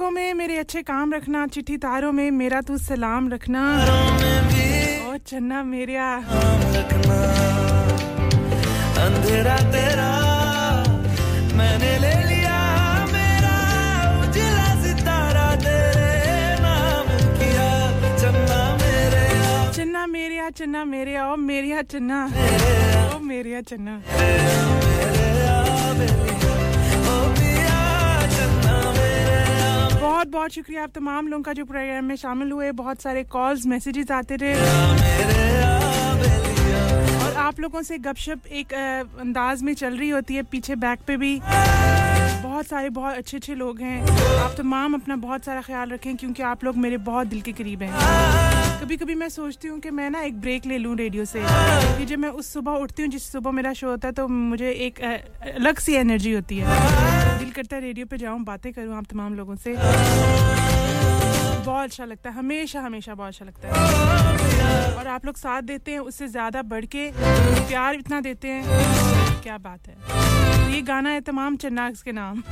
के में मेरे अच्छे काम रखना चिट्ठी तारों में मेरा तू सलाम रखना। और चन्ना मेरिया। अंधेरा तेरा मैंने ले लिया मेरा उजला सितारा तेरे नाम किया। चन्ना मेरे चन्ना मेरिया चन्ना मेरिया ओ मेरिया चन्ना। ओ मेरिया चन्ना। बहुत बहुत शुक्रिया। आप तमाम लोगों का जो प्रोग्राम में शामिल हुए, बहुत सारे कॉल्स मैसेजेस आते रहे। और आप लोगों से गपशप एक अंदाज में चल रही होती है, पीछे बैक पे भी। बहुत सारे बहुत अच्छे अच्छे लोग हैं। आप तमाम अपना बहुत सारा ख्याल रखें क्योंकि आप लोग मेरे बहुत दिल के करीब हैं। कभी कभी मैं सोचती हूँ कि मैं ना एक ब्रेक ले लूँ रेडियो से कि जब मैं उस सुबह उठती हूँ, जिस सुबह मेरा शो होता है तो मुझे एक अलग सी एनर्जी होती है। दिल करता है रेडियो पर जाऊँ, बातें करूँ आप तमाम लोगों से। बहुत अच्छा लगता है, हमेशा हमेशा बहुत अच्छा लगता है। और आप लोग साथ देते हैं, उससे ज़्यादा बढ़ के, प्यार इतना देते हैं। क्या बात है? तो ये गाना है तमाम चन्नाक्स के नाम।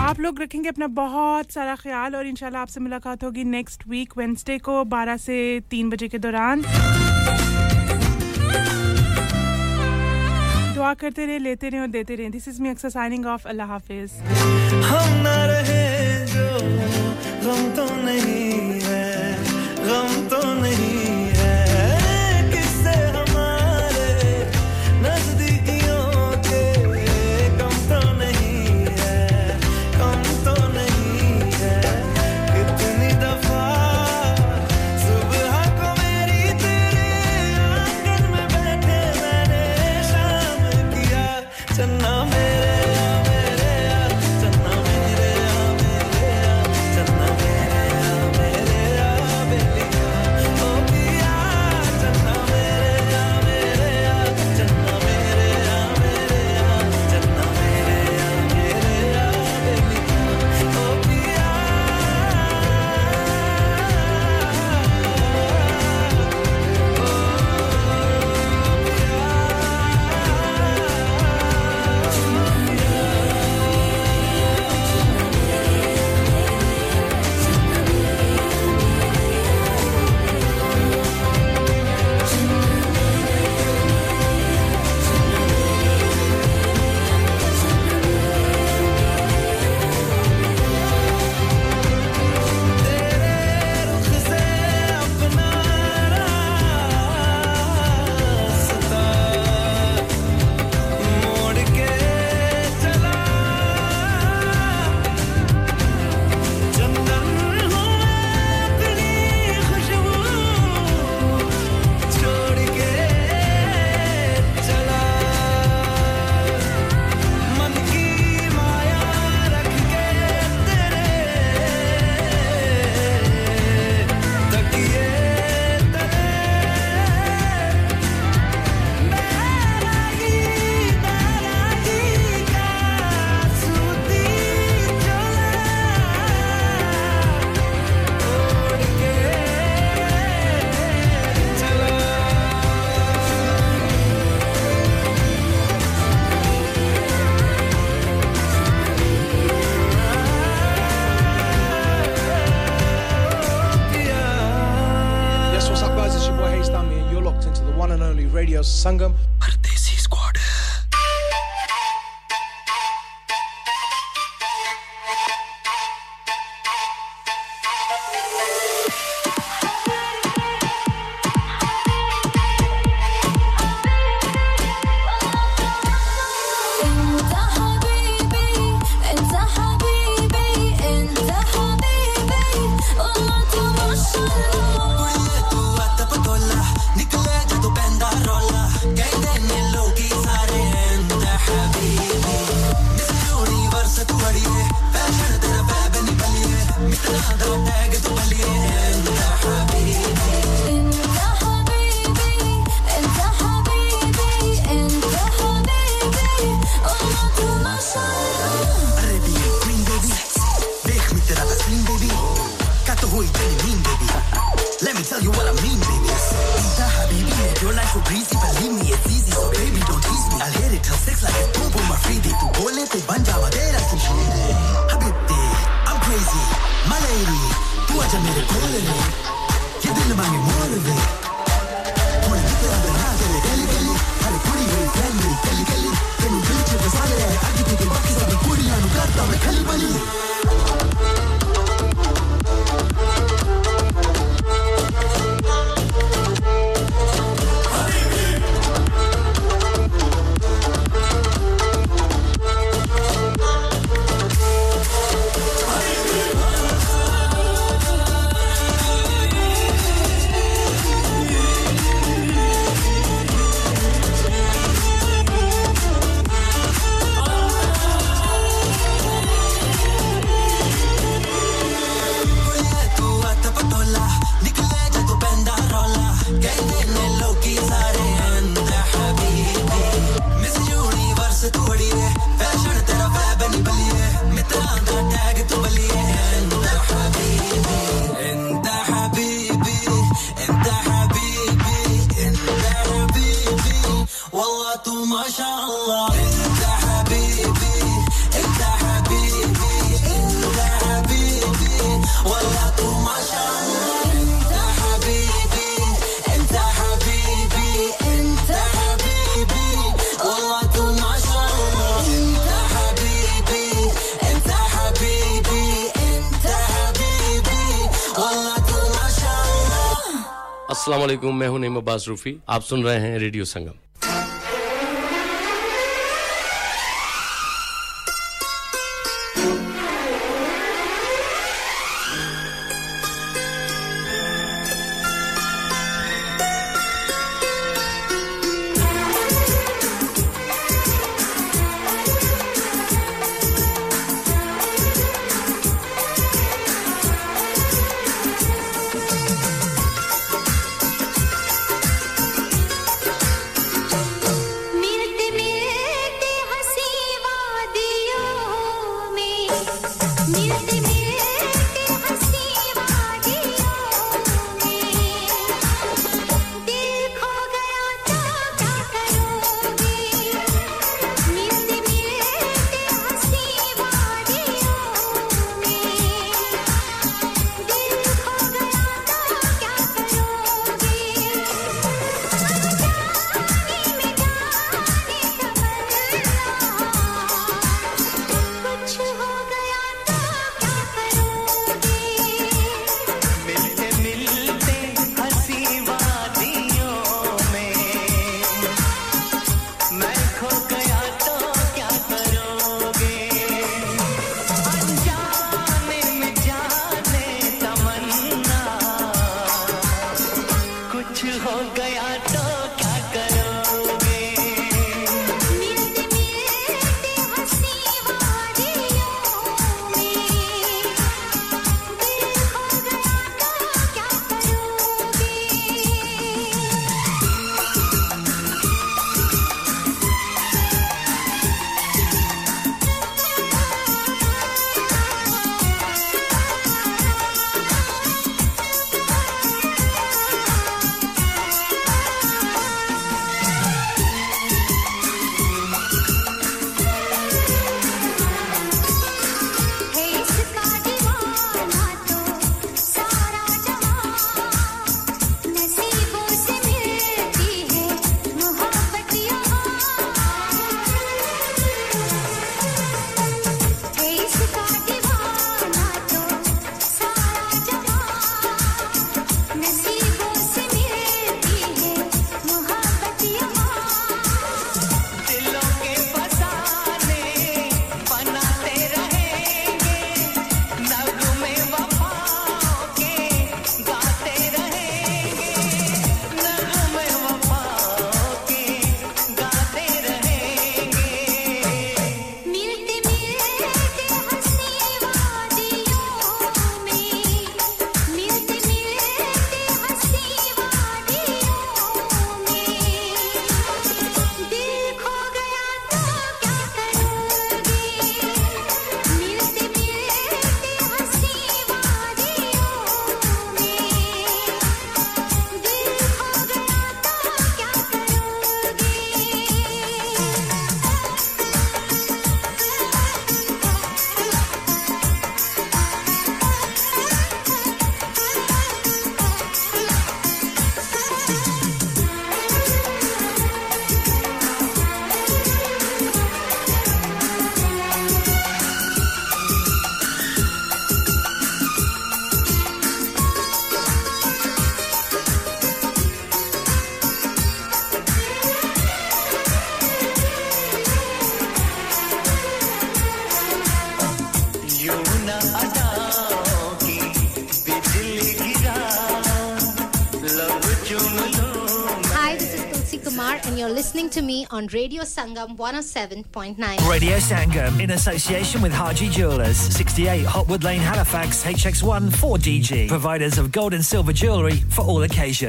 आप लोग रखेंगे अपना बहुत सारा ख्याल और इंशाल्लाह आपसे मुलाकात होगी नेक्स्ट वीक वेंसडे को 12 से 3 बजे के दौरान। दुआ करते रहे लेते रहे और देते रहे दिस इज़ मी अक्सर साइनिंग ऑफ़ अल्लाह हाफिज। हम न रहे जो गम तो नहीं है, गम तो नहीं मैं हूँ नीम अब्बास रूफी। आप सुन रहे हैं radio Sangam. To me on Radio Sangam 107.9. Radio Sangam in association with Haji Jewelers, 68 Hotwood Lane, Halifax, HX1 4DG. Providers of gold and silver jewellery for all occasions.